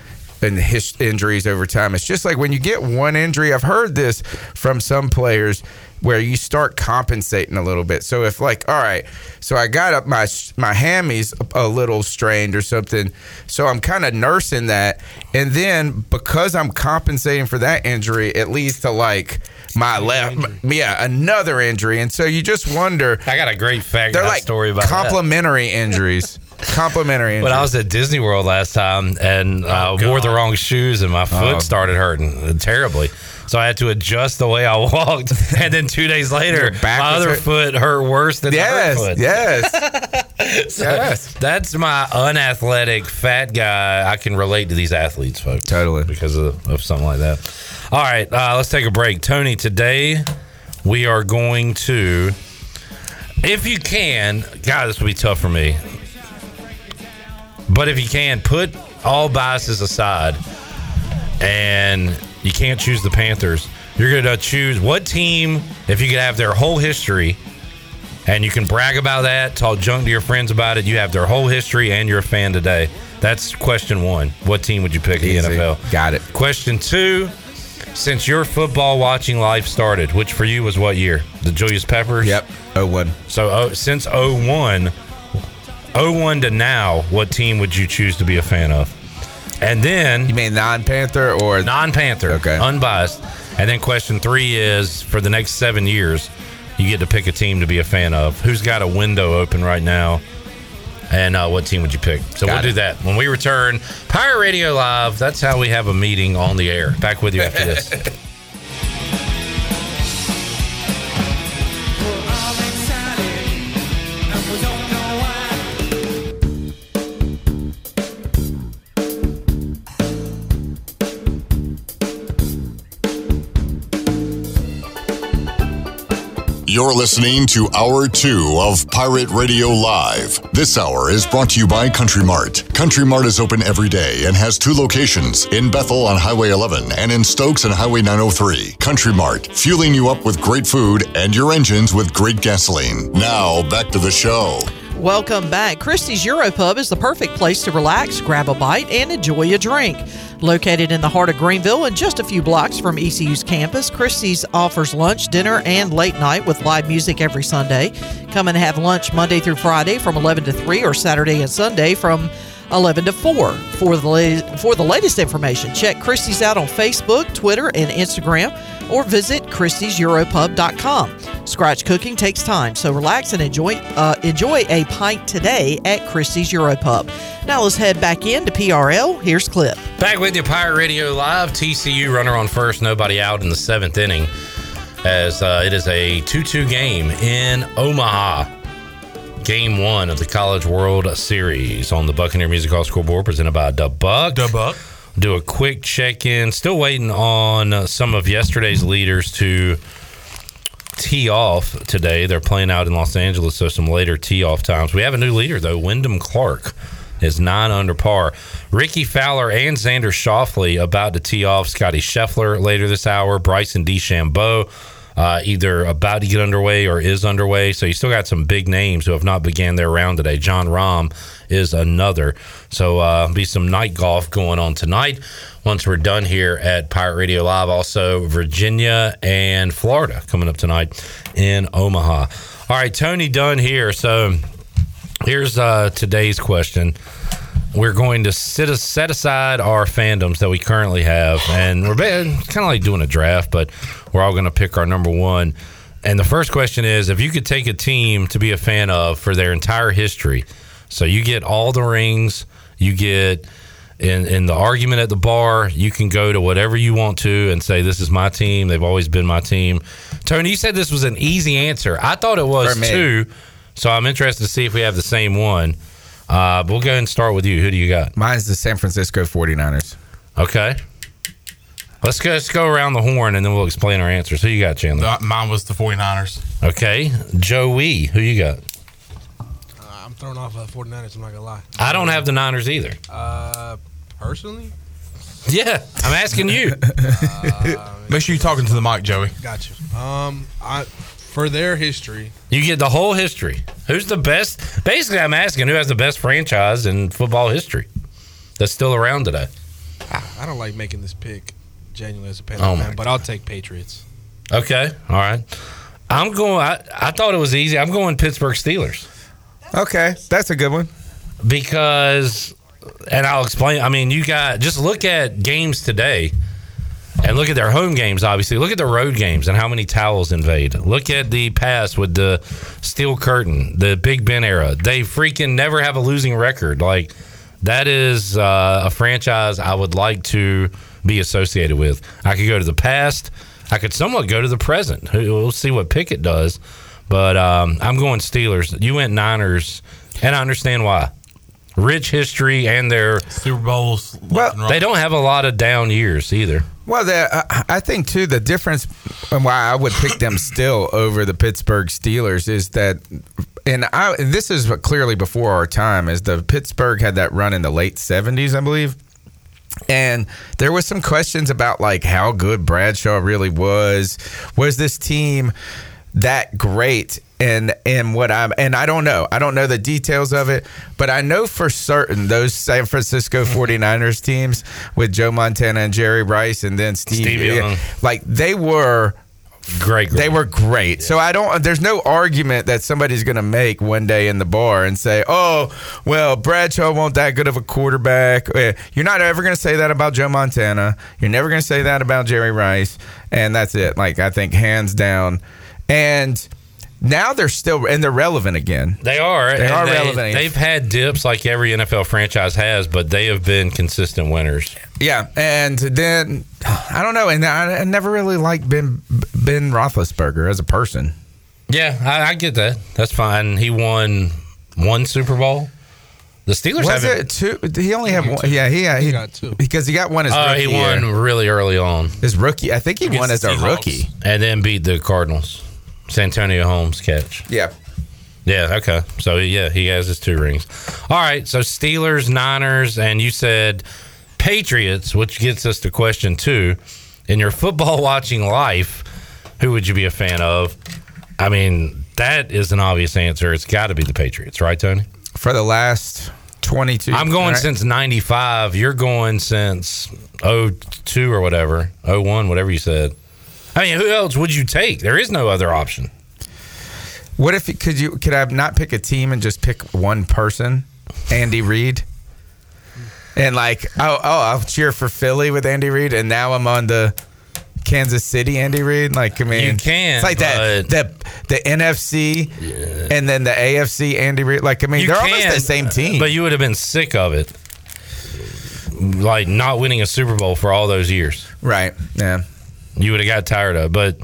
and his injuries over time, it's just like when you get one injury. I've heard this from some players where you start compensating a little bit. So if like, all right, so I got up my my hammies a little strained or something, so I'm kind of nursing that, and then because I'm compensating for that injury, it leads to like my left, yeah, another injury, and so you just wonder. I got a great fact. They're like story about that. complementary injuries. Complimentary injuries. When I was at Disney World last time and uh, wore the wrong shoes and my foot Oh. started hurting terribly. So I had to adjust the way I walked. And then two days later, my other hurt? foot hurt worse than Yes, the hurt foot. yes. So Yes. That's my unathletic fat guy. I can relate to these athletes, folks. Totally. Because of, of something like that. All right, uh, let's take a break. Tony, today we are going to, if you can, God, this will be tough for me. But if you can, put all biases aside and you can't choose the Panthers. You're going to choose what team, if you could have their whole history, and you can brag about that, talk junk to your friends about it. You have their whole history, and you're a fan today. That's question one. What team would you pick in the NFL? Got it. Question two. Since your football watching life started, which for you was what year? The Julius Peppers? Yep. 01. So oh, since 01, 01 to now, what team would you choose to be a fan of? And then You mean non-Panther or non-Panther, Okay. unbiased. And then question three is for the next seven years, you get to pick a team to be a fan of. Who's got a window open right now? And uh, what team would you pick? So we'll Got do that when we return. Pirate Radio Live. That's how we have a meeting on the air. Back with you after this. You're listening to Hour 2 of Pirate Radio Live. This hour is brought to you by Country Mart. Country Mart is open every day and has two locations in Bethel on Highway 11 and in Stokes on Highway 903. Country Mart, fueling you up with great food and your engines with great gasoline. Now, back to the show. Welcome back. Christie's Europub is the perfect place to relax, grab a bite, and enjoy a drink. Located in the heart of Greenville and just a few blocks from ECU's campus, Christie's offers lunch, dinner, and late night with live music every Sunday. Come and have lunch Monday through Friday from 11 to 3 or Saturday and Sunday from 11 to 4. For the, la- for the latest information, check Christie's out on Facebook, Twitter, and Instagram or visit christieseuropub.com. Scratch cooking takes time, so relax and enjoy uh, enjoy a pint today at Christie's Europub. Now let's head back into PRL. Here's Clip. Back with you, Pirate Radio Live. TCU runner on first, nobody out in the seventh inning, as uh, it is a 2 2 game in Omaha. Game one of the College World Series on the Buccaneer Music Hall scoreboard, presented by Da Buck. Da Buck. Do a quick check in. Still waiting on uh, some of yesterday's leaders to tee off today. They're playing out in Los Angeles, so some later tee off times. We have a new leader though. Wyndham Clark is nine under par. Rickie Fowler and Xander Schauffele about to tee off. Scottie Scheffler later this hour. Bryson DeChambeau uh, either about to get underway or is underway. So you still got some big names who have not began their round today. Jon Rahm is another. So uh, be some night golf going on tonight. Once we're done here at Pirate Radio Live, also Virginia and Florida coming up tonight in Omaha. All right, Tony Dunn here. So here's uh, today's question. We're going to sit set aside our fandoms that we currently have, and we're kind of like doing a draft, but we're all going to pick our number one. And the first question is: If you could take a team to be a fan of for their entire history, so you get all the rings, you get in in the argument at the bar, you can go to whatever you want to and say, "This is my team. They've always been my team." Tony, you said this was an easy answer. I thought it was too. So I'm interested to see if we have the same one. Uh, we'll go ahead and start with you. Who do you got? Mine's the San Francisco 49ers. Okay. Let's go, let's go around the horn and then we'll explain our answers. Who you got, Chandler? Uh, Mine was the 49ers. Okay. Joey, who you got? I'm thrown off of 49ers. I'm not gonna lie. I don't have the Niners either. Uh, personally, Yeah, I'm asking you. Make sure you're talking to the mic, Joey. got you. Um, I for their history, You get the whole history. Who's the best? Basically, I'm asking who has the best franchise in football history that's still around today. I don't like making this pick genuinely as a Panther Oh, my fan, but I'll take Patriots. Okay, all right. I'm going. I, I thought it was easy. I'm going Pittsburgh Steelers. Okay, that's a good one. Because, and I'll explain. I mean, you got just look at games today, and look at their home games. Obviously, look at the road games and how many towels invade. Look at the past with the steel curtain, the Big Ben era. They freaking never have a losing record. Like that is uh, a franchise I would like to be associated with. I could go to the past. I could somewhat go to the present. We'll see what Pickett does. But um, I'm going Steelers. You went Niners, and I understand why. Rich history and their Super Bowls. Well, they don't have a lot of down years either. Well, the, I- I think too the difference and why I would pick them still over the Pittsburgh Steelers is that, and I and this is clearly before our time, is the Pittsburgh had that run in the late seventies, I believe. And there was some questions about like how good Bradshaw really was. Was this team that great? And and what I'm and I don't know. I don't know the details of it, but I know for certain those San Francisco mm-hmm. 49ers teams with Joe Montana and Jerry Rice and then Steve, Steve Young. like they were great, They were great. So I don't. There's no argument that somebody's going to make one day in the bar and say, "Oh, well, Bradshaw won't that good of a quarterback." Eh, You're not ever going to say that about Joe Montana. You're never going to say that about Jerry Rice, and that's it. Like I think hands down, and. Now they're still and they're relevant again. They are. They and are relevant. They've had dips like every NFL franchise has, but they have been consistent winners. Yeah, and then I don't know, and I, I never really liked Ben Ben Roethlisberger as a person. Yeah, I, I get that. That's fine. He won one Super Bowl. The Steelers Was haven't. it two? He only had one. Yeah, he, uh, he, got two because he got one as Oh, rookie. he won year. really early on. His rookie, I think he won as a rookie. and then beat the Cardinals. Santonio Holmes catch. Yeah. Yeah. Okay. So yeah, he has his two rings. All right. So Steelers, Niners, and you said Patriots, which gets us to question two. In your football watching life, who would you be a fan of? I mean, that is an obvious answer. It's got to be the Patriots, right, Tony? For the last 22. I'm going right? since 95. You're going since 02 or whatever, 01, whatever you said. I mean, who else would you take? There is no other option. What if could you could I not pick a team and just pick one person? Andy Reid. And like, oh, oh, I'll cheer for Philly with Andy Reid, and now I'm on the Kansas City Andy Reid. Like, I mean, You can, It's like that the the NFC and then the AFC Andy Reid. Like, I mean, You they're almost the same uh, team. But you would have been sick of it. Like not winning a Super Bowl for all those years. Right. Yeah. You would have got tired of. But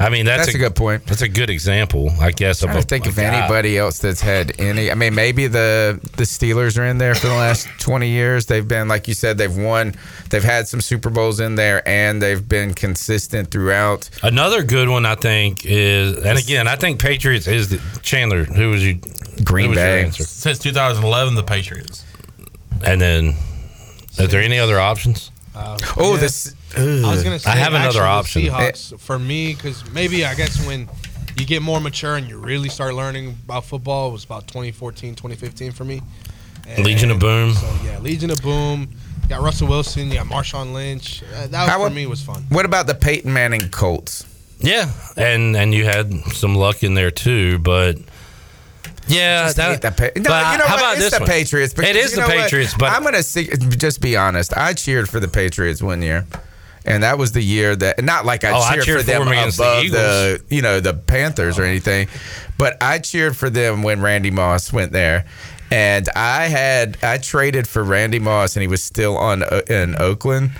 I mean, that's, That's a good point. That's a good example, I guess. Of trying a, think a of guy. anybody else that's had any. I mean, maybe the the Steelers are in there for the last twenty years. They've been, like you said, they've won. They've had some Super Bowls in there, and they've been consistent throughout. Another good one, I think, is, and again, I think Patriots is the, Chandler. Who was you? Green was your Bay. answer? Since 2011, the Patriots. And then, is there any other options? Uh, Oh, yeah. this. I was gonna say I have another option. Seahawks for me because maybe I guess when you get more mature and you really start learning about football, it was about 2014, 2015 for me. And Legion of Boom. So yeah, Legion of Boom. You got Russell Wilson. You got Marshawn Lynch. Uh, that How for me was fun. What about the Peyton Manning Colts? Yeah, and and you had some luck in there too, but yeah, Just that, the Pa- no, but you know how what? about it's this the one? Patriots. It because is the know what? Patriots, but I'm gonna see, just be honest. I cheered for the Patriots one year, and that was the year that not like I Oh, I cheered, cheered for them against the above the, you know the Panthers or anything, but I cheered for them when Randy Moss went there. And I had I traded for Randy Moss, and he was still on uh, in Oakland,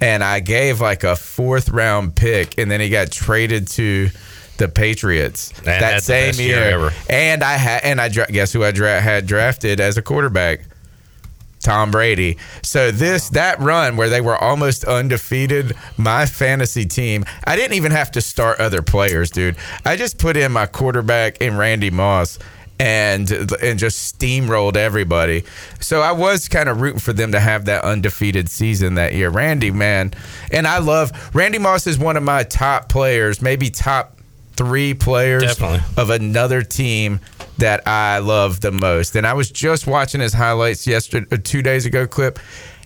and I gave like a fourth round pick, and then he got traded to the Patriots had that same year year. And I had and I dra- guess who I dra- had drafted as a quarterback. Tom Brady. So this that run where they were almost undefeated, my fantasy team, I didn't even have to start other players, dude. I just put in my quarterback in Randy Moss and and just steamrolled everybody. So I was kind of rooting for them to have that undefeated season that year. Randy, man, and I love Randy Moss is one of my top players, maybe top three players Definitely. of another team that I love the most. And I was just watching his highlights yesterday, uh, two days ago clip.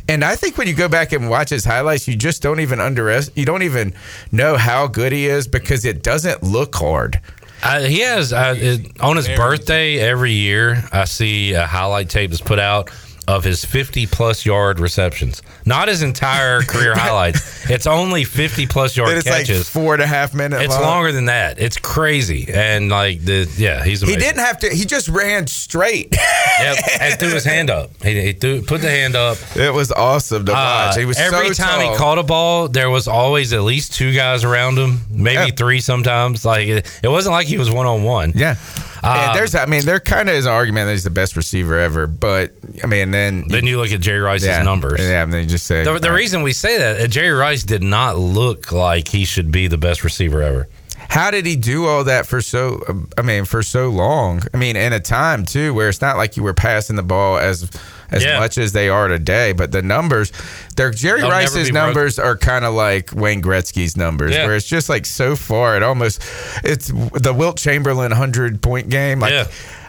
And I think when you go back and watch his highlights, you just don't even underestimate. You don't even know how good he is because it doesn't look hard. Uh, he has uh, it, on his birthday every year. I see a highlight tape that's put out of his 50 plus yard receptions. Not his entire career highlights. It's only 50 plus yard it's like catches. four and a half minutes. it's long. longer than that. It's crazy. And like the yeah, he's He didn't have to. He just ran straight. Yep, and threw his hand up. He, he threw, put the hand up. It was awesome to watch. Uh, he was every so time tall. he caught a ball, there was always at least two guys around him, maybe Yeah. three sometimes. Like it, it wasn't like he was one on one. Yeah. Um, and there's, I mean, there kind of is an argument that he's the best receiver ever, but I mean, then Then you look at Jerry Rice's yeah, numbers. Yeah, and then you just say The, the reason we say that, uh, Jerry Rice did not look like he should be the best receiver ever. how did he do all that for so? I mean, for so long. I mean, in a time too where it's not like you were passing the ball as as Yeah. much as they are today, but the numbers, they're Jerry They'll Rice's be numbers are kind of like Wayne Gretzky's numbers, Yeah. where it's just like so far. It almost it's the Wilt Chamberlain hundred point game. Like Yeah.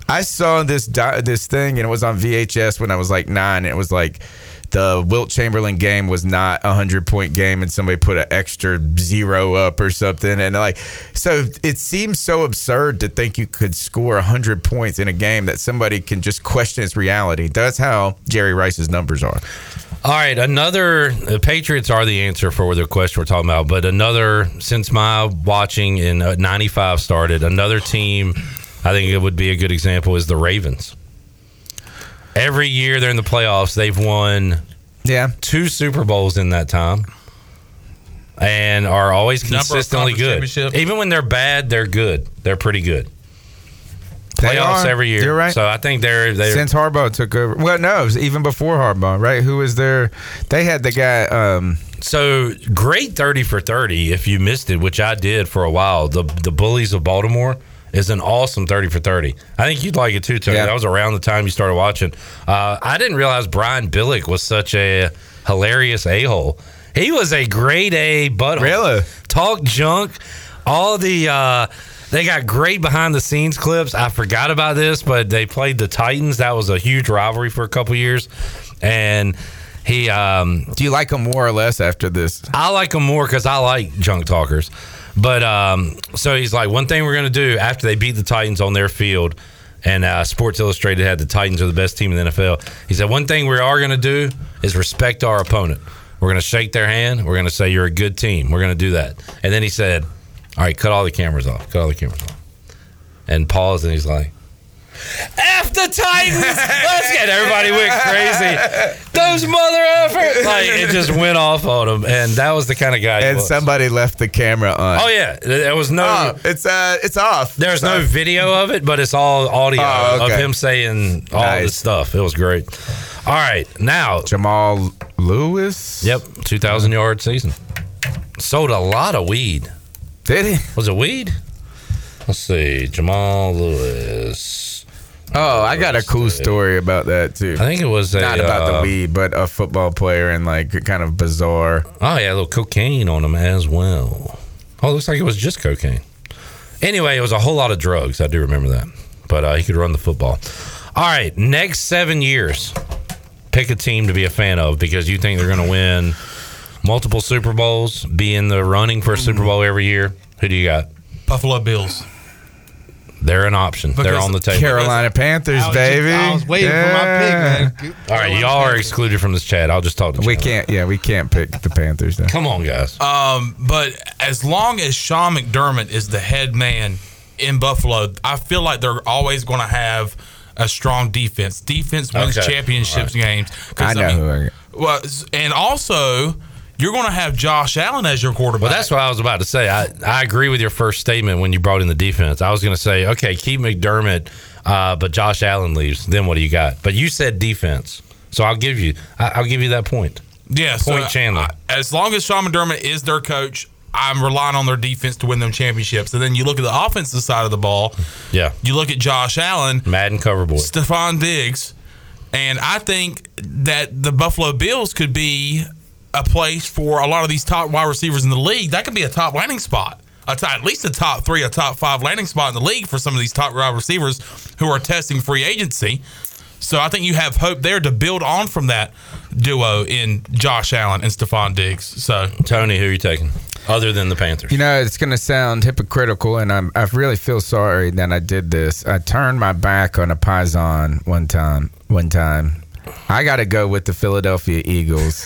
I saw this di- this thing and it was on VHS when I was like nine. It was like the Wilt Chamberlain game was not a hundred point game, and somebody put an extra zero up or something, and like so it seems so absurd to think you could score a hundred points in a game that somebody can just question its reality. That's how Jerry Rice's numbers are. All right, another the Patriots are the answer for the question we're talking about, but another since my watching in uh, '95 started, another team I think it would be a good example is the Ravens. Every year they're in the playoffs, they've won yeah two Super Bowls in that time, and are always Number consistently good. Even when they're bad, they're good. They're pretty good. They Playoffs are. every year. You're right. So I think they're they're Since Harbaugh took over, well, no, it was even before Harbaugh, right? Who was there? They had the guy. Um, So great thirty for thirty. If you missed it, which I did for a while, the the Bullies of Baltimore is an awesome thirty for thirty. I think you'd like it too, Tony. Yeah. That was around the time you started watching. Uh, I didn't realize Brian Billick was such a hilarious a hole. He was a grade A butthole. Really? Talk junk. All the uh, they got great behind the scenes clips. I forgot about this, but they played the Titans. That was a huge rivalry for a couple years, and. He um do you like him more or less after this? I like him more because I like junk talkers. But um, so he's like, one thing we're going to do after they beat the Titans on their field, and uh, Sports Illustrated had the Titans are the best team in the NFL. He said, one thing we are going to do is respect our opponent. We're going to shake their hand. We're going to say, you're a good team. We're going to do that. And then he said, all right, cut all the cameras off. Cut all the cameras off. And paused, and he's like, F the Titans. Let's get everybody went crazy. Those mother effort. Like it just went off on him, and that was the kind of guy. And was. somebody left the camera on. Oh yeah, there was no. Oh, it's uh, it's off. There's no video of it, but it's all audio Oh, of him saying all Nice. this stuff. It was great. All right, now Jamal Lewis. Yep, two thousand yard season. Sold a lot of weed. Did he? Was it weed? Let's see, Jamal Lewis. Oh, I got a cool story about that too. I think it was a, not about uh, the weed, but a football player and like kind of bizarre. Oh yeah, a little cocaine on him as well. Oh, it looks like it was just cocaine. Anyway, it was a whole lot of drugs. I do remember that. But uh, he could run the football. All right, next seven years, pick a team to be a fan of because you think they're going to win multiple Super Bowls, be in the running for a Super Bowl every year. Who do you got? Buffalo Bills. They're an option. They're on the table. Carolina Panthers, I was just- baby. I was waiting for my pick, man. All right, y'all are excluded from this chat. I'll just talk to We Chandler. can't. Yeah, we can't pick the Panthers. Though. Come on, guys. Um, but as long as Sean McDermott is the head man in Buffalo, I feel like they're always going to have a strong defense. Defense wins Okay. championships All right. games. 'Cause, I know mean, who I- Well, and also you're going to have Josh Allen as your quarterback. Well, that's what I was about to say. I, I agree with your first statement when you brought in the defense. I was going to say, okay, keep McDermott, uh, but Josh Allen leaves. Then what do you got? But you said defense, so I'll give you I, I'll give you that point. Yeah, so Point Chandler. I- as long as Sean McDermott is their coach, I'm relying on their defense to win them championships. And then you look at the offensive side of the ball. Yeah, You look at Josh Allen, Madden cover boy. Stefon Diggs, and I think that the Buffalo Bills could be a place for a lot of these top wide receivers in the league. That could be a top landing spot. A at least a top three, a top five landing spot in the league for some of these top wide receivers who are testing free agency. So I think you have hope there to build on from that duo in Josh Allen and Stefon Diggs. So Tony, who are you taking? Other than the Panthers. You know, it's going to sound hypocritical, and I'm, I really feel sorry that I did this. I turned my back on a Paisan one time. One time, I got to go with the Philadelphia Eagles.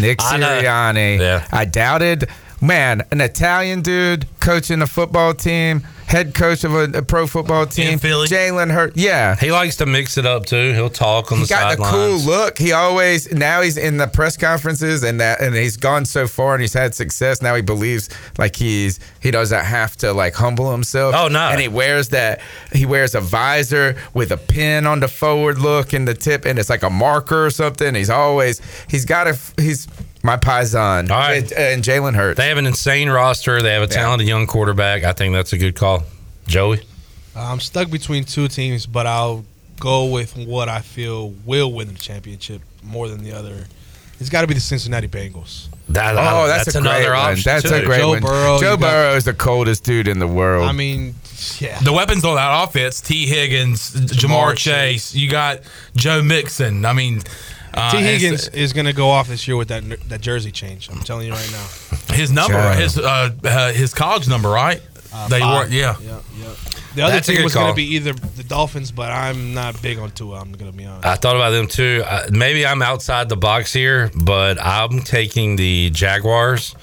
Nick I. Sirianni. Yeah. I doubted, man, an Italian dude coaching a football team, head coach of a, a pro football team. Jalen Hurt. Yeah. He likes to mix it up too. He'll talk on the stuff. He the got the sidelines. cool look. He always now he's in the press conferences and that and he's gone so far and he's had success. Now he believes like he's he doesn't have to like humble himself. Oh, no. And he wears that he wears a visor with a pin on the forward look and the tip and it's like a marker or something. He's always he's got a he's my paisan. All right. And, uh, and Jalen Hurts. They have an insane roster. They have a talented young quarterback. I think that's a good call. Joey. I'm stuck between two teams, but I'll go with what I feel will win the championship more than the other. It's got to be the Cincinnati Bengals. That, Oh, uh, that's, a great one. That's a great Joe one. Burrow, Joe you got- Burrow is the coldest dude in the world. I mean, yeah. the weapons on that offense: Tee Higgins, Ja'Marr, Chase. You got Joe Mixon. I mean, uh, Tee and Higgins is going to go off this year with that that jersey change. I'm telling you right now. his number, Joe. his uh, uh, his college number, right? they five. were, yeah. The other That's a team good was going call. to be either the Dolphins, but I'm not big on Tua. I'm going to be honest. I thought about them too. Uh, maybe I'm outside the box here, but I'm taking the Jaguars.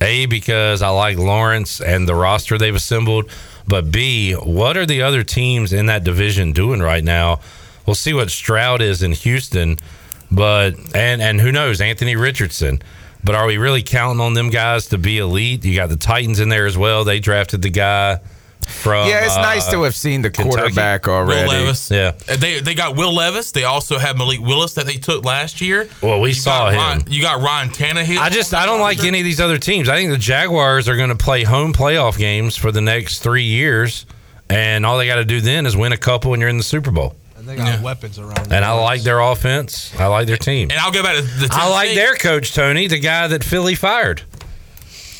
A because I like Lawrence and the roster they've assembled, but B, what are the other teams in that division doing right now? We'll see what Stroud is in Houston, but and and who knows Anthony Richardson. But are we really counting on them guys to be elite? You got the Titans in there as well. They drafted the guy from yeah, it's nice uh, to have seen the Kentucky. quarterback already. Will Levis. Yeah. Uh, They they got Will Levis. They also have Malik Willis that they took last year. Well, we You saw him. Ryan, you got Ryan Tannehill. I just I don't like any of these other teams. I think the Jaguars are going to play home playoff games for the next three years, and all they got to do then is win a couple, and you're in the Super Bowl. And they got weapons around. And I like their offense. I like their team. And I'll go back to the. I like Tennessee- their coach Tony, the guy that Philly fired.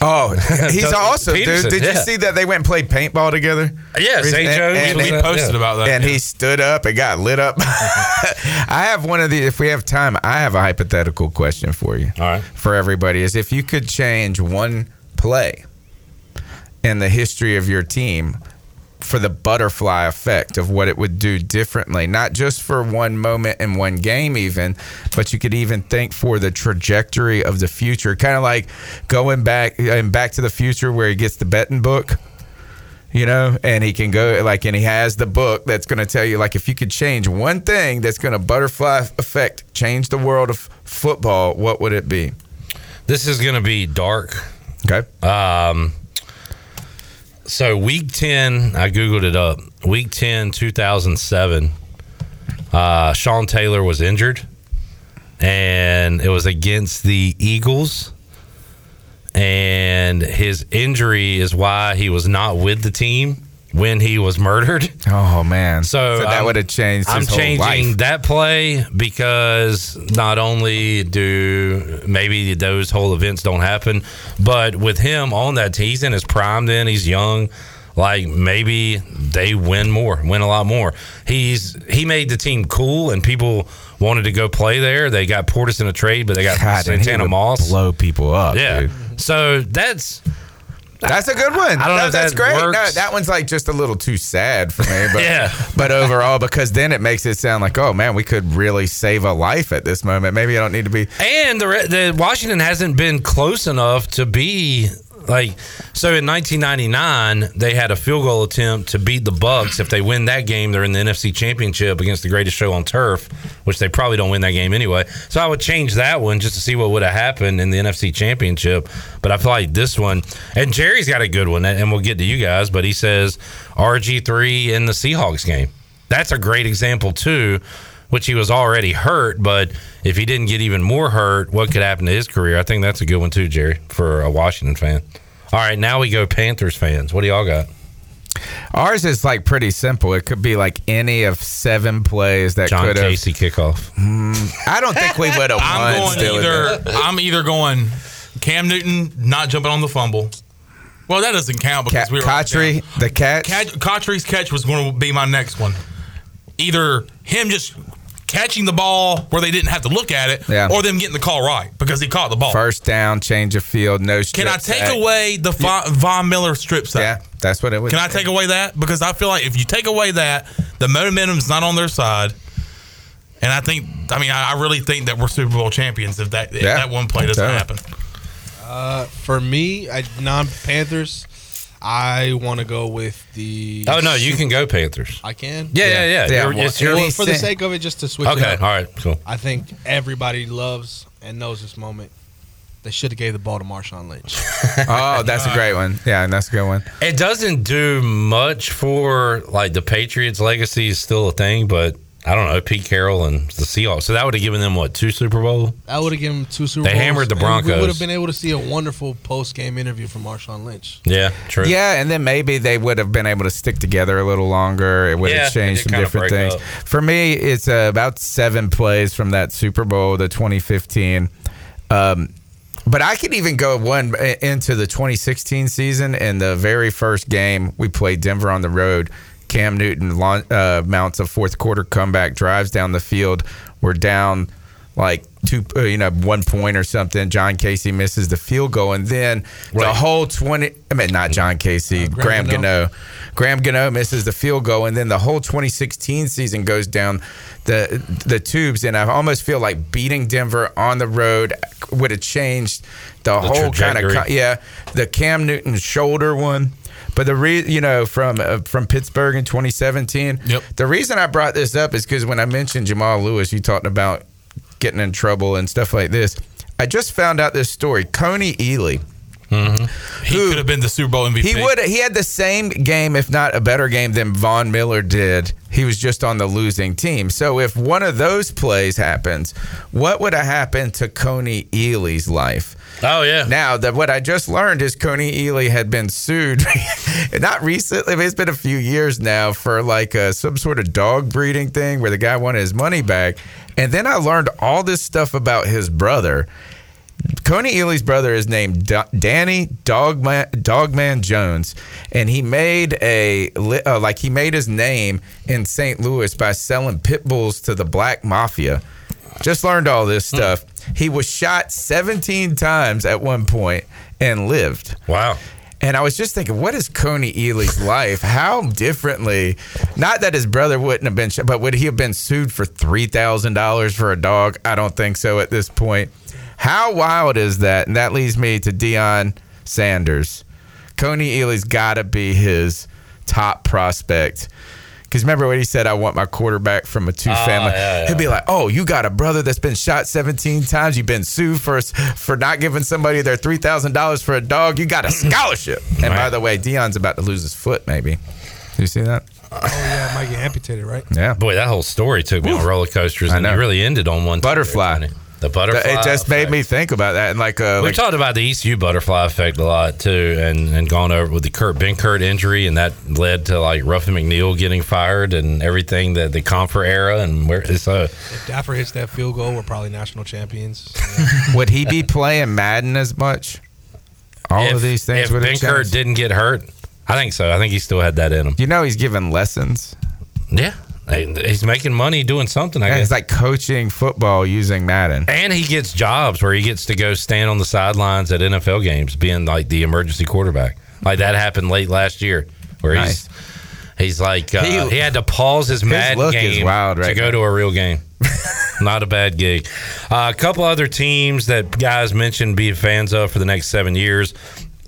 Oh, he's awesome, Pederson, dude. Did yeah. you see that they went and played paintball together? Yeah, St. And- Joe's. and we they- posted about that, And yeah. he stood up and got lit up. I have one of the. If we have time, I have a hypothetical question for you. All right. For everybody, is if you could change one play in the history of your team for the butterfly effect of what it would do differently, not just for one moment in one game, even, but you could even think for the trajectory of the future. Kind of like going back and Back to the Future, where he gets the betting book. you know, and he can go like, and he has the book that's going to tell you like if you could change one thing that's going to butterfly effect change the world of football, what would it be? This is going to be dark. Okay. Um. So week ten, I googled it up. Week 10, 2007, uh, Sean Taylor was injured, and it was against the Eagles. And his injury is why he was not with the team when he was murdered. Oh man! So, So that would have changed I'm changing life. that play because not only do maybe those whole events don't happen, but with him on that team, he's in his prime. Then he's young. Like maybe they win more, win a lot more. He's he made the team cool, and people wanted to go play there. They got Portis in a trade, but they got God, Santana Moss. blow people up. Yeah. dude. So that's That's a good one. I don't know if that's that great. No, that one's like just a little too sad for me. But, Yeah. But overall, because then it makes it sound like, oh man, we could really save a life at this moment. Maybe I don't need to be. And the, the Washington hasn't been close enough to be like so in 1999 they had a field goal attempt to beat the Bucks. If they win that game they're in the NFC championship against the greatest show on turf which they probably don't win that game anyway. So I would change that one just to see what would have happened in the NFC championship. But I feel like this one and Jerry's got a good one and we'll get to you guys but he says RG3 in the Seahawks game. That's a great example too which he was already hurt. But if he didn't get even more hurt, what could happen to his career? I think that's a good one too, Jerry, for a Washington fan. All right, now we go Panthers fans. What do y'all got? Ours is like pretty simple. It could be like any of seven plays that John could have. Kasay kickoff. Hmm, I don't think we would have I'm won. going either. I'm either going Cam Newton not jumping on the fumble. Well, that doesn't count because we were Cotchery, the catch. Catch, Cotchery's catch was going to be my next one. Either him just catching the ball where they didn't have to look at it, Yeah. or them getting the call right because he caught the ball. First down, change of field, no strip Can I take sack. away the Von, Von Miller strip sack? Yeah, that's what it was. Can I take away that? Because I feel like if you take away that, the momentum's not on their side. And I think, I mean, I I really think that we're Super Bowl champions if that if Yeah, that one play doesn't happen. Uh, for me, I, non-Panthers, I want to go with the. Oh no, you can go Panthers. I can. Yeah, yeah, yeah. Yeah, You're- well, it's your Well, for the sake of it, just to switch. Okay, it up, all right, cool. I think everybody loves and knows this moment. They should have gave the ball to Marshawn Lynch. oh, that's a great one. Yeah, and that's a good one. It doesn't do much for like the Patriots' legacy is still a thing, but I don't know Pete Carroll and the Seahawks. So that would have given them what two Super Bowl? I would have given them two Super Bowls. They Bowls. hammered the and We would have been able to see a wonderful post-game interview from Marshawn Lynch. Yeah, true. Yeah, and then maybe they would have been able to stick together a little longer. It would Yeah, have changed some different things. up. For me, it's uh, about seven plays from that Super Bowl, the 2015. Um, but I could even go one uh, into the 2016 season. In the very first game, we played Denver on the road. Cam Newton uh, mounts a fourth quarter comeback, drives down the field. We're down like two, uh, you know, one point or something. John Kasay misses the field goal, and then the whole 20. I mean, not John Kasay, Graham, Graham Gano. Graham Gano misses the field goal, and then the whole 2016 season goes down the the tubes. And I almost feel like beating Denver on the road would have changed the, whole kind of yeah, the Cam Newton shoulder one. But the re you know from uh, from Pittsburgh in 2017. Yep. The reason I brought this up is because when I mentioned Jamal Lewis, you talked about getting in trouble and stuff like this. I just found out this story. Kony Ealy. He could have been the Super Bowl MVP. He would. He had the same game, if not a better game, than Von Miller did. He was just on the losing team. So if one of those plays happens, what would have happened to Kony Ealy's life? Oh yeah. Now that what I just learned is Kony Ealy had been sued, not recently. It's been a few years now for like uh, some sort of dog breeding thing where the guy wanted his money back. And then I learned all this stuff about his brother. Kony Ealy's brother is named Danny Dogman Dogman Jones, and he made a uh, like he made his name in St. Louis by selling pit bulls to the black mafia. Just learned all this hmm. stuff. He was shot 17 times at one point and lived. Wow. And I was just thinking, what is Kony Ealy's life? How differently? Not that his brother wouldn't have been, shot, but would he have been sued for three thousand dollars for a dog? I don't think so at this point. How wild is that? And that leads me to Deion Sanders. Kony Ealy's got to be his top prospect. Because remember what he said, I want my quarterback from a two ah, family. Oh, yeah, yeah. He'd be like, "Oh, you got a brother that's been shot 17 times. You've been sued for for not giving somebody their three thousand dollars for a dog. You got a scholarship." and by the way, Deion's about to lose his foot. Maybe. Did you see that? Oh yeah, it might get amputated, right? Yeah. Boy, that whole story took me on roller coasters, and it really ended on one butterfly. The butterfly. It just made me think about that. And like, uh, we like talked about the ECU butterfly effect a lot too, and and gone over with the Kurt Ben Kurt injury, and that led to like Ruffin McNeill getting fired and everything that the Confer era, and where so If Daffer hits that field goal, we're probably national champions. would he be playing Madden as much? All if, of these things If would Ben have Kurt didn't get hurt, I think so. I think he still had that in him. You know, he's giving lessons. Yeah, he's making money doing something. I Yeah, guess. he's like coaching football using Madden. And he gets jobs where he gets to go stand on the sidelines at NFL games, being like the emergency quarterback. Like that happened late last year, where Nice. he's he's like uh, he, He- had to pause his, his Madden game wild to go now. to a real game. Not a bad gig. Uh, a couple other teams that guys mentioned being fans of for the next seven years.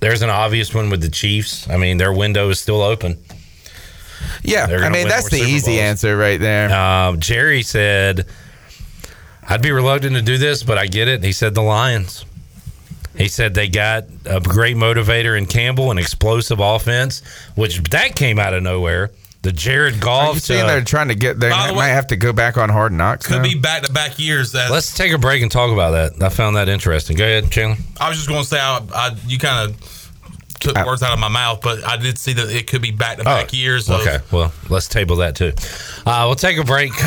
There's an obvious one with the Chiefs. I mean, their window is still open. Yeah, I mean that's the Super easy Bowls. answer right there. Um, Jerry said, I'd be reluctant to do this, but I get it. He said the Lions. He said they got a great motivator in Campbell, an explosive offense, which that came out of nowhere. The Jared Are Goff. you saying to- they're trying to get? There they the might way- have to go back on Hard Knocks. Could now? be back to back years. That Let's take a break and talk about that. I found that interesting. Go ahead, Chandler. I was just going to say, I, I, you kind of took words out of my mouth, but I did see that it could be back to back years. Of, Oh, Okay, well, let's table that too. Uh, we'll take a break.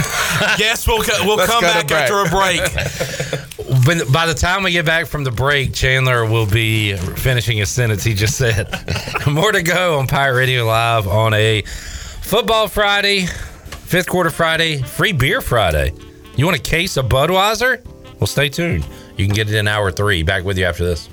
Yes, we'll we'll Let's come back after a break. When, by the time we get back from the break, Chandler will be finishing a sentence he just said. More to go on Pirate Radio Live on a football Friday, fifth quarter Friday, free beer Friday. You want a case of Budweiser? Well, stay tuned. You can get it in hour three. Back with you after this.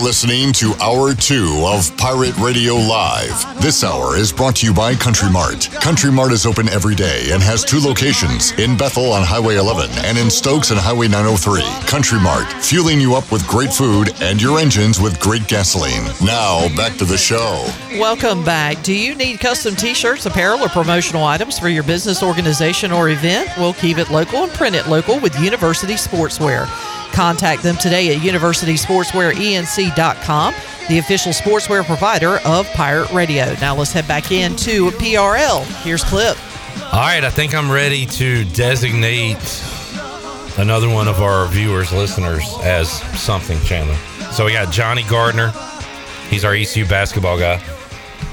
Listening to Hour 2 of Pirate Radio Live. This hour is brought to you by Country Mart. Country Mart is open every day and has two locations in Bethel on Highway 11 and in Stokes on Highway 903. Country Mart, fueling you up with great food and your engines with great gasoline. Now, back to the show. Welcome back. Do you need custom t shirts, apparel, or promotional items for your business, organization, or event? We'll keep it local and print it local with University Sportswear. Contact them today at universitysportswearenc.com, the official sportswear provider of Pirate Radio. Now let's head back into PRL. Here's Clip. All right, I think I'm ready to designate another one of our viewers, listeners, as something, Chandler. So we got Johnny Gardner. He's our ECU basketball guy.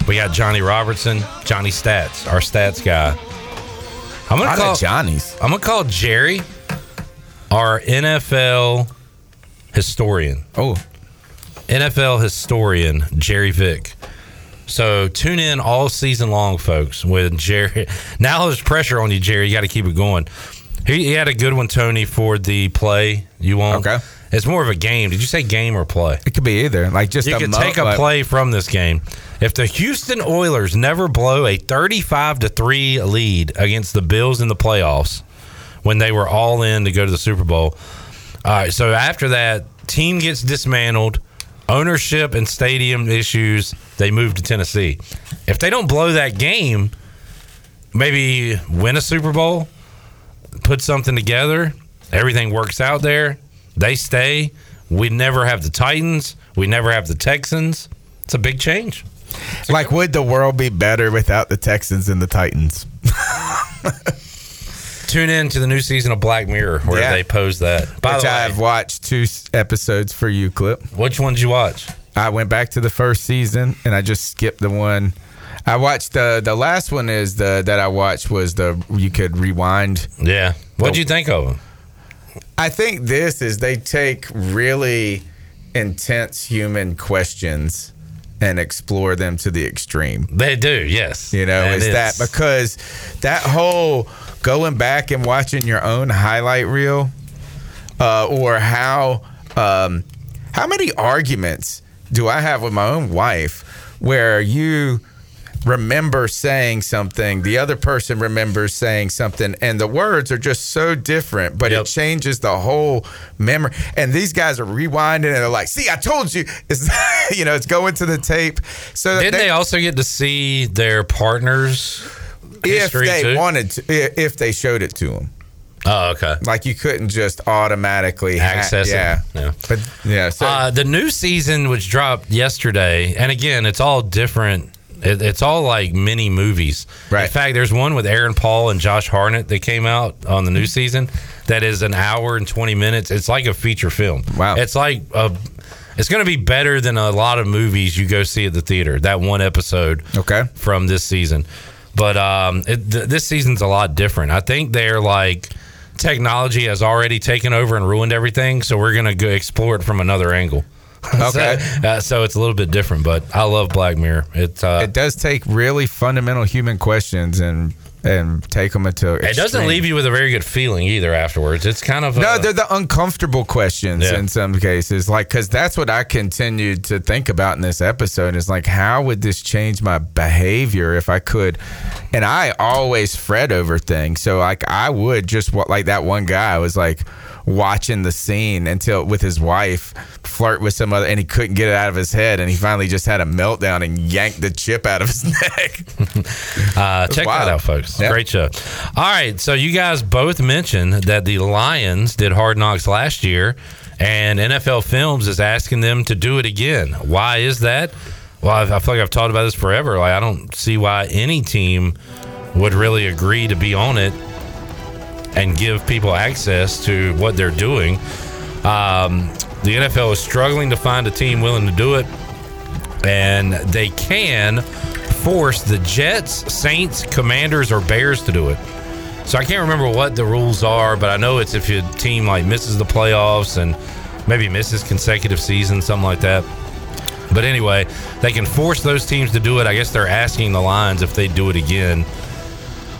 We got Johnny Robertson, Johnny Stats, our stats guy. I'm gonna Lot call Johnny's. I'm gonna call Jerry our NFL historian. Oh, NFL historian Jerry Vick. So tune in all season long, folks. With Jerry, now there's pressure on you, Jerry. You got to keep it going. He, he had a good one, Tony, for the play. You want? Okay. It's more of a game. Did you say game or play? It could be either. Like just you a could mo- take a play from this game. If the Houston Oilers never blow a 35 to 3 lead against the Bills in the playoffs when they were all in to go to the Super Bowl. All right, so after that, team gets dismantled, ownership and stadium issues, they move to Tennessee. If they don't blow that game, maybe win a Super Bowl, put something together, everything works out there, they stay. We never have the Titans, we never have the Texans. It's a big change. Like, would the world be better without the Texans and the Titans? Tune in to the new season of Black Mirror where Yeah. they pose that. By Which the way, I've watched two episodes for you, Clip. Which ones you watch? I went back to the first season and I just skipped the one. I watched the the last one is the that I watched was the you could rewind. Yeah. What'd you think of them? I think this is they take really intense human questions and explore them to the extreme. They do, yes. You know, is that because that whole going back and watching your own highlight reel, uh, or how um, how many arguments do I have with my own wife where you remember saying something, the other person remembers saying something, and the words are just so different, but it changes the whole memory. And these guys are rewinding and they're like, "See, I told you." It's you know, it's going to the tape. So Didn't they also get to see their partners? If they too? wanted to, if they showed it to them. Oh, okay. Like you couldn't just automatically ha- access yeah. it. Yeah. But yeah, so uh, the new season which dropped yesterday, and again, it's all different. It, it's all like mini movies. Right. In fact, there's one with Aaron Paul and Josh Hartnett that came out on the new season. That is an hour and 20 minutes. It's like a feature film. Wow. It's like a. It's going to be better than a lot of movies you go see at the theater. That one episode. Okay. From this season, but um, it, th- this season's a lot different. I think they're like technology has already taken over and ruined everything. So we're going to go explore it from another angle. Okay. so, uh, so it's a little bit different, but I love Black Mirror. It's uh, it does take really fundamental human questions and and take them until it doesn't leave you with a very good feeling either afterwards. It's kind of No, uh, they're the uncomfortable questions Yeah. in some cases. Like, because that's what I continued to think about in this episode is like, how would this change my behavior if I could? And I always fret over things. So, like, I would just what, like that one guy was like watching the scene until with his wife flirt with some other, and he couldn't get it out of his head. And he finally just had a meltdown and yanked the chip out of his neck. Uh, check wild. that out, folks. Yeah. Great show. All right, so you guys both mentioned that the Lions did Hard Knocks last year, and NFL Films is asking them to do it again. Why is that? Well, I I feel like I've talked about this forever. Like, I don't see why any team would really agree to be on it and give people access to what they're doing. Um, the NFL is struggling to find a team willing to do it, and they can force the Jets, Saints, Commanders, or Bears to do it. So I can't remember what the rules are, but I know it's if your team like misses the playoffs and maybe misses consecutive seasons, something like that. But anyway, they can force those teams to do it. I guess they're asking the Lions if they do it again.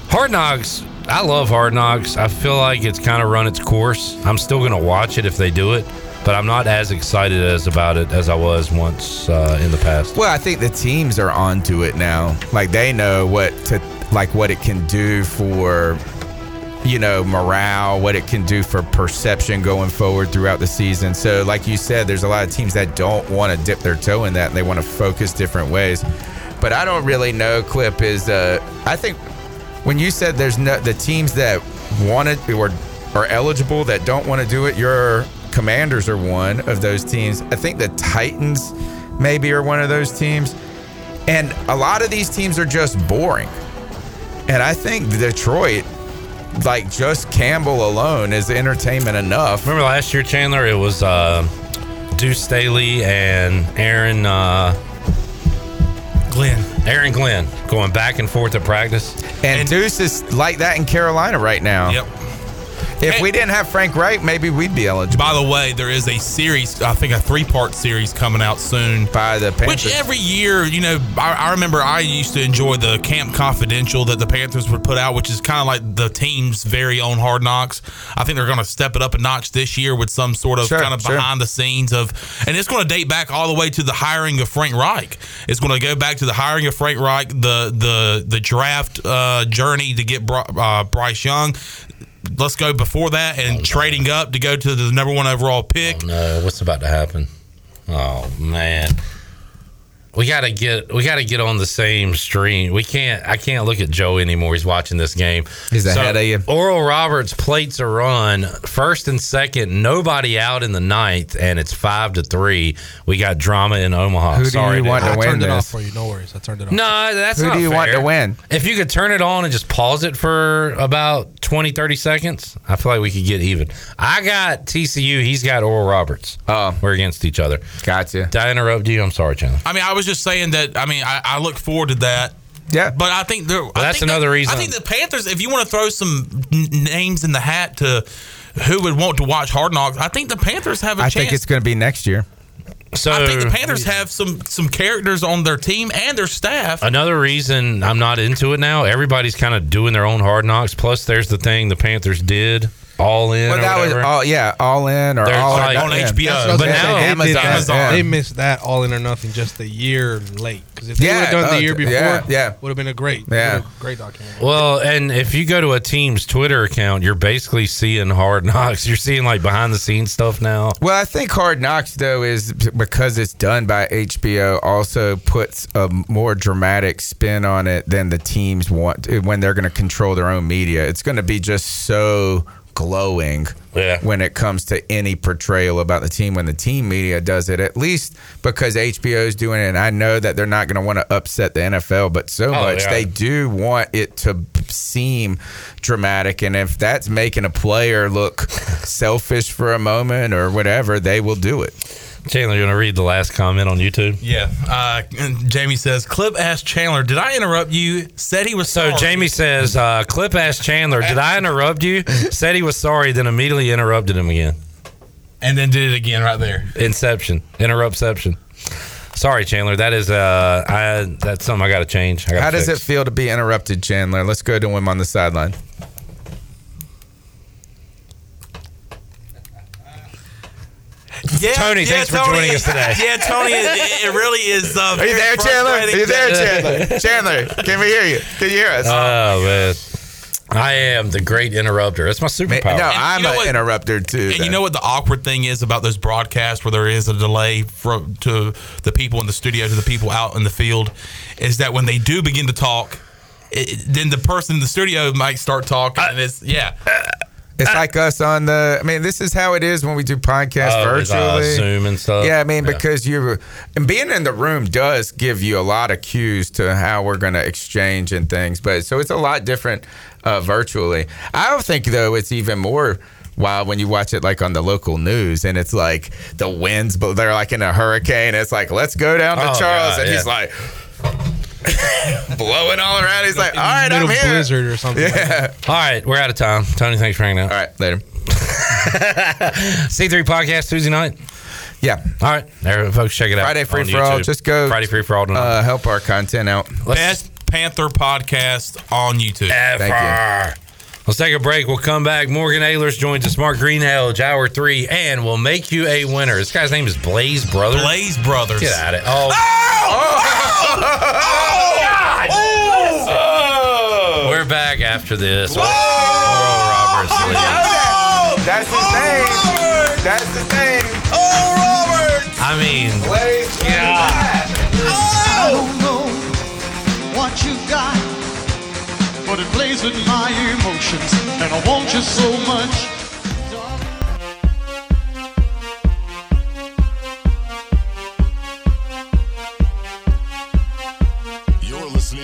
Hard Knocks, I love Hard Knocks. I feel like it's kind of run its course. I'm still going to watch it if they do it, but I'm not as excited as about it as I was once uh, in the past. Well, I think the teams are onto it now. Like they know what to like what it can do for you know morale, what it can do for perception going forward throughout the season. So, like you said, there's a lot of teams that don't want to dip their toe in that and they want to focus different ways. But I don't really know. Clip is uh, I think when you said there's no the teams that want it or are eligible that don't want to do it, your Commanders are one of those teams. I think the Titans maybe are one of those teams. And a lot of these teams are just boring. And I think Detroit, like just Campbell alone, is entertainment enough. Remember last year, Chandler? It was uh, Deuce Staley and Aaron uh, Glenn. Aaron Glenn going back and forth to practice. And, Deuce is like that in Carolina right now. Yep. If we didn't have Frank Reich, maybe we'd be eligible. By the way, there is a series, I think a three part series coming out soon. By the Panthers. Which every year, you know, I, I remember I used to enjoy the Camp Confidential that the Panthers would put out, which is kind of like the team's very own Hard Knocks. I think they're going to step it up a notch this year with some sort of Sure, kind of sure. behind the scenes of, and it's going to date back all the way to the hiring of Frank Reich. It's going to go back to the hiring of Frank Reich, the the the draft uh, journey to get uh, Bryce Young. Let's go before that and oh, trading up to go to the number one overall pick. Oh, no, what's about to happen? Oh man. We gotta get we gotta get on the same stream. We can't I can't look at Joe anymore. He's watching this game. He's ahead of you. Oral Roberts plates a run, first and second, nobody out in the ninth, and it's five to three. We got drama in Omaha. Who do Sorry, you want to I win turned it off for you. No worries. I turned it off. No, that's Who not do you want to win? If you could turn it on and just pause it for about 20, 30 seconds, I feel like we could get even. I got TCU. He's got Oral Roberts. Oh. We're against each other. Gotcha. Did I interrupt you? I'm sorry, Chandler. I mean, I was just saying that. I mean, I, I look forward to that. Yeah, but I think there. I that's think another that- reason. I think the Panthers. If you want to throw some n- names in the hat to who would want to watch Hard Knocks, I think the Panthers have a I chance. think it's going to be next year. So I think the Panthers have some some characters on their team and their staff. Another reason I'm not into it now, everybody's kind of doing their own hard knocks. Plus, there's the thing the Panthers did all in. Well, or that was whatever. all. Yeah, all in or There's all like- or on nothing. HBO. Yeah. But They- now- they, Amazon. did that. Amazon. they missed that all in or nothing just a year late. Because if they Yeah, would have done uh, the year before, yeah, yeah. would have been a great, Yeah. great documentary. Well, and if you go to a team's Twitter account, you're basically seeing hard knocks. You're seeing like behind the scenes stuff now. Well, I think Hard Knocks though is because it's done by HBO also puts a more dramatic spin on it than the teams want when they're going to control their own media. It's going to be just so glowing Yeah. when it comes to any portrayal about the team when the team media does it at least because HBO is doing it and I know that they're not going to want to upset the NFL but so Oh, much yeah. they do want it to seem dramatic and if that's making a player look selfish for a moment or whatever they will do it Chandler, you want to read the last comment on YouTube? Yeah. Uh, Jamie says, Clip asked Chandler, did I interrupt you? Said he was So. Jamie says, uh, Clip asked Chandler, "Did I interrupt you?" Said he was sorry, then immediately interrupted him again. And then did it again right there. Inception, interruptception. Sorry, Chandler. That is uh, I that's something I got to change. I gotta how does it feel to be interrupted Chandler let's go to him on the sideline Yeah, Tony, yeah, thanks for joining us today. Yeah, Tony, it, it really is. Uh, Are you there Chandler are you there Chandler Chandler can we hear you can you hear us Oh man, I am the great interrupter. That's my superpower. no I'm you know an what- interrupter too And you know what the awkward thing is about those broadcasts where there is a delay from to the people in the studio to the people out in the field is that when they do begin to talk, it, then the person in the studio might start talking, and it's yeah. It's like us on the. I mean, this is how it is when we do podcasts Oh, uh, virtually. Zoom and stuff. Yeah, I mean, Yeah. because you and being in the room does give you a lot of cues to how we're going to exchange and things. But so it's a lot different uh, virtually. I don't think though it's even more wild when you watch it like on the local news and it's like the winds, but they're like in a hurricane. It's like let's go down to Oh, Charles, God, and he's like. blowing all around. He's like, all right, I'm Middle here. blizzard or something. like All right, we're out of time. Tony, thanks for hanging out. All right, later. C3 podcast Tuesday night. Yeah. All right, there, folks, check it out. Friday free on for all. Just go. Friday free for all tonight. Uh, help our content out. Best Panther podcast on YouTube. Ever. Let's take a break. We'll come back. Morgan Ahlers joins us. Mark Greenhalgh, hour three, and we'll make you a winner. This guy's name is Blaze Brothers. Blaze Brothers. Get at it. Oh, oh, oh, oh! we're back after this. Oral Roberts leads. That's his name. That's his name. I mean, I it plays with my emotions, and I want you so much.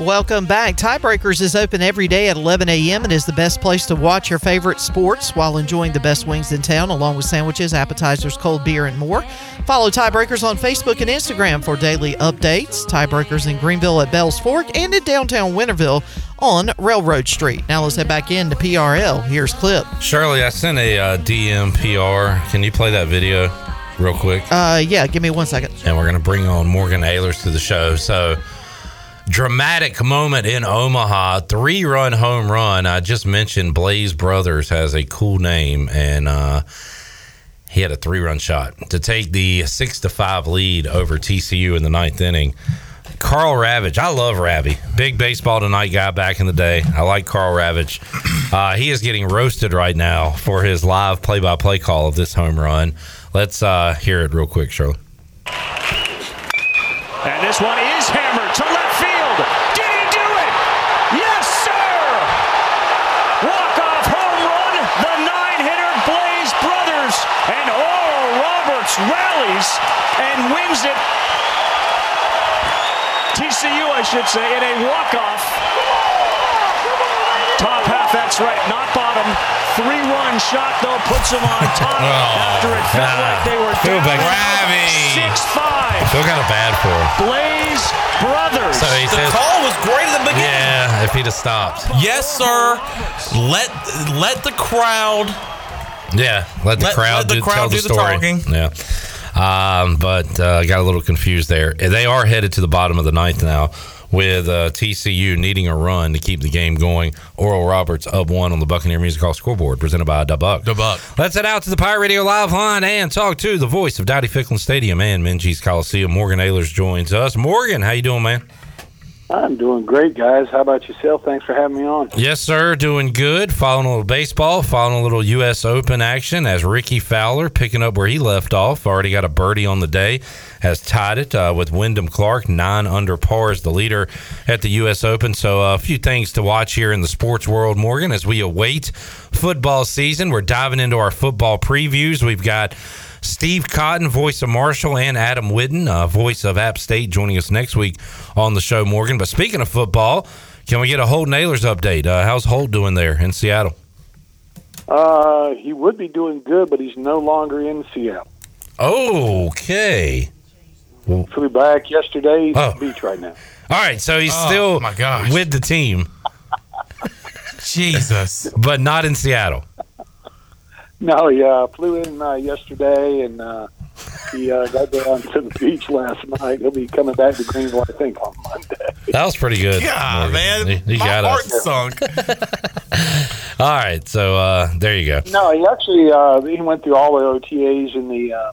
Welcome back. Tiebreakers is open every day at 11 a.m. and is the best place to watch your favorite sports while enjoying the best wings in town, along with sandwiches, appetizers, cold beer, and more. Follow Tiebreakers on Facebook and Instagram for daily updates. Tiebreakers in Greenville at Bell's Fork and in downtown Winterville on Railroad Street. Now let's head back into PRL. Here's Clip. Shirley, I sent a uh, DM PR. Can you play that video real quick? Uh, yeah, give me one second. and we're going to bring on Morgan Ahlers to the show. So, dramatic moment in Omaha, three run home run. I just mentioned Blaze Brothers has a cool name, and uh, he had a three run shot to take the six to five lead over TCU in the ninth inning. Karl Ravech, I love Ravi, big baseball tonight guy back in the day. I like Karl Ravech. Uh, he is getting roasted right now for his live play by play call of this home run. Let's uh, hear it real quick, Shirley. And this one is hammered to left field. Did he do it? Yes, sir! Walk-off home run, the nine-hitter Blaze Brothers. And Oral Roberts rallies and wins it. TCU, I should say, in a walk-off. Top half That's right, not bottom. Three-run shot though puts them on top after it felt God. like they were Feel down bad. six-five. I feel kind of bad for him. Blaze Brothers. So he says, was great at the beginning. yeah, if he'd have stopped. Yes, sir. Let let the crowd. Yeah, let the Let- crowd let the do, crowd tell the do the story. talking. Yeah. Um, but uh, got a little confused there. They are headed to the bottom of the ninth now with uh, TCU needing a run to keep the game going. Oral Roberts up one on the Buccaneer Music Hall scoreboard presented by Dubuck. Dubuck. Let's head out to the Pirate Radio Live line and talk to the voice of Dowdy Ficklen Stadium and Minges Coliseum. Morgan Ahlers joins us. Morgan, how you doing, man? I'm doing great, guys. How about yourself? Thanks for having me on. Yes, sir. Doing good. Following a little baseball, following a little U.S. Open action as Rickie Fowler picking up where he left off. Already got a birdie on the day. Has tied it uh, with Wyndham Clark, nine under par as the leader at the U.S. Open. So uh, a few things to watch here in the sports world, Morgan, as we await football season. We're diving into our football previews. We've got Steve Cotton, voice of Marshall, and Adam Whitten, uh, voice of App State, joining us next week on the show, Morgan. But speaking of football, can we get a Holton Ahlers update? Uh, how's Holt doing there in Seattle? Uh, he would be doing good, but he's no longer in Seattle. Okay. Flew back yesterday. He's Oh. at the beach right now. All right, so he's Oh, still my gosh. with the team. Jesus. But not in Seattle. No, he uh, flew in uh, yesterday, and uh, he uh, got down to the beach last night. He'll be coming back to Greenville, I think, on Monday. That was pretty good. Yeah, Morgan. man, He, he my got heart us. sunk. All right, so uh, there you go. No, he actually uh, he went through all the OTAs and the uh,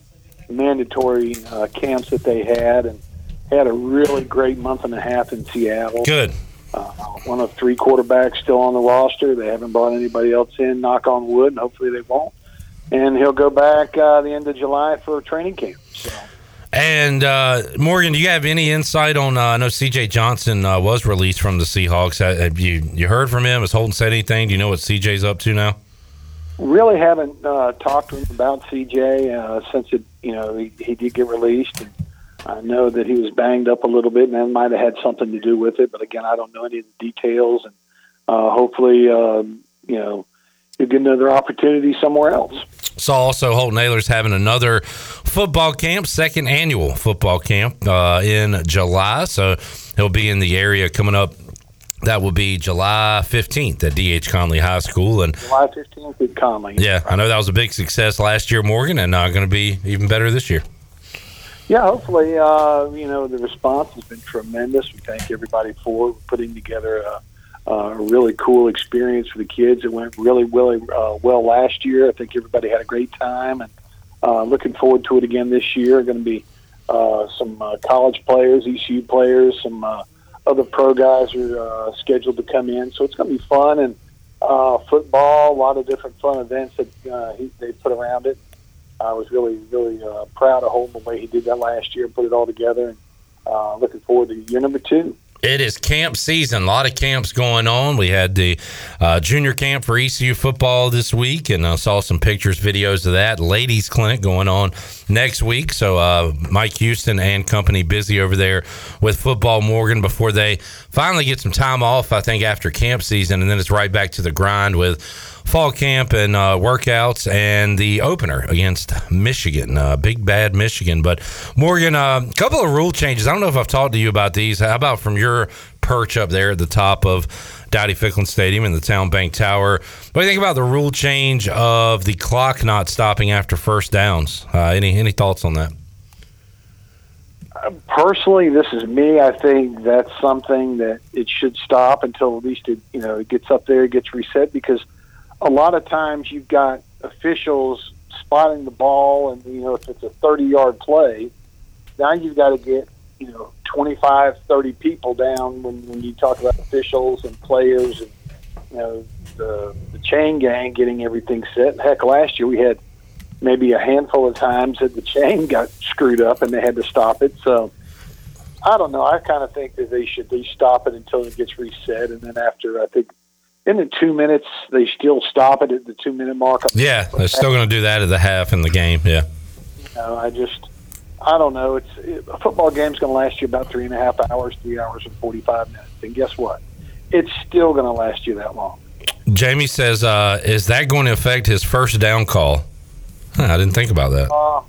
mandatory uh, camps that they had, and had a really great month and a half in Seattle. Good. Uh, one of three quarterbacks still on the roster. They haven't brought anybody else in. Knock on wood, and hopefully they won't. And he'll go back uh, the end of July for training camp. And uh, Morgan, do you have any insight on? Uh, I know C.J. Johnson uh, was released from the Seahawks. Have you you heard from him? Has Holton said anything? Do you know what C.J.'s up to now? Really haven't uh, talked to him about CJ uh, since it, you know, he, he did get released. And I know that he was banged up a little bit, and that might have had something to do with it. But again, I don't know any of the details. And uh, hopefully, um, you know, he'll get another opportunity somewhere else. So also Holton Ahlers having another football camp, second annual football camp uh, in July. So he'll be in the area coming up. That will be July 15th at D.H. Conley High School. And July 15th at Conley. yeah, I know that was a big success last year, Morgan, and uh, going to be even better this year. Yeah, hopefully, uh, you know, the response has been tremendous. We thank everybody for putting together a, a really cool experience for the kids. It went really, really uh, well last year. I think everybody had a great time, and uh, looking forward to it again this year. Going to be uh, some uh, college players, ECU players, some uh, other pro guys are uh, scheduled to come in, so it's going to be fun and uh, football. A lot of different fun events that uh, he, they put around it. I was really, really uh, proud of Holton the way he did that last year, put it all together, and uh, looking forward to year number two. It is camp season. A lot of camps going on. We had the uh, junior camp for ECU football this week, and I saw some pictures, videos of that. Ladies clinic going on next week. So uh, Mike Houston and company busy over there with football, Morgan, before they finally get some time off. I think after camp season, and then it's right back to the grind with fall camp and uh, workouts and the opener against Michigan, uh, big bad Michigan. But Morgan, a couple of rule changes. I don't know if I've talked to you about these. How about from your perch up there at the top of Dowdy Ficklen Stadium in the Town Bank Tower? What do you think about the rule change of the clock not stopping after first downs? Uh, any any thoughts on that? Personally, this is me. I think that's something that it should stop until at least it, you know, it gets up there, it gets reset because a lot of times you've got officials spotting the ball, and you know if it's a 30 yard play, now you've got to get you know 25, 30 people down when, when you talk about officials and players and you know the the chain gang getting everything set. Heck, last year we had maybe a handful of times that the chain got screwed up and they had to stop it. So. I don't know. I kind of think that they should they stop it until it gets reset, and then after I think in the two minutes they still stop it at the two minute mark. Yeah, they're still going to do that at the half in the game. Yeah. You know, I just I don't know. It's it, a football game's going to last you about three and a half hours, three hours and forty five minutes, and guess what? It's still going to last you that long. Jamie says, uh, "Is that going to affect his first down call?" Huh, I didn't think about that. Uh,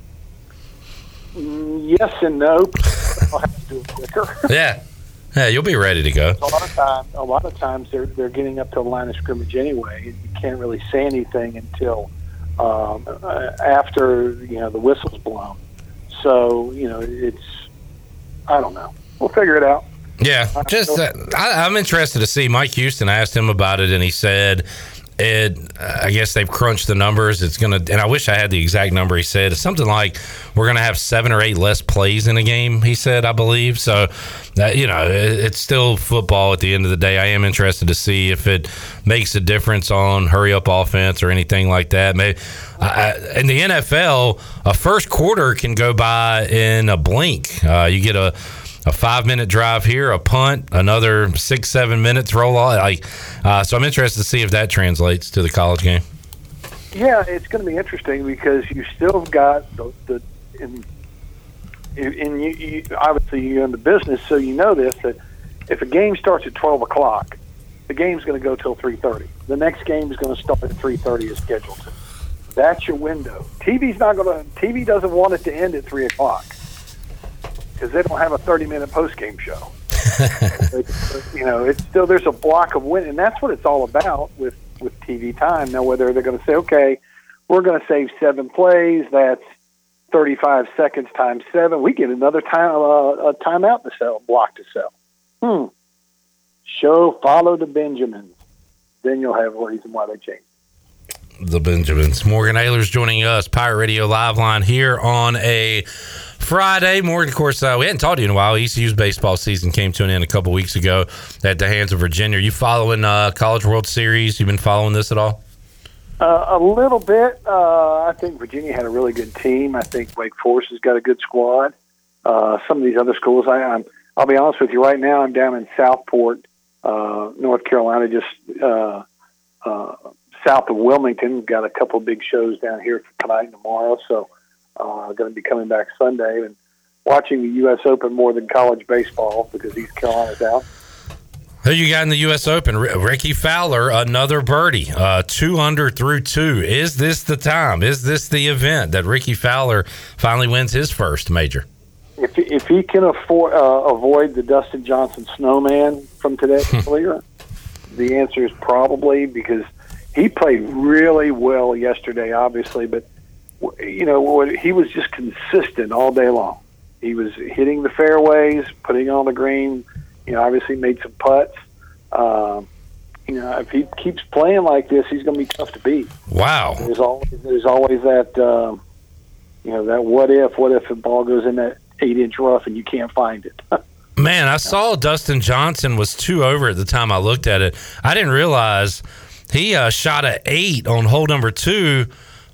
mm, yes and no. I'll have to do it quicker. yeah, yeah, you'll be ready to go. a lot of times, a lot of times they're they're getting up to the line of scrimmage anyway. and You can't really say anything until um, uh, after you know the whistle's blown. So you know it's I don't know. We'll figure it out. Yeah, just uh, I, I'm interested to see. Mike Houston I asked him about it, and he said, "It. I guess they've crunched the numbers. It's gonna, and I wish I had the exact number. He said it's something like we're gonna have seven or eight less plays in a game. He said, I believe. So, that you know, it, it's still football at the end of the day. I am interested to see if it makes a difference on hurry up offense or anything like that. Maybe I, in the NFL, a first quarter can go by in a blink. Uh, you get a a five minute drive here, a punt, another six, seven minutes roll on. Like, uh, so I'm interested to see if that translates to the college game. Yeah, it's going to be interesting because you still got the, the in, in you, you obviously you're in the business, so you know this that if a game starts at twelve o'clock, the game's going to go till three thirty. The next game is going to start at three thirty as scheduled. That's your window. TV's not going to. TV doesn't want it to end at three o'clock because they don't have a thirty minute post game show. you know, it's still there's a block of win, and that's what it's all about with with TV time. Now, whether they're going to say, okay, we're going to save seven plays, that's 35 seconds times seven. We get another time uh, a timeout to sell, block to sell. Hmm. Show follow the Benjamins. Then you'll have a reason why they change. the Benjamins. Morgan Ahlers joining us, Pirate Radio Live Line here on a Friday. Morgan, of course, uh, we hadn't talked to you in a while. ECU's baseball season came to an end a couple weeks ago at the hands of Virginia. Are you following uh, College World Series? You've been following this at all? Uh, a little bit. Uh, I think Virginia had a really good team. I think Wake Forest has got a good squad. Uh, some of these other schools, I, I'm, I'll be honest with you. Right now, I'm down in Southport, uh, North Carolina, just uh, uh, south of Wilmington. Got a couple big shows down here tonight and tomorrow. So, uh, going to be coming back Sunday and watching the U.S. Open more than college baseball because East Carolina's out. Who you got in the U.S. Open? Rickie Fowler, another birdie, uh, two under through two. Is this the time? Is this the event that Rickie Fowler finally wins his first major? If if he can afford uh, avoid the Dustin Johnson snowman from today earlier, the answer is probably because he played really well yesterday, obviously, but you know he was just consistent all day long. He was hitting the fairways, putting on the green. You know, obviously made some putts. Um, you know, if he keeps playing like this, he's going to be tough to beat. Wow. There's always there's always that um, you know that what if what if the ball goes in that eight inch rough and you can't find it. Man, I saw Dustin Johnson was two over at the time I looked at it. I didn't realize he uh, shot a eight on hole number two,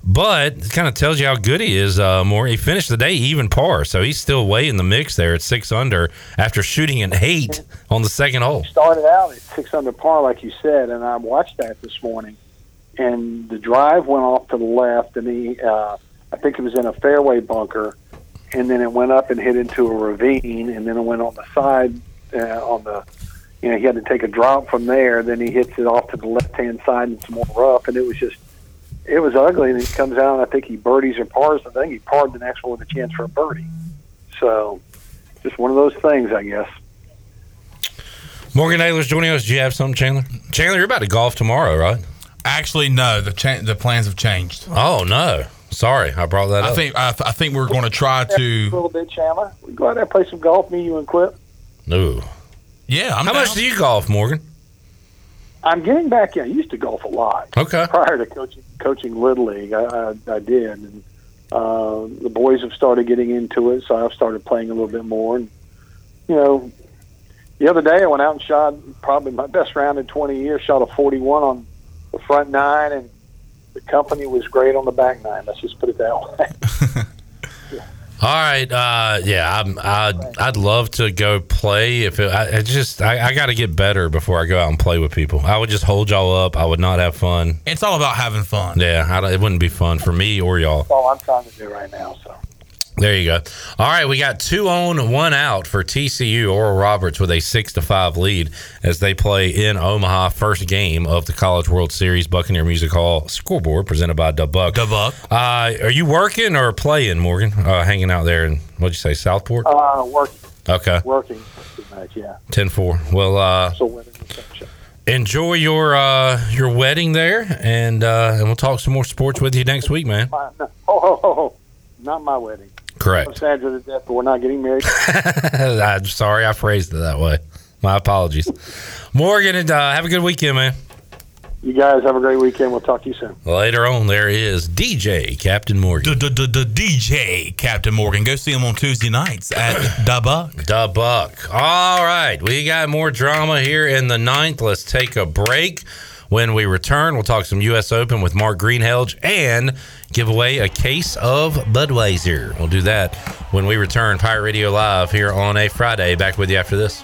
but it kind of tells you how good he is. Uh, more, he finished the day even par, so he's still way in the mix there at six under after shooting an eight on the second hole. started out at six under par, like you said, and I watched that this morning. And the drive went off to the left, and he, uh, I think it was in a fairway bunker, and then it went up and hit into a ravine, and then it went on the side uh, on the, you know, he had to take a drop from there. Then he hits it off to the left hand side and some more rough, and it was just, it was ugly. And he comes out, and I think he birdies or pars. I think he parred the next one with a chance for a birdie. So, just one of those things, I guess. Morgan Ahlers joining us. Do you have something, Chandler? Chandler, you're about to golf tomorrow, right? Actually, no. The cha- the plans have changed. Oh no, sorry, I brought that I up. think I, th- I think we're going to try to a to. little bit, Chandler. We go out there and play some golf. Me, you, and Quip. No. Yeah, I'm How much do you golf, Morgan? I'm getting back in. I used to golf a lot. Okay. Prior to coaching coaching little league, I, I, I did, and uh, the boys have started getting into it, so I've started playing a little bit more. And you know, the other day I went out and shot probably my best round in 20 years. Shot a 41 on the front nine, and the company was great on the back nine. Let's just put it that way. All right, uh, yeah, I'm, I'd I'd love to go play. If it, I, I just I, I got to get better before I go out and play with people. I would just hold y'all up. I would not have fun. It's all about having fun. Yeah, I, don't- it wouldn't be fun for me or y'all. That's all I'm trying to do right now. So There you go. All right, we got two on, one out for TCU. Oral Roberts with a six to five lead as they play in Omaha. First game of the College World Series Buccaneer Music Hall scoreboard presented by Dubuck. Dubuck. Uh, are you working or playing, Morgan? Uh, hanging out there in what'd you say, Southport? Uh, working, Okay, working. pretty much, Yeah. 10-4. Well, uh, So winning enjoy your uh, your wedding there, and uh, and we'll talk some more sports with you next week, man. Oh, oh, oh, oh, not my wedding. Correct. I'm sad to the death, but we're not getting married. I'm sorry I phrased it that way. My apologies. Morgan, and uh, have a good weekend, man. you guys have a great weekend. We'll talk to you soon. Later on, there is DJ Captain Morgan. The DJ Captain Morgan. Go see him on Tuesday nights at Dubuck. Dubuck. All right, we got more drama here in the ninth. Let's take a break. When we return, we'll talk some U.S. Open with Mark Greenhalgh and give away a case of Budweiser. We'll do that when we return. Pirate Radio Live here on a Friday. Back with you after this.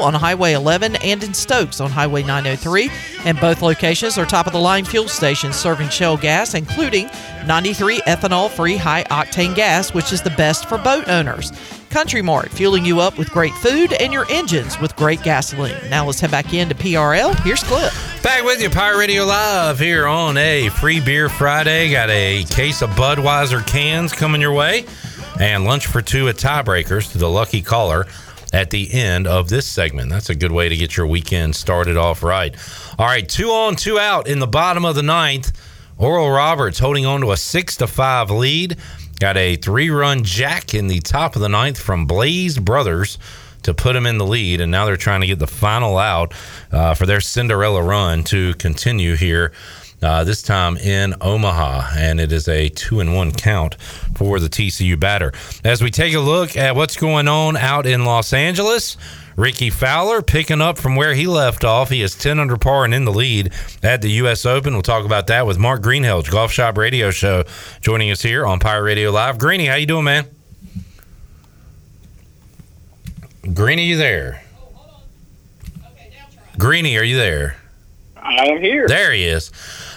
on Highway 11 and in Stokes on Highway 903. And both locations are top of the line fuel stations serving Shell gas, including 93 ethanol free high octane gas, which is the best for boat owners. Country Mart, fueling you up with great food and your engines with great gasoline. Now let's head back into PRL. Here's Clip. Back with you, Pirate Radio Live here on a Free Beer Friday. Got a case of Budweiser cans coming your way, and lunch for two at Tiebreakers to the lucky caller at the end of this segment. That's a good way to get your weekend started off right. All right, two on, two out in the bottom of the ninth. Oral Roberts holding on to a six to five lead. Got a three run jack in the top of the ninth from Blaze Brothers to put him in the lead, and now they're trying to get the final out uh, for their Cinderella run to continue here. Uh, this time in Omaha, and it is a two and one count for the TCU batter. As we take a look at what's going on out in Los Angeles, Rickie Fowler picking up from where he left off. He is 10 under par and in the lead at the U.S. Open. We'll talk about that with Mark Greenhalgh, Golf Shop Radio Show, joining us here on Pirate Radio Live. Greeny, how you doing, man? Greeny, are you there? Greeny, are you there? I am here. There he is.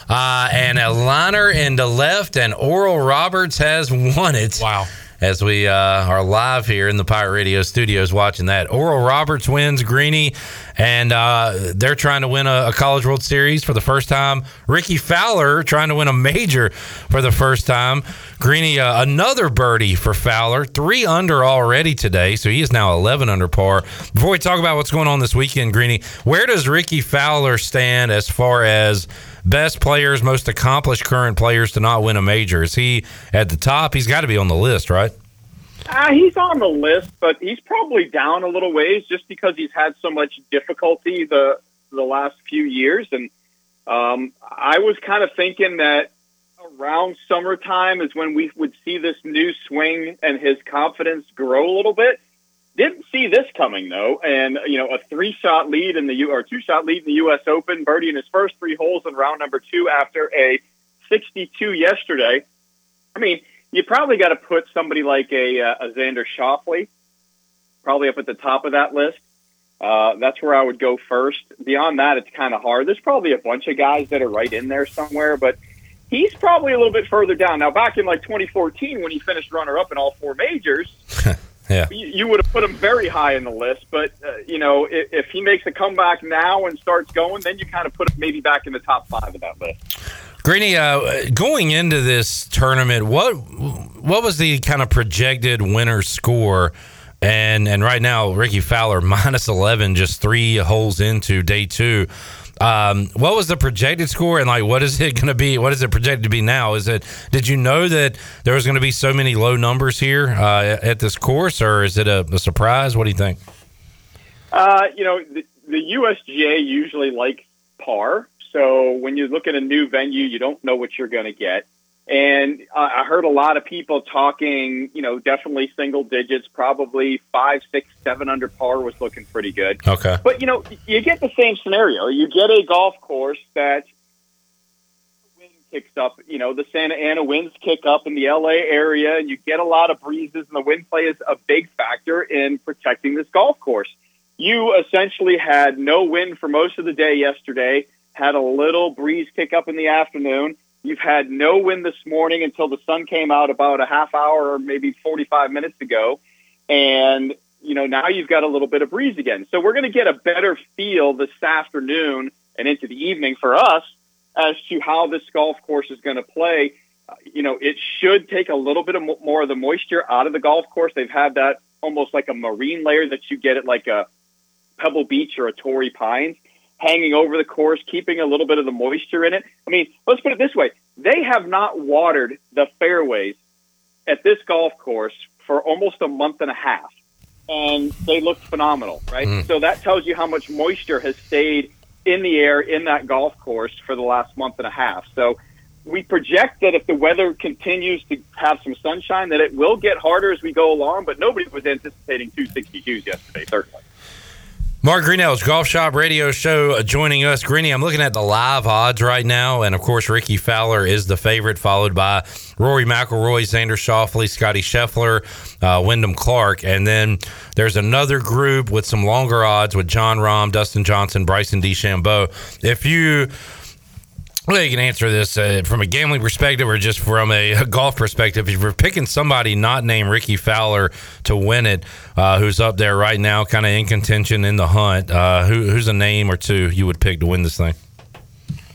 Uh, and a liner in the left, and Oral Roberts has won it. Wow. As we uh, are live here in the Pirate Radio studios watching that. Oral Roberts wins Greeny, and uh, they're trying to win a, a College World Series for the first time. Rickie Fowler trying to win a major for the first time. Greeny, uh, another birdie for Fowler, three under already today, so he is now 11 under par. Before we talk about what's going on this weekend, Greeny, where does Rickie Fowler stand as far as best players, most accomplished current players to not win a major? Is he at the top? He's got to be on the list, right? Uh, he's on the list, but he's probably down a little ways just because he's had so much difficulty the the last few years. And um, I was kind of thinking that around summertime is when we would see this new swing and his confidence grow a little bit. Didn't see this coming though, and you know a three shot lead in the U or two shot lead in the U.S. Open, birdie in his first three holes in round number two after a 62 yesterday. I mean, you probably got to put somebody like a, uh, a Xander Schauffele probably up at the top of that list. Uh, that's where I would go first. Beyond that, it's kind of hard. There's probably a bunch of guys that are right in there somewhere, but he's probably a little bit further down. Now, back in like 2014, when he finished runner up in all four majors, yeah. you, you would have put him very high in the list. But, uh, you know, if, if he makes a comeback now and starts going, then you kind of put him maybe back in the top five of that list. Greeny, uh, going into this tournament, what what was the kind of projected winner score and and right now Rickie Fowler minus eleven, just three holes into day two. Um, what was the projected score, and like what is it going to be? What is it projected to be now? Is it? Did you know that there was going to be so many low numbers here uh, at this course, or is it a, a surprise? What do you think? Uh, you know, the, the USGA usually likes par. So when you look at a new venue, you don't know what you're going to get. And I heard a lot of people talking, you know, definitely single digits, probably five, six, seven under par was looking pretty good. Okay. But, you know, you get the same scenario. You get a golf course that wind kicks up, you know, the Santa Ana winds kick up in the LA area, and you get a lot of breezes, and the wind play is a big factor in protecting this golf course. You essentially had no wind for most of the day yesterday, had a little breeze kick up in the afternoon. You've had no wind this morning until the sun came out about a half hour or maybe 45 minutes ago. And, you know, now you've got a little bit of breeze again. So we're going to get a better feel this afternoon and into the evening for us as to how this golf course is going to play. You know, it should take a little bit of mo- more of the moisture out of the golf course. They've had that almost like a marine layer that you get at like a Pebble Beach or a Torrey Pines hanging over the course, keeping a little bit of the moisture in it. I mean, let's put it this way. They have not watered the fairways at this golf course for almost a month and a half. And they look phenomenal, right? Mm. So that tells you how much moisture has stayed in the air in that golf course for the last month and a half. So we project that if the weather continues to have some sunshine, that it will get harder as we go along, but nobody was anticipating 262s yesterday, certainly. Mark Greenhalgh's Golf Shop Radio Show uh, joining us. Greeny, I'm looking at the live odds right now, and of course, Rickie Fowler is the favorite, followed by Rory McIlroy, Xander Schauffele, Scottie Scheffler, uh, Wyndham Clark, and then there's another group with some longer odds with Jon Rahm, Dustin Johnson, Bryson DeChambeau. If you well, you can answer this uh, from a gambling perspective or just from a, golf perspective. If you're picking somebody not named Rickie Fowler to win it, uh, who's up there right now, kind of in contention in the hunt, uh, who, who's a name or two you would pick to win this thing?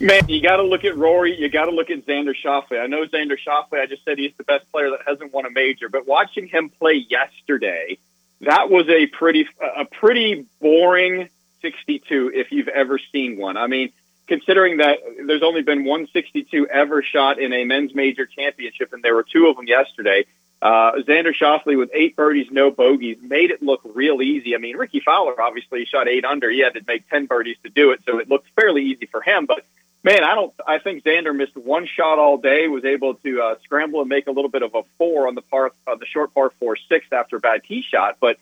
Man, you got to look at Rory. You got to look at Xander Schauffele. I know Xander Schauffele. I just said he's the best player that hasn't won a major, but watching him play yesterday, that was a pretty a pretty boring 62 if you've ever seen one. I mean, considering that there's only been one 62 ever shot in a men's major championship, and there were two of them yesterday. Uh, Xander Schauffele with eight birdies, no bogeys, made it look real easy. I mean, Rickie Fowler obviously shot eight under. He had to make 10 birdies to do it, so it looked fairly easy for him. But man, I don't. I think Xander missed one shot all day. Was able to uh, scramble and make a little bit of a four on the par, uh, the short par four six after a bad tee shot. But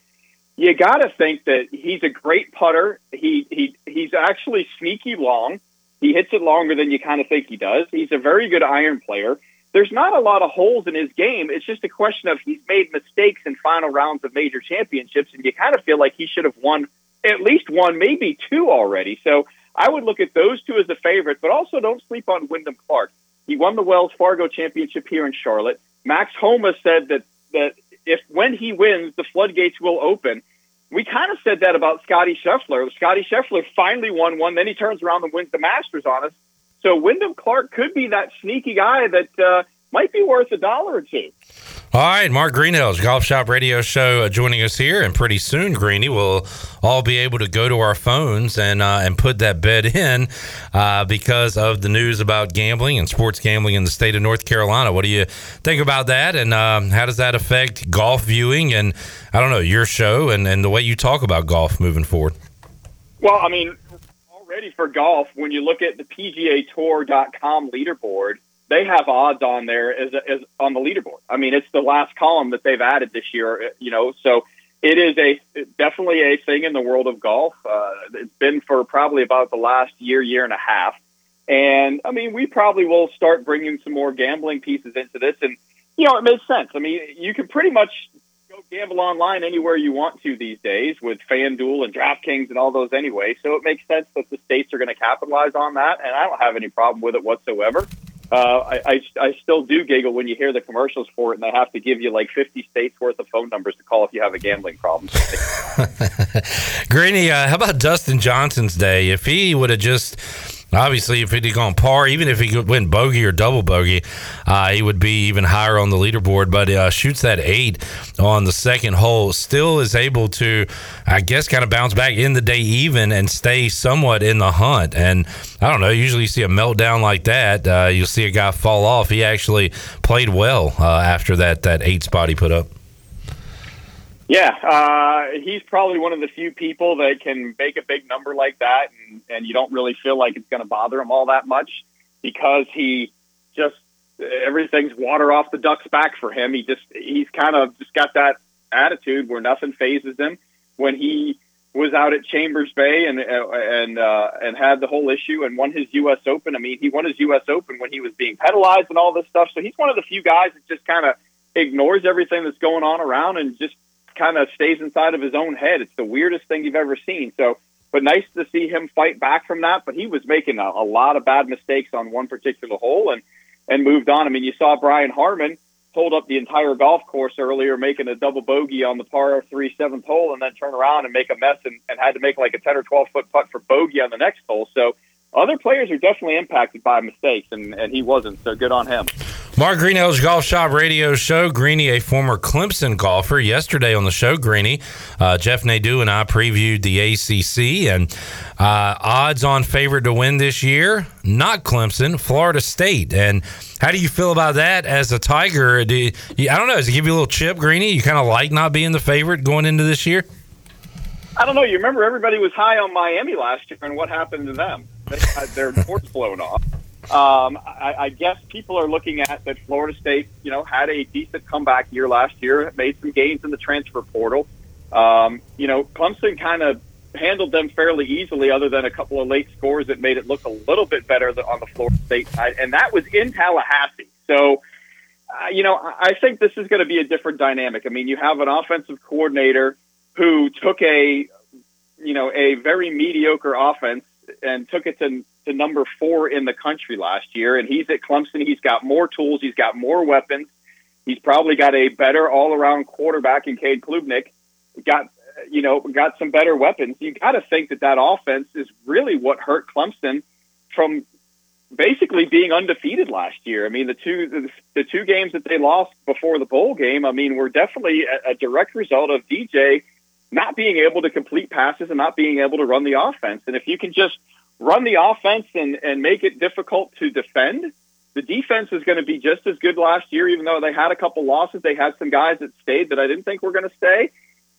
you got to think that he's a great putter. He he he's actually sneaky long. He hits it longer than you kind of think he does. He's a very good iron player. There's not a lot of holes in his game. It's just a question of he's made mistakes in final rounds of major championships, and you kind of feel like he should have won at least one, maybe two already. So I would look at those two as a favorite, but also don't sleep on Wyndham Clark. He won the Wells Fargo Championship here in Charlotte. Max Homa said that that if when he wins, the floodgates will open. We kind of said that about Scottie Scheffler. Scottie Scheffler finally won one, then he turns around and wins the Masters on us. So Wyndham Clark could be that sneaky guy that uh, might be worth a dollar or two. All right, Mark Greenhalgh's Golf Shop Radio Show uh, joining us here, and pretty soon, Greeny, we'll all be able to go to our phones and uh, and put that bet in uh, because of the news about gambling and sports gambling in the state of North Carolina. What do you think about that, and um, how does that affect golf viewing and I don't know your show and, and the way you talk about golf moving forward? Well, I mean, already for golf, when you look at the PGA Tour.com leaderboard, they have odds on there as, as on the leaderboard. I mean, it's the last column that they've added this year, you know, so it is a definitely a thing in the world of golf. Uh, it's been for probably about the last year, year and a half. And I mean, we probably will start bringing some more gambling pieces into this. And, you know, it makes sense. I mean, you can pretty much go gamble online anywhere you want to these days with FanDuel and DraftKings and all those anyway. So it makes sense that the states are going to capitalize on that. And I don't have any problem with it whatsoever. Uh, I, I, I still do giggle when you hear the commercials for it, and they have to give you like 50 states worth of phone numbers to call if you have a gambling problem. Greeny, uh, how about Dustin Johnson's day? If he would have just Obviously, if he'd gone par, even if he win bogey or double bogey, uh, he would be even higher on the leaderboard. But uh, shoots that eight on the second hole, still is able to, I guess, kind of bounce back in the day even and stay somewhat in the hunt. And I don't know, usually you see a meltdown like that, uh, you'll see a guy fall off. He actually played well uh, after that that eight spot he put up. Yeah, uh, he's probably one of the few people that can make a big number like that, and, and you don't really feel like it's going to bother him all that much because he just everything's water off the duck's back for him. He just he's kind of just got that attitude where nothing phases him. When he was out at Chambers Bay and uh, and uh, and had the whole issue and won his U.S. Open. I mean, he won his U.S. Open when he was being penalized and all this stuff. So he's one of the few guys that just kind of ignores everything that's going on around and just kind of stays inside of his own head. It's the weirdest thing you've ever seen. So, but nice to see him fight back from that. But he was making a, a lot of bad mistakes on one particular hole and and moved on. I mean, you saw Brian Harman hold up the entire golf course earlier, making a double bogey on the par three seventh hole, and then turn around and make a mess and, and had to make like a ten or twelve foot putt for bogey on the next hole. So other players are definitely impacted by mistakes, and, and he wasn't. So good on him. Mark Greenhalgh's Golf Shop Radio Show. Greeny, a former Clemson golfer, yesterday on the show, Greeny, uh, Jeff Nadeau and I previewed the ACC and uh, odds on favorite to win this year. Not Clemson, Florida State. And how do you feel about that as a Tiger? Do you, I don't know. Does it give you a little chip, Greeny? You kind of like not being the favorite going into this year? I don't know. You remember everybody was high on Miami last year, and what happened to them? They had their ports blown off. Um, I, I guess people are looking at that Florida State, you know, had a decent comeback year last year, made some gains in the transfer portal. Um, you know, Clemson kind of handled them fairly easily, other than a couple of late scores that made it look a little bit better on the Florida State side, and that was in Tallahassee. So, uh, you know, I think this is going to be a different dynamic. I mean, you have an offensive coordinator who took a, you know, a very mediocre offense and took it to to number four in the country last year. And he's at Clemson. He's got more tools. He's got more weapons. He's probably got a better all around quarterback in Cade Klubnik. Got you know got some better weapons. You got to think that that offense is really what hurt Clemson from basically being undefeated last year. I mean, the two the, the two games that they lost before the bowl game, I mean, were definitely a, a direct result of DJ not being able to complete passes and not being able to run the offense. And if you can just run the offense and, and make it difficult to defend, the defense is going to be just as good last year, even though they had a couple losses. They had some guys that stayed that I didn't think were going to stay.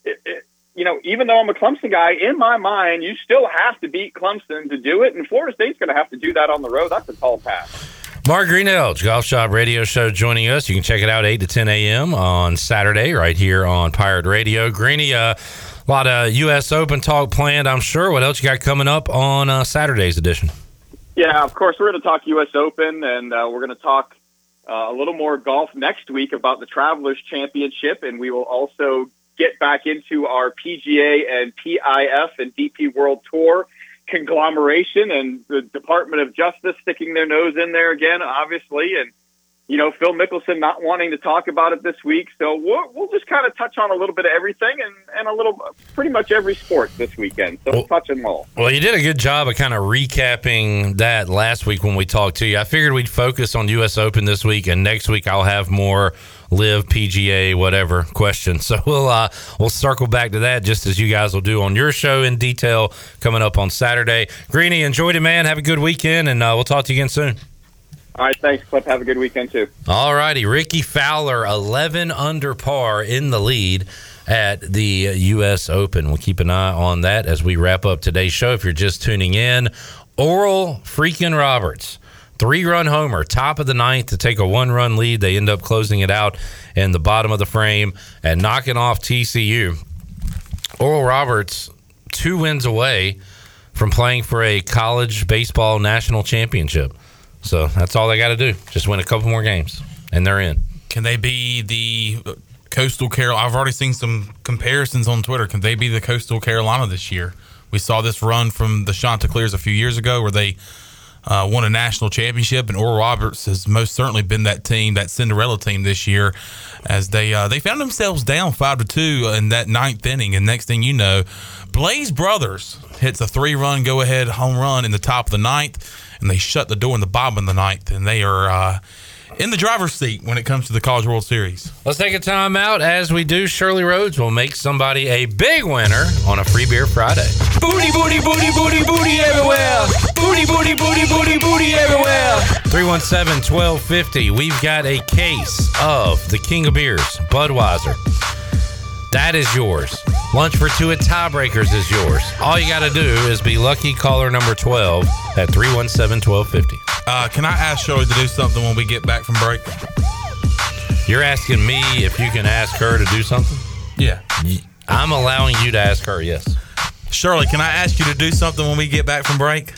It, it, you know, even though I'm a Clemson guy, in my mind, you still have to beat Clemson to do it, and Florida State's going to have to do that on the road. That's a tall task. Mark Greenhalgh, Golf Shop Radio Show, joining us. You can check it out 8 to 10 a.m. on Saturday right here on Pirate Radio. Greeny, uh, a lot of U.S. Open talk planned, I'm sure. What else you got coming up on uh, Saturday's edition? Yeah, of course, we're going to talk U.S. Open, and uh, we're going to talk uh, a little more golf next week about the Travelers Championship, and we will also get back into our PGA and PIF and DP World Tour conglomeration and the Department of Justice sticking their nose in there again, obviously, and you know, Phil Mickelson not wanting to talk about it this week. So we'll, we'll just kind of touch on a little bit of everything and, and a little, pretty much every sport this weekend. So well, we'll touch them all. Well, you did a good job of kind of recapping that last week when we talked to you. I figured we'd focus on U.S. Open this week, and next week I'll have more LIV PGA whatever question. So we'll uh, we'll circle back to that just as you guys will do on your show in detail coming up on Saturday. Greeny, enjoyed it, man. Have a good weekend, and uh, we'll talk to you again soon. All right, thanks, Cliff. Have a good weekend too. All righty, Rickie Fowler, eleven under par in the lead at the U.S. Open. We'll keep an eye on that as we wrap up today's show. If you're just tuning in, Oral freaking Roberts, three run homer, top of the ninth to take a one run lead. They end up closing it out in the bottom of the frame and knocking off TCU. Oral Roberts, two wins away from playing for a college baseball national championship. So that's all they got to do. Just win a couple more games, and they're in. Can they be the Coastal Carolina? I've already seen some comparisons on Twitter. Can they be the Coastal Carolina this year? We saw this run from the Chanticleers a few years ago where they uh, won a national championship, and Oral Roberts has most certainly been that team, that Cinderella team this year, as they uh, they found themselves down five to two in that ninth inning, and next thing you know, Blaze Brothers hits a three run go ahead home run in the top of the ninth, and they shut the door in the bottom of the ninth, and they are. Uh, in the driver's seat when it comes to the College World Series. Let's take a time out. As we do, Shirley Rhodes will make somebody a big winner on a free beer Friday. Booty, booty, booty, booty, booty everywhere. Booty, booty, booty, booty, booty everywhere. 317 1250. We've got a case of the King of Beers, Budweiser. That is yours. Lunch for two at Tiebreakers is yours. All you got to do is be lucky caller number 12 at 317 1250. Uh, can I ask Shirley to do something when we get back from break? You're asking me if you can ask her to do something? Yeah. I'm allowing you to ask her, yes. Shirley, can I ask you to do something when we get back from break?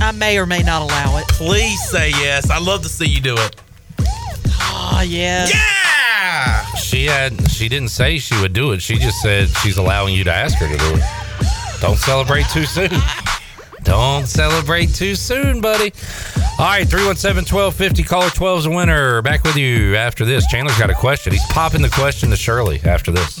I may or may not allow it. Please say yes. I'd love to see you do it. Oh, yeah. Yeah! She had she didn't say she would do it. She just said she's allowing you to ask her to do it. Don't celebrate too soon. Don't celebrate too soon, buddy. All right, 317 1250. Caller 12 is a winner. Back with you after this. Chandler's got a question. He's popping the question to Shirley after this.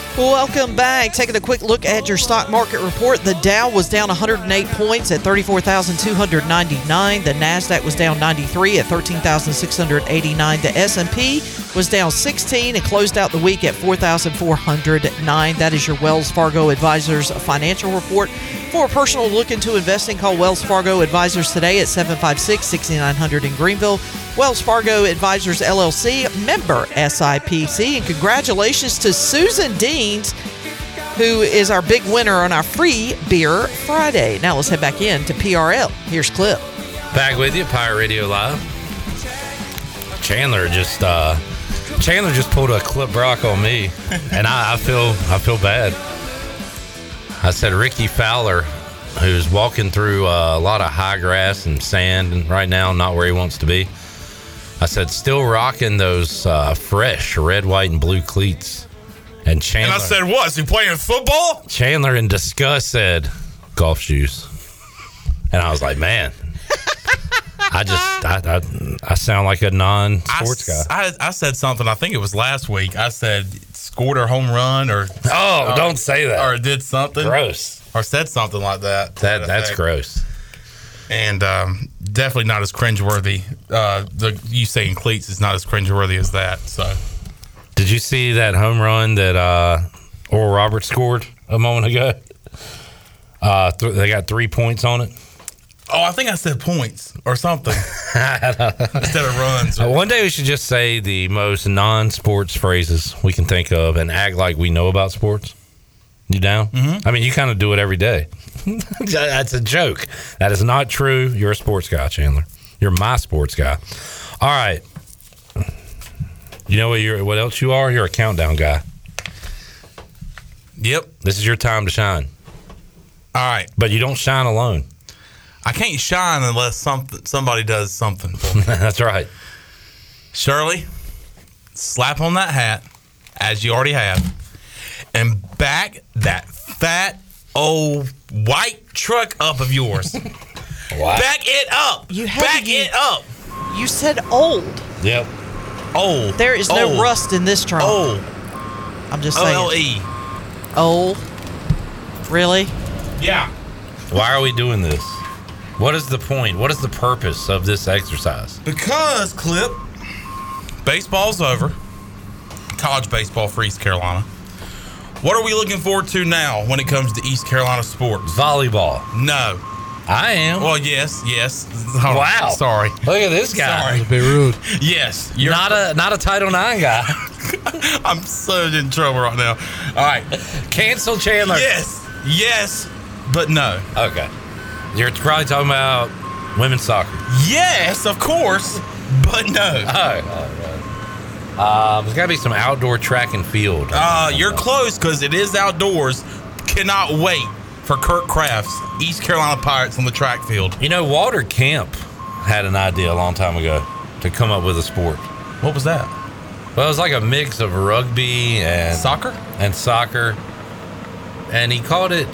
Welcome back. Taking a quick look at your stock market report. The Dow was down 108 points at 34,299. The Nasdaq was down 93 at 13,689. The S&P was down 16 and closed out the week at 4,409. That is your Wells Fargo Advisors financial report. For a personal look into investing, call Wells Fargo Advisors today at 756-6900 in Greenville. Wells Fargo Advisors LLC, member SIPC, and congratulations to Susan Deans, who is our big winner on our free beer Friday. Now let's head back in to PRL. Here's Clip. Back with you, Pirate Radio Live. Chandler just uh Chandler just pulled a clip Brock on me, and I, I feel I feel bad. I said Rickie Fowler, who's walking through uh, a lot of high grass and sand, and right now not where he wants to be. I said still rocking those uh, fresh red, white, and blue cleats. And Chandler, And I said, what? Is he playing football? Chandler in disgust said, "Golf shoes," and I was like, "Man, I just I, I, I sound like a non-sports guy." I, I said something. I think it was last week. I said scored a home run or Oh, or- don't say that. or did something Gross. or said something like that. That that's effect. gross. And um, definitely not as cringeworthy. Uh, the you saying cleats is not as cringeworthy as that. So Did you see that home run that uh, Oral Roberts scored a moment ago? Uh, th- they got three points on it. oh, I think I said points or something instead of runs. Uh, one day we should just say the most non-sports phrases we can think of and act like we know about sports. You down? Mm-hmm. I mean, you kind of do it every day. That's a joke. That is not true. You're a sports guy, Chandler. You're my sports guy. All right. You know what? You're what else you are? You're a countdown guy. Yep. This is your time to shine. All right, but you don't shine alone. I can't shine unless something somebody does something for me. That's right. Shirley, slap on that hat as you already have, and back that fat old white truck up of yours. Back it up. You had back to it up. You said old. Yep. Old. There is no rust in this trunk. Old. I'm just O saying. L E. Old. Really? Yeah. Why are we doing this? What is the point? What is the purpose of this exercise? Because clip, baseball's over. College baseball for East Carolina. What are we looking forward to now when it comes to East Carolina sports? Volleyball. No. I am. Well, yes, yes. Oh, Wow. Sorry. Look at this guy. Sorry. A bit rude. Yes. You're Not a not a Title Nine guy. I'm so in trouble right now. All right. Cancel Chandler. Yes. Yes. But no. Okay. You're probably talking about women's soccer. Yes, of course. But no. Oh, oh, oh. Uh, there's got to be some outdoor track and field. Uh, you're close because it is outdoors. Cannot wait for Kirk Crafts, East Carolina Pirates on the track field. You know, Walter Camp had an idea a long time ago to come up with a sport. What was that? Well, it was like a mix of rugby and Soccer? and soccer, and he called it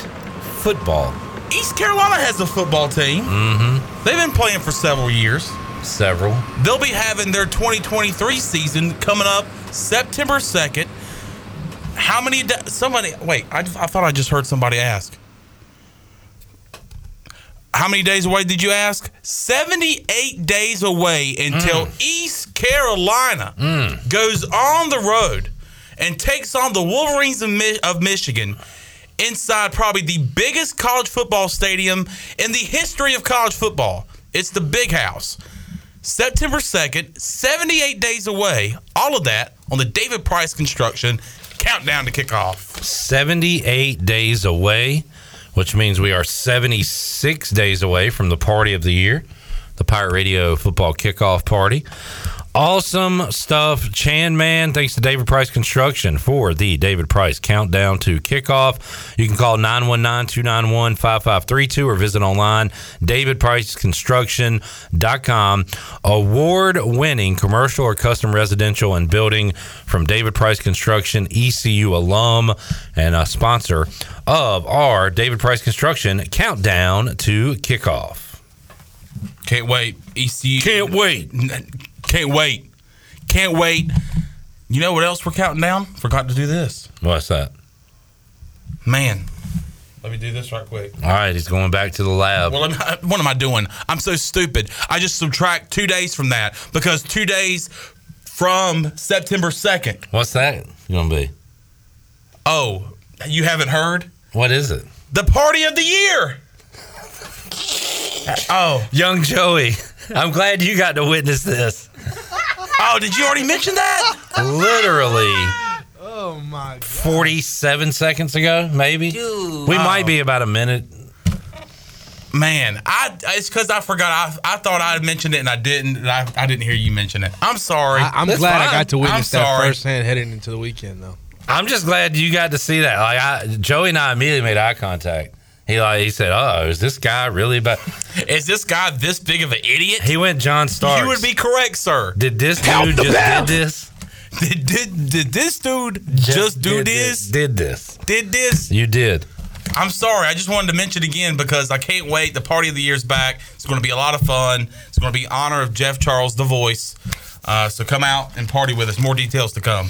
football. East Carolina has a football team. Mm-hmm. They've been playing for several years. Several. They'll be having their 2023 season coming up September 2nd. How many? Da- somebody, wait, I, I thought I just heard somebody ask. How many days away did you ask? 78 days away until mm. East Carolina mm. goes on the road and takes on the Wolverines of, Mi- of Michigan inside probably the biggest college football stadium in the history of college football. It's the Big House. September 2nd, 78 days away. All of that on the David Price Construction countdown to kickoff. 78 days away, which means we are 76 days away from the party of the year, the Pirate Radio football kickoff party. Awesome stuff, Chan Man. Thanks to David Price Construction for the David Price countdown to kickoff. You can call 919 291 5532 or visit online davidpriceconstruction.com. Award winning commercial or custom residential and building from David Price Construction, ECU alum, and a sponsor of our David Price Construction countdown to kickoff. Can't wait. ECU. Can't wait. Can't wait. Can't wait. You know what else we're counting down? Forgot to do this. What's that? Man. Let me do this right quick. All right, he's going back to the lab. Well, what am I doing? I'm so stupid. I just subtract two days from that because two days from September 2nd. What's that going to be? Oh, you haven't heard? What is it? The party of the year. Oh, Young Joey. I'm glad you got to witness this. Oh, did you already mention that? Literally Oh my. God. 47 seconds ago, maybe. Dude. we might be about a minute. Man, I it's because I forgot. I, I thought I had mentioned it and I didn't. And I, I didn't hear you mention it. I'm sorry. I, I'm That's glad fine. I got to I'm witness that sorry. firsthand heading into the weekend, though. I'm just glad you got to see that. Like I, Joey and I immediately made eye contact. He like he said, "Oh, is this guy really about?" Is this guy this big of an idiot? He went John Starks. You would be correct, sir. Did this Count dude just bells. did this? Did, did, did this dude just, do did this? Did this? Did this? You did. I'm sorry. I just wanted to mention again because I can't wait. The party of the year's back. It's going to be a lot of fun. It's going to be honor of Jeff Charles, the voice. Uh, so come out and party with us. More details to come.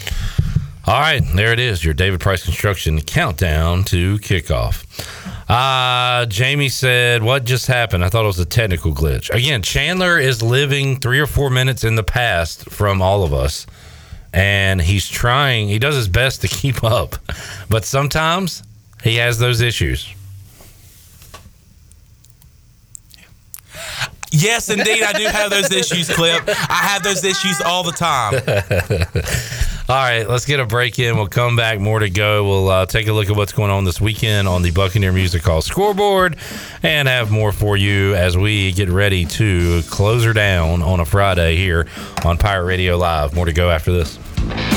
All right, there it is. Your David Price Construction countdown to kickoff. Uh, Jamie said, What just happened? I thought it was a technical glitch. Again, Chandler is living three or four minutes in the past from all of us. And he's trying, he does his best to keep up. But sometimes he has those issues. Yes, indeed, I do have those issues, Clip. I have those issues all the time. All right, let's get a break in. We'll come back. More to go. We'll uh, take a look at what's going on this weekend on the Buccaneer Music Hall scoreboard and have more for you as we get ready to close her down on a Friday here on Pirate Radio Live. More to go after this.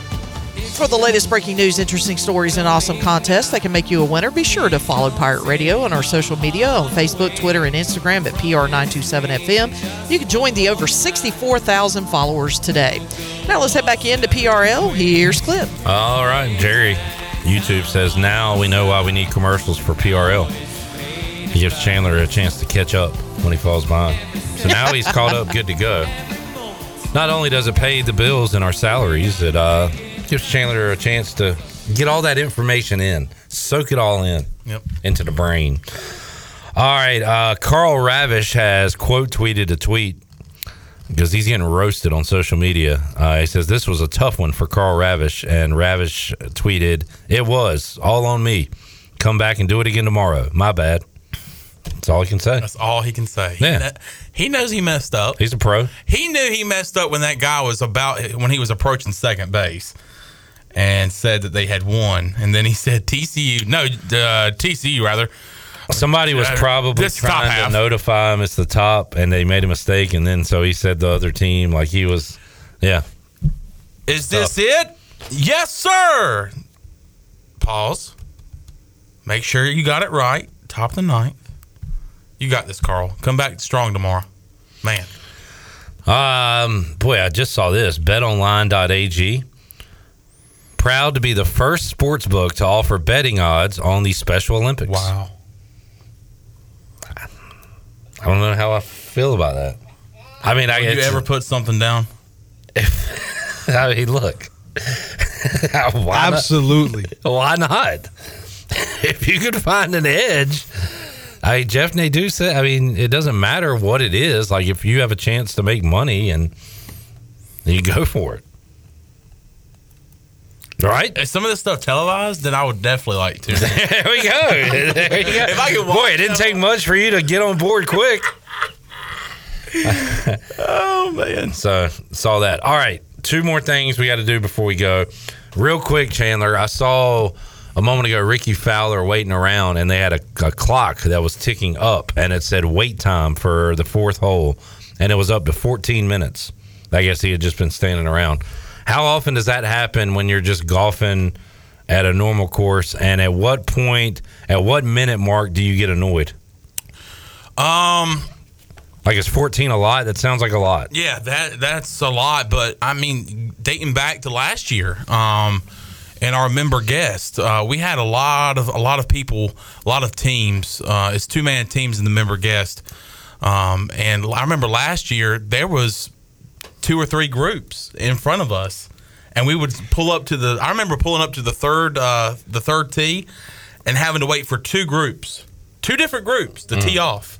For the latest breaking news, interesting stories, and awesome contests that can make you a winner, be sure to follow Pirate Radio on our social media on Facebook, Twitter, and Instagram at PR927FM. You can join the over 64,000 followers today. Now let's head back into PRL. Here's Clip. All right, Jerry. YouTube says now we know why we need commercials for PRL. He gives Chandler a chance to catch up when he falls behind. So now he's caught up, good to go. Not only does it pay the bills and our salaries, it uh, gives Chandler a chance to get all that information in, soak it all in Yep. into the brain. All right, uh, Karl Ravech has quote tweeted a tweet because he's getting roasted on social media. Uh, he says this was a tough one for Karl Ravech, and Ravech tweeted, "It was all on me. Come back and do it again tomorrow. My bad." That's all he can say. That's all he can say. He, Yeah. kn- he knows he messed up. He's a pro. He knew he messed up when that guy was about when he was approaching second base, and said that they had won. And then he said TCU, no, uh, TCU rather. Somebody was Uh, probably top trying to half. notify him it's the top, and they made a mistake, and then so he said the other team like he was, yeah. Is this it? Yes, sir. Pause. Make sure you got it right. Top of the ninth. You got this, Carl. Come back strong tomorrow. Man. Um, boy, I just saw this. BetOnline.ag. Proud to be the first sports book to offer betting odds on the Special Olympics. Wow. I don't know how I feel about that. I mean, I you ever put something down? I mean, look. Why not? Absolutely. Why not? if you could find an edge, I Jeff Nadeau said. I mean, it doesn't matter what it is. Like if you have a chance to make money and you go for it, right? If some of this stuff televised, then I would definitely like to. there we go. There you go. If I could Boy, it didn't take much for you to get on board quick. oh man! So saw that. All right, two more things we got to do before we go. Real quick, Chandler. I saw a moment ago Rickie Fowler waiting around, and they had a, a clock that was ticking up, and it said wait time for the fourth hole, and it was up to 14 minutes. I guess he had just been standing around. How often does that happen when you're just golfing at a normal course? And at what point, at what minute mark do you get annoyed? Um, Like is 14 a lot? That sounds like a lot. Yeah, that that's a lot, but I mean, dating back to last year, um, and our member guest, uh, we had a lot of a lot of people, a lot of teams. Uh, it's two man teams in the member guest, um, and I remember last year there was two or three groups in front of us, and we would pull up to the. I remember pulling up to the third uh, the third tee, and having to wait for two groups, two different groups to tee off,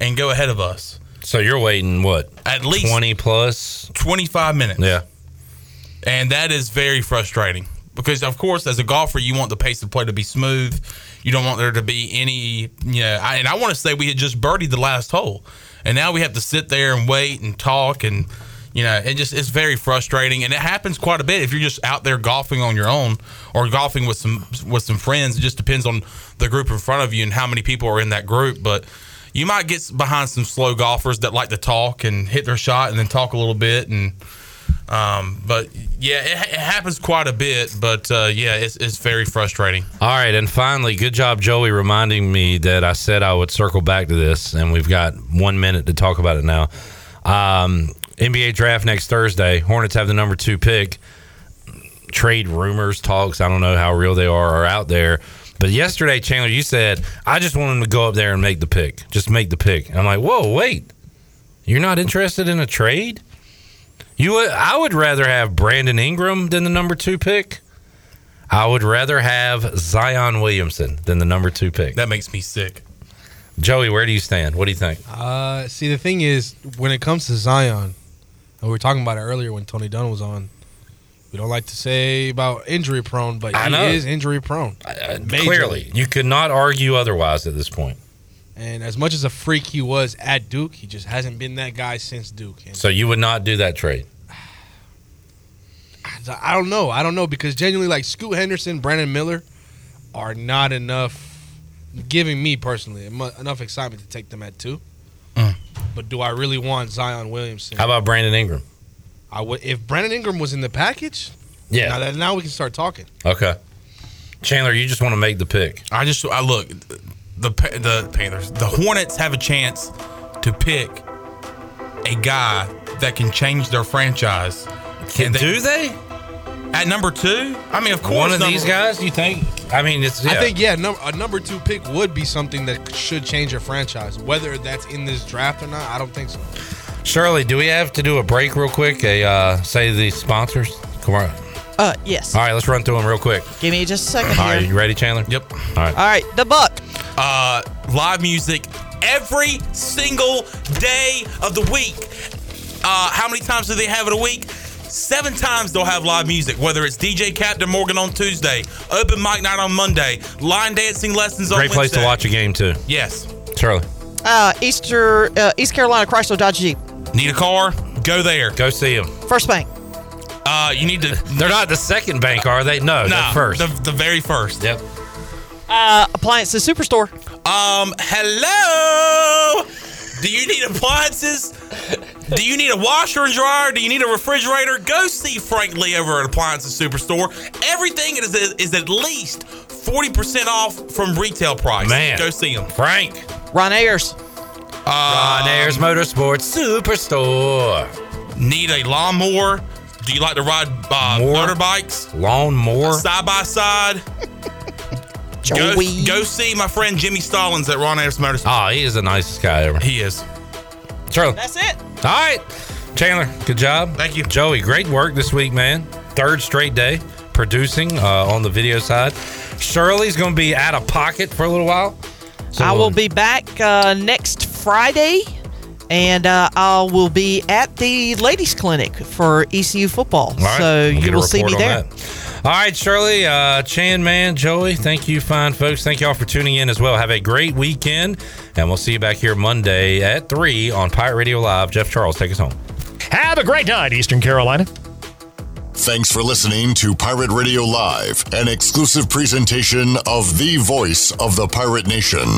and go ahead of us. So you're waiting what? At least 20 plus 25 minutes. Yeah. And that is very frustrating because, of course, as a golfer, you want the pace of play to be smooth. You don't want there to be any, you know, I, and I want to say we had just birdied the last hole. And now we have to sit there and wait and talk and, you know, it just it's very frustrating, and it happens quite a bit if you're just out there golfing on your own or golfing with some with some friends. It just depends on the group in front of you and how many people are in that group. But you might get behind some slow golfers that like to talk and hit their shot and then talk a little bit and um, but yeah it, it happens quite a bit but uh, yeah it's, it's very frustrating All right, and finally, good job, Joey, reminding me that I said I would circle back to this, and we've got one minute to talk about it now. Um, NBA draft next Thursday. Hornets have the number two pick. Trade rumors, talks, I don't know how real they are, are out there. But yesterday, Chandler, you said, I just want him to go up there and make the pick. Just make the pick. And I'm like, whoa, wait. You're not interested in a trade? You would, I would rather have Brandon Ingram than the number two pick. I would rather have Zion Williamson than the number two pick. That makes me sick. Joey, where do you stand? What do you think? Uh, see, the thing is, when it comes to Zion, and we were talking about it earlier when Tony Dunn was on. We don't like to say about injury prone, but I he know. is injury prone. Majorly. Clearly, you could not argue otherwise at this point. And as much as a freak he was at Duke, he just hasn't been that guy since Duke. And So you would not do that trade. I don't know. I don't know because genuinely, like Scoot Henderson, Brandon Miller, are not enough, giving me personally enough excitement to take them at two. Mm. But do I really want Zion Williamson? How about Brandon Ingram? I would if Brandon Ingram was in the package. Yeah. Now, that, now we can start talking. Okay. Chandler, you just want to make the pick. I just I look the the Panthers, the Hornets have a chance to pick a guy that can change their franchise. Can do they? At number two, I mean, of course, One of number- these guys, you think? I mean, it's. Yeah. I think yeah, num- a number two pick would be something that should change a franchise. Whether that's in this draft or not, I don't think so. Shirley, do we have to do a break real quick? A uh, say the sponsors. Come on. Uh, yes. All right, let's run through them real quick. Give me just a second All right, here. you ready, Chandler? Yep. All right. All right, the buck. uh, live music every single day of the week. Uh, how many times do they have it a week? Seven times they'll have live music, whether it's DJ Captain Morgan on Tuesday, open mic night on Monday, line dancing lessons on Great place to watch a game too. Yes. Shirley, Uh, Easter, uh, East Carolina Chrysler Dodge Jeep. Need a car? Go there. go see them. First Bank. Uh, you need to. They're not the second bank, are they? No, Nah, they're first. The, the very first. Yep. Uh, Appliances Superstore. Um, hello. Do you need appliances? Do you need a washer and dryer? Do you need a refrigerator? Go see Frank Lee over at Appliances Superstore. Everything is is at least forty percent off from retail price. Man. go see him. Frank. Ron Ayers. Uh, Ron Ayers Motorsports Superstore. Need a lawnmower? Do you like to ride uh, More? motorbikes Lawn more. side by side? Go, go see my friend Jimmy Stallings at Ron Ayers Motorsports. Oh, he is the nicest guy ever. He is. Shirley. That's it. All right. Chandler, good job. Thank you. Joey, great work this week, man. Third straight day producing uh, on the video side. Shirley's going to be out of pocket for a little while. So I will be back uh, next Friday, and uh, I will be at the ladies' clinic for ECU football. All right. So We'll you will see me there. that. All right, Shirley, uh, Chan, man, Joey, thank you, fine folks. Thank you all for tuning in as well. Have a great weekend, and we'll see you back here Monday at 3 on Pirate Radio Live. Jeff Charles, take us home. Have a great night, Eastern Carolina. Thanks for listening to Pirate Radio Live, an exclusive presentation of the voice of the pirate nation.